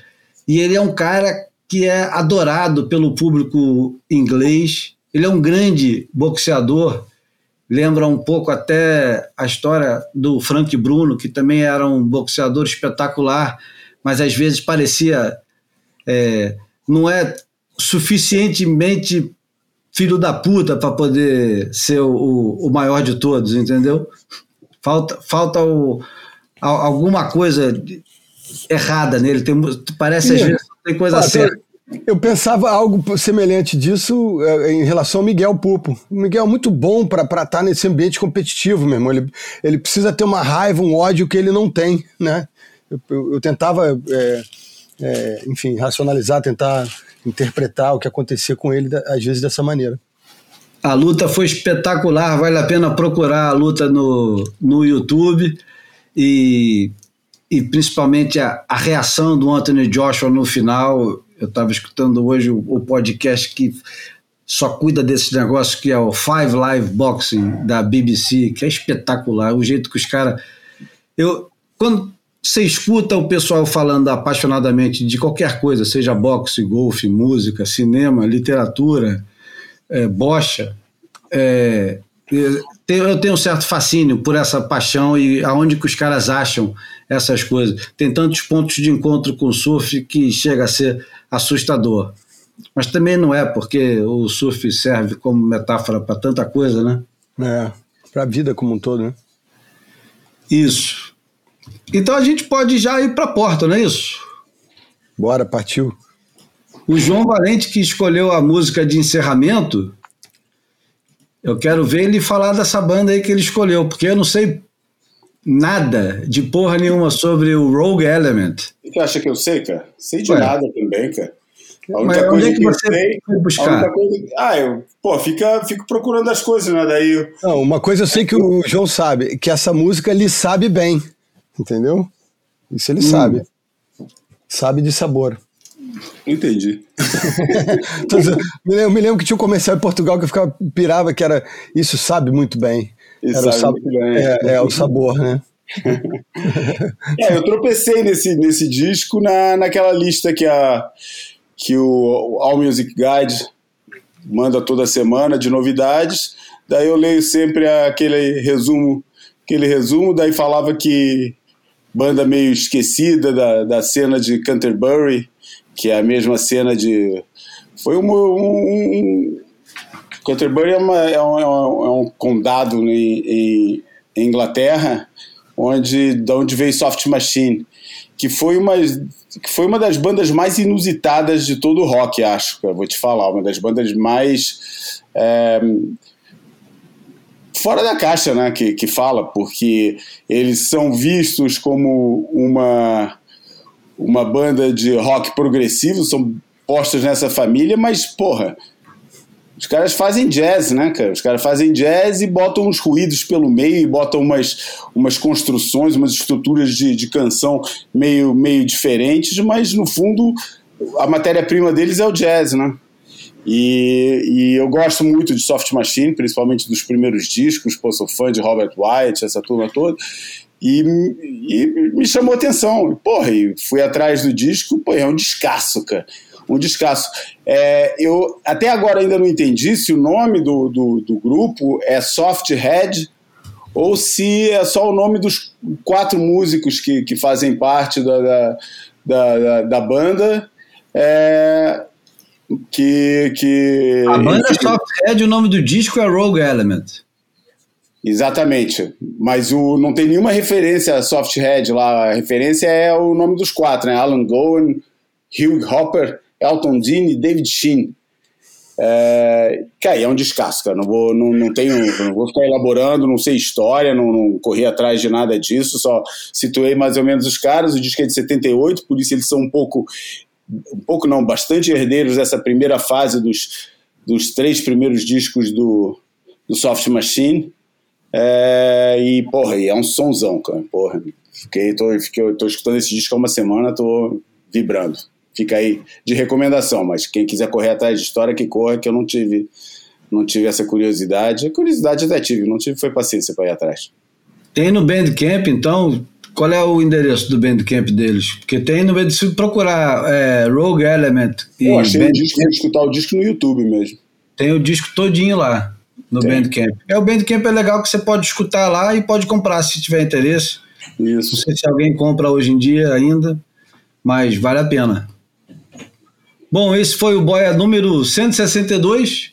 e ele é um cara que é adorado pelo público inglês. Ele é um grande boxeador, lembra um pouco até a história do Frank Bruno, que também era um boxeador espetacular, mas às vezes parecia é, não é suficientemente filho da puta para poder ser o, o, maior de todos, entendeu? Falta, falta o, alguma coisa errada nele. Tem, parece às vezes tem coisa ah, certa. Eu pensava algo semelhante disso é, em relação ao Miguel Pupo. O Miguel é muito bom para estar tá nesse ambiente competitivo, meu irmão. Ele, ele precisa ter uma raiva, um ódio que ele não tem, né? Eu, eu, eu tentava, é, é, enfim, racionalizar, tentar interpretar o que acontecia com ele, às vezes, dessa maneira. A luta foi espetacular, vale a pena procurar a luta no, no YouTube e, e principalmente a, a reação do Anthony Joshua no final eu estava escutando hoje o, o, podcast que só cuida desse negócio que é o Five Live Boxing da BBC, que é espetacular. O jeito que os caras. Eu, quando você escuta o pessoal falando apaixonadamente de qualquer coisa, seja boxe, golfe, música, cinema, literatura, é, bocha, é, eu tenho um certo fascínio por essa paixão e aonde que os caras acham essas coisas. Tem tantos pontos de encontro com o surf que chega a ser assustador. Mas também não é, porque o surf serve como metáfora para tanta coisa, né? É, para a vida como um todo, né? Isso. Então a gente pode já ir para a porta, não é isso? Bora, partiu. O João Valente, que escolheu a música de encerramento, eu quero ver ele falar dessa banda aí que ele escolheu, porque eu não sei nada de porra nenhuma sobre o Rogue Element. O que acha que eu sei, cara? Sei de Ué. nada também, cara. A única Mas coisa onde é que, que você sei, foi buscar? Coisa, ah, eu, pô, fica, fico procurando as coisas, né? Daí. Não, uma coisa eu sei que o João sabe, que essa música ele sabe bem, entendeu? Isso ele hum. sabe. Sabe de sabor. Entendi. lembro, me lembro que tinha um comercial em Portugal que eu ficava pirava que era isso sabe muito bem. Era o, sab... é, é, o sabor, né? é, eu tropecei nesse, nesse disco na, naquela lista que, a, que o All Music Guide manda toda semana de novidades. Daí eu leio sempre aquele resumo, aquele resumo, daí falava que banda meio esquecida da, da cena de Canterbury, que é a mesma cena de. Foi um, um, Canterbury é, uma, é, um, é um, condado em, em, Inglaterra, onde, de onde veio Soft Machine, que foi uma, que foi uma das bandas mais inusitadas de todo o rock, acho. Eu vou te falar, uma das bandas mais. É, fora da caixa, né, que, que fala, porque eles são vistos como uma, uma banda de rock progressivo, são postos nessa família, mas, porra, os caras fazem jazz, né, cara? Os caras fazem jazz e botam uns ruídos pelo meio, e botam umas, umas construções, umas estruturas de, de canção meio, meio diferentes, mas no fundo a matéria-prima deles é o jazz, né? E, e, eu gosto muito de Soft Machine, principalmente dos primeiros discos, sou fã de Robert White, essa turma toda, e, e me chamou atenção. Porra, e fui atrás do disco, pô, é um descasso, cara um descasso. É, eu até agora ainda não entendi se o nome do, do, do grupo é Soft Head ou se é só o nome dos quatro músicos que, que fazem parte da, da, da, da banda. É, que, que. A banda é Soft Head, o nome do disco é Rogue Element. Exatamente, mas o, não tem nenhuma referência a Soft Head lá. A referência é o nome dos quatro, né? Alan Gowen, Hugh Hopper Elton Dean e David Sheen. É, cara, é um descasso, cara. Não vou, não, não tenho, não vou ficar elaborando, não sei história, não, não corri atrás de nada disso, só situei mais ou menos os caras. O disco é de 78, por isso eles são um pouco, um pouco não, bastante herdeiros dessa primeira fase dos, dos três primeiros discos do, do Soft Machine. É, e, porra, é um sonzão, cara. Porra, fiquei, tô, fiquei, tô escutando esse disco há uma semana, tô vibrando fica aí de recomendação, mas quem quiser correr atrás de história, que corra, que eu não tive, não tive essa curiosidade. A curiosidade até tive, não tive, foi paciência para ir atrás. Tem no Bandcamp, então, qual é o endereço do Bandcamp deles? Porque tem no se procurar é, Rogue Element e Eu achei Bandcamp, o disco, escutar o disco no YouTube mesmo. Tem o disco todinho lá no tem. Bandcamp. É o Bandcamp é legal que você pode escutar lá e pode comprar se tiver interesse. Isso. Não sei se alguém compra hoje em dia ainda, mas vale a pena. Bom, esse foi o Boia número 162.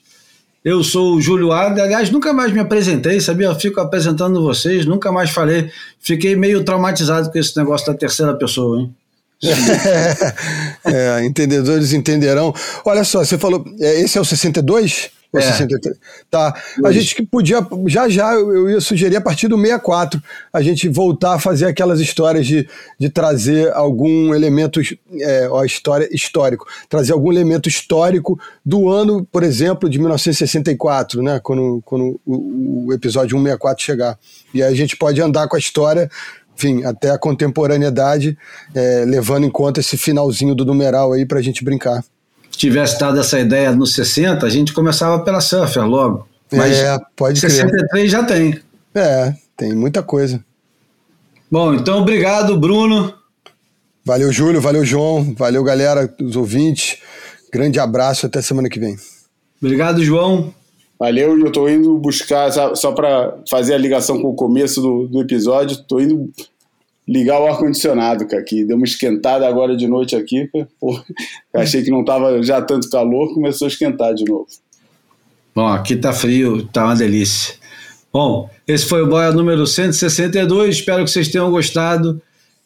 Eu sou o Júlio Adler. Aliás, nunca mais me apresentei, sabia? Eu fico apresentando vocês, nunca mais falei. Fiquei meio traumatizado com esse negócio da terceira pessoa, hein? É, entendedores entenderão. Olha só, você falou, é, esse é o 62? Ou É. 63? Tá. A gente que podia, já já, eu ia sugerir a partir do 64, a gente voltar a fazer aquelas histórias de, de trazer algum elemento, é, ó, história histórico, trazer algum elemento histórico do ano, por exemplo, de 1964, né? Quando, quando o, o episódio 164 chegar. E aí a gente pode andar com a história enfim, até a contemporaneidade, é, levando em conta esse finalzinho do numeral aí pra gente brincar. Tivesse dado essa ideia nos 60, a gente começava pela Surfer logo. Mas é, pode crer. 63 já tem. É, tem muita coisa. Bom, então obrigado, Bruno. Valeu, Júlio, valeu, João, valeu, galera, os ouvintes. Grande abraço, até semana que vem. Obrigado, João. Valeu, eu tô indo buscar, só, para fazer a ligação com o começo do, do episódio, tô indo ligar o ar-condicionado, cara, que deu uma esquentada agora de noite aqui. Pô, achei que não tava já tanto calor, começou a esquentar de novo. Bom, aqui tá frio, tá uma delícia. Bom, esse foi o Boia número 162, espero que vocês tenham gostado.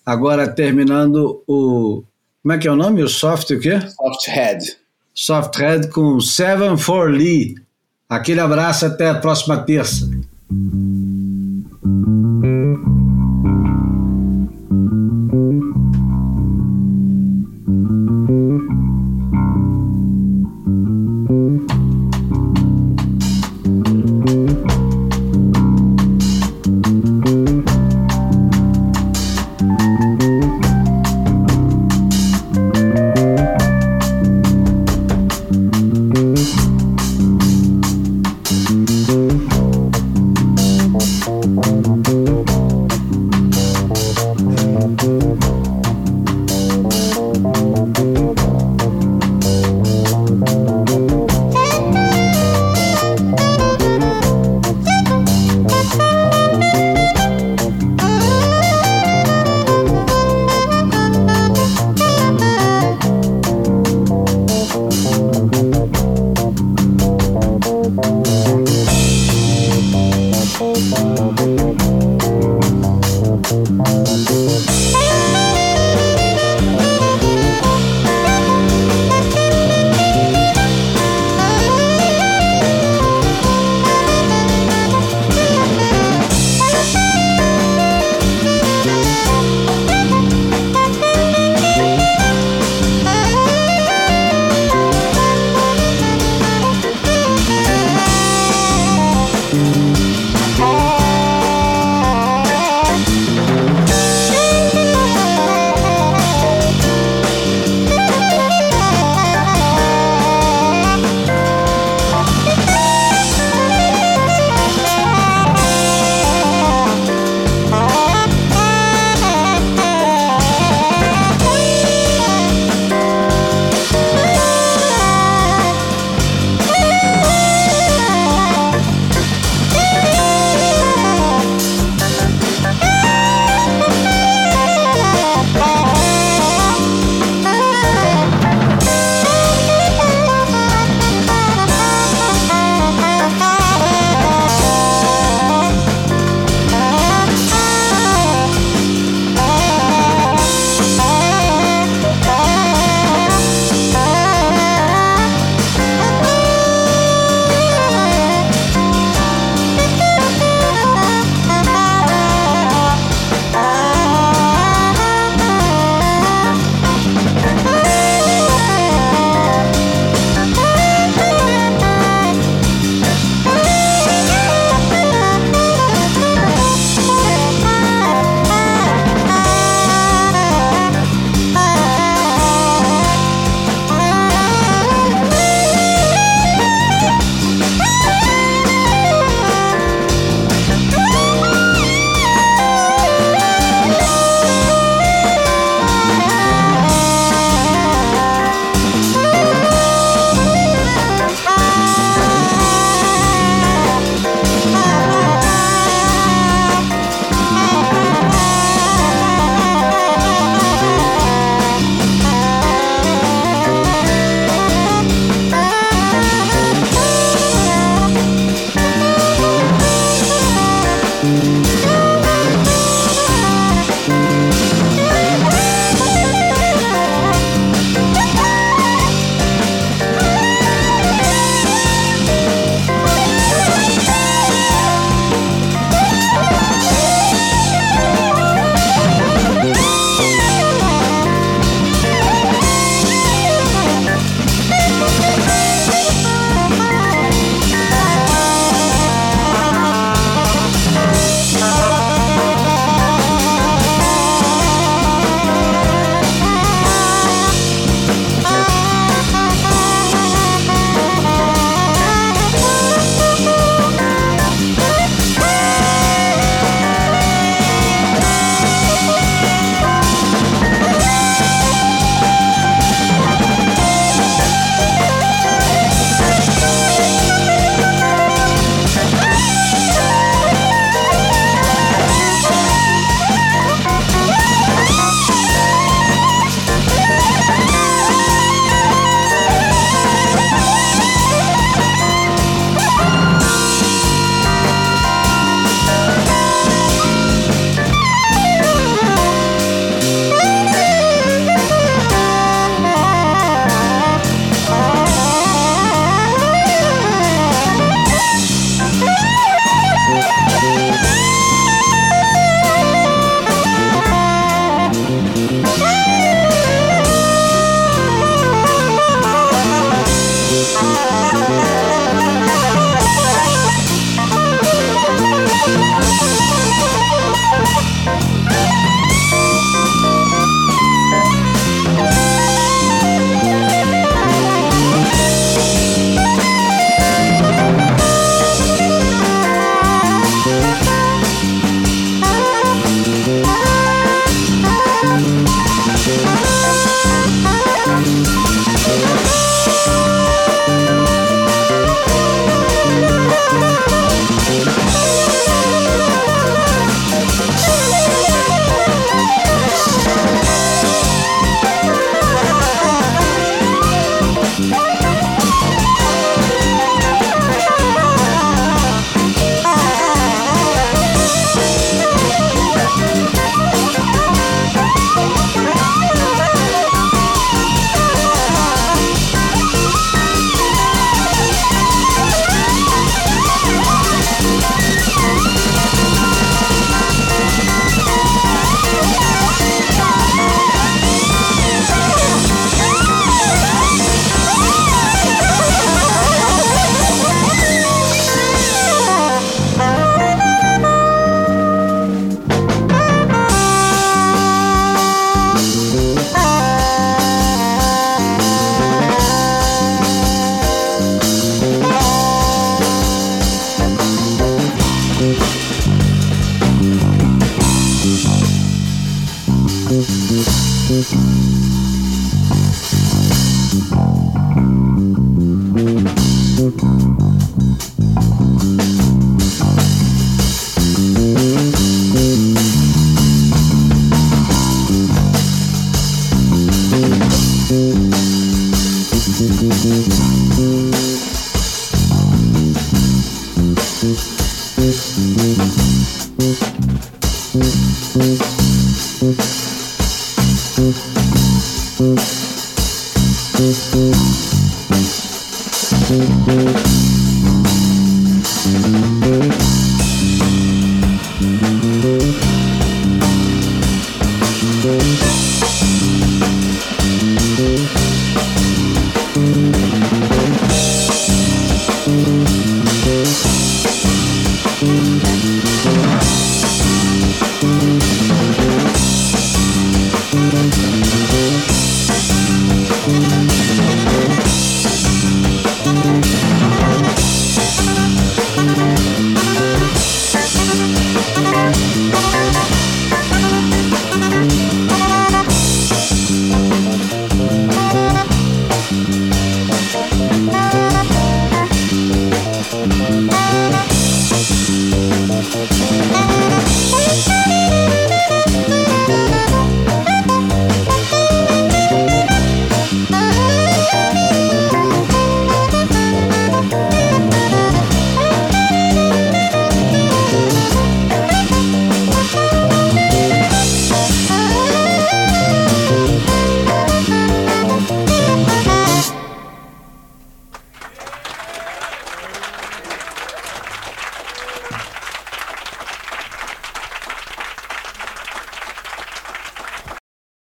Agora terminando o. Como é que é o nome? O soft o quê? Soft Head. Soft Red com Seven for Lee. Aquele abraço, até a próxima terça.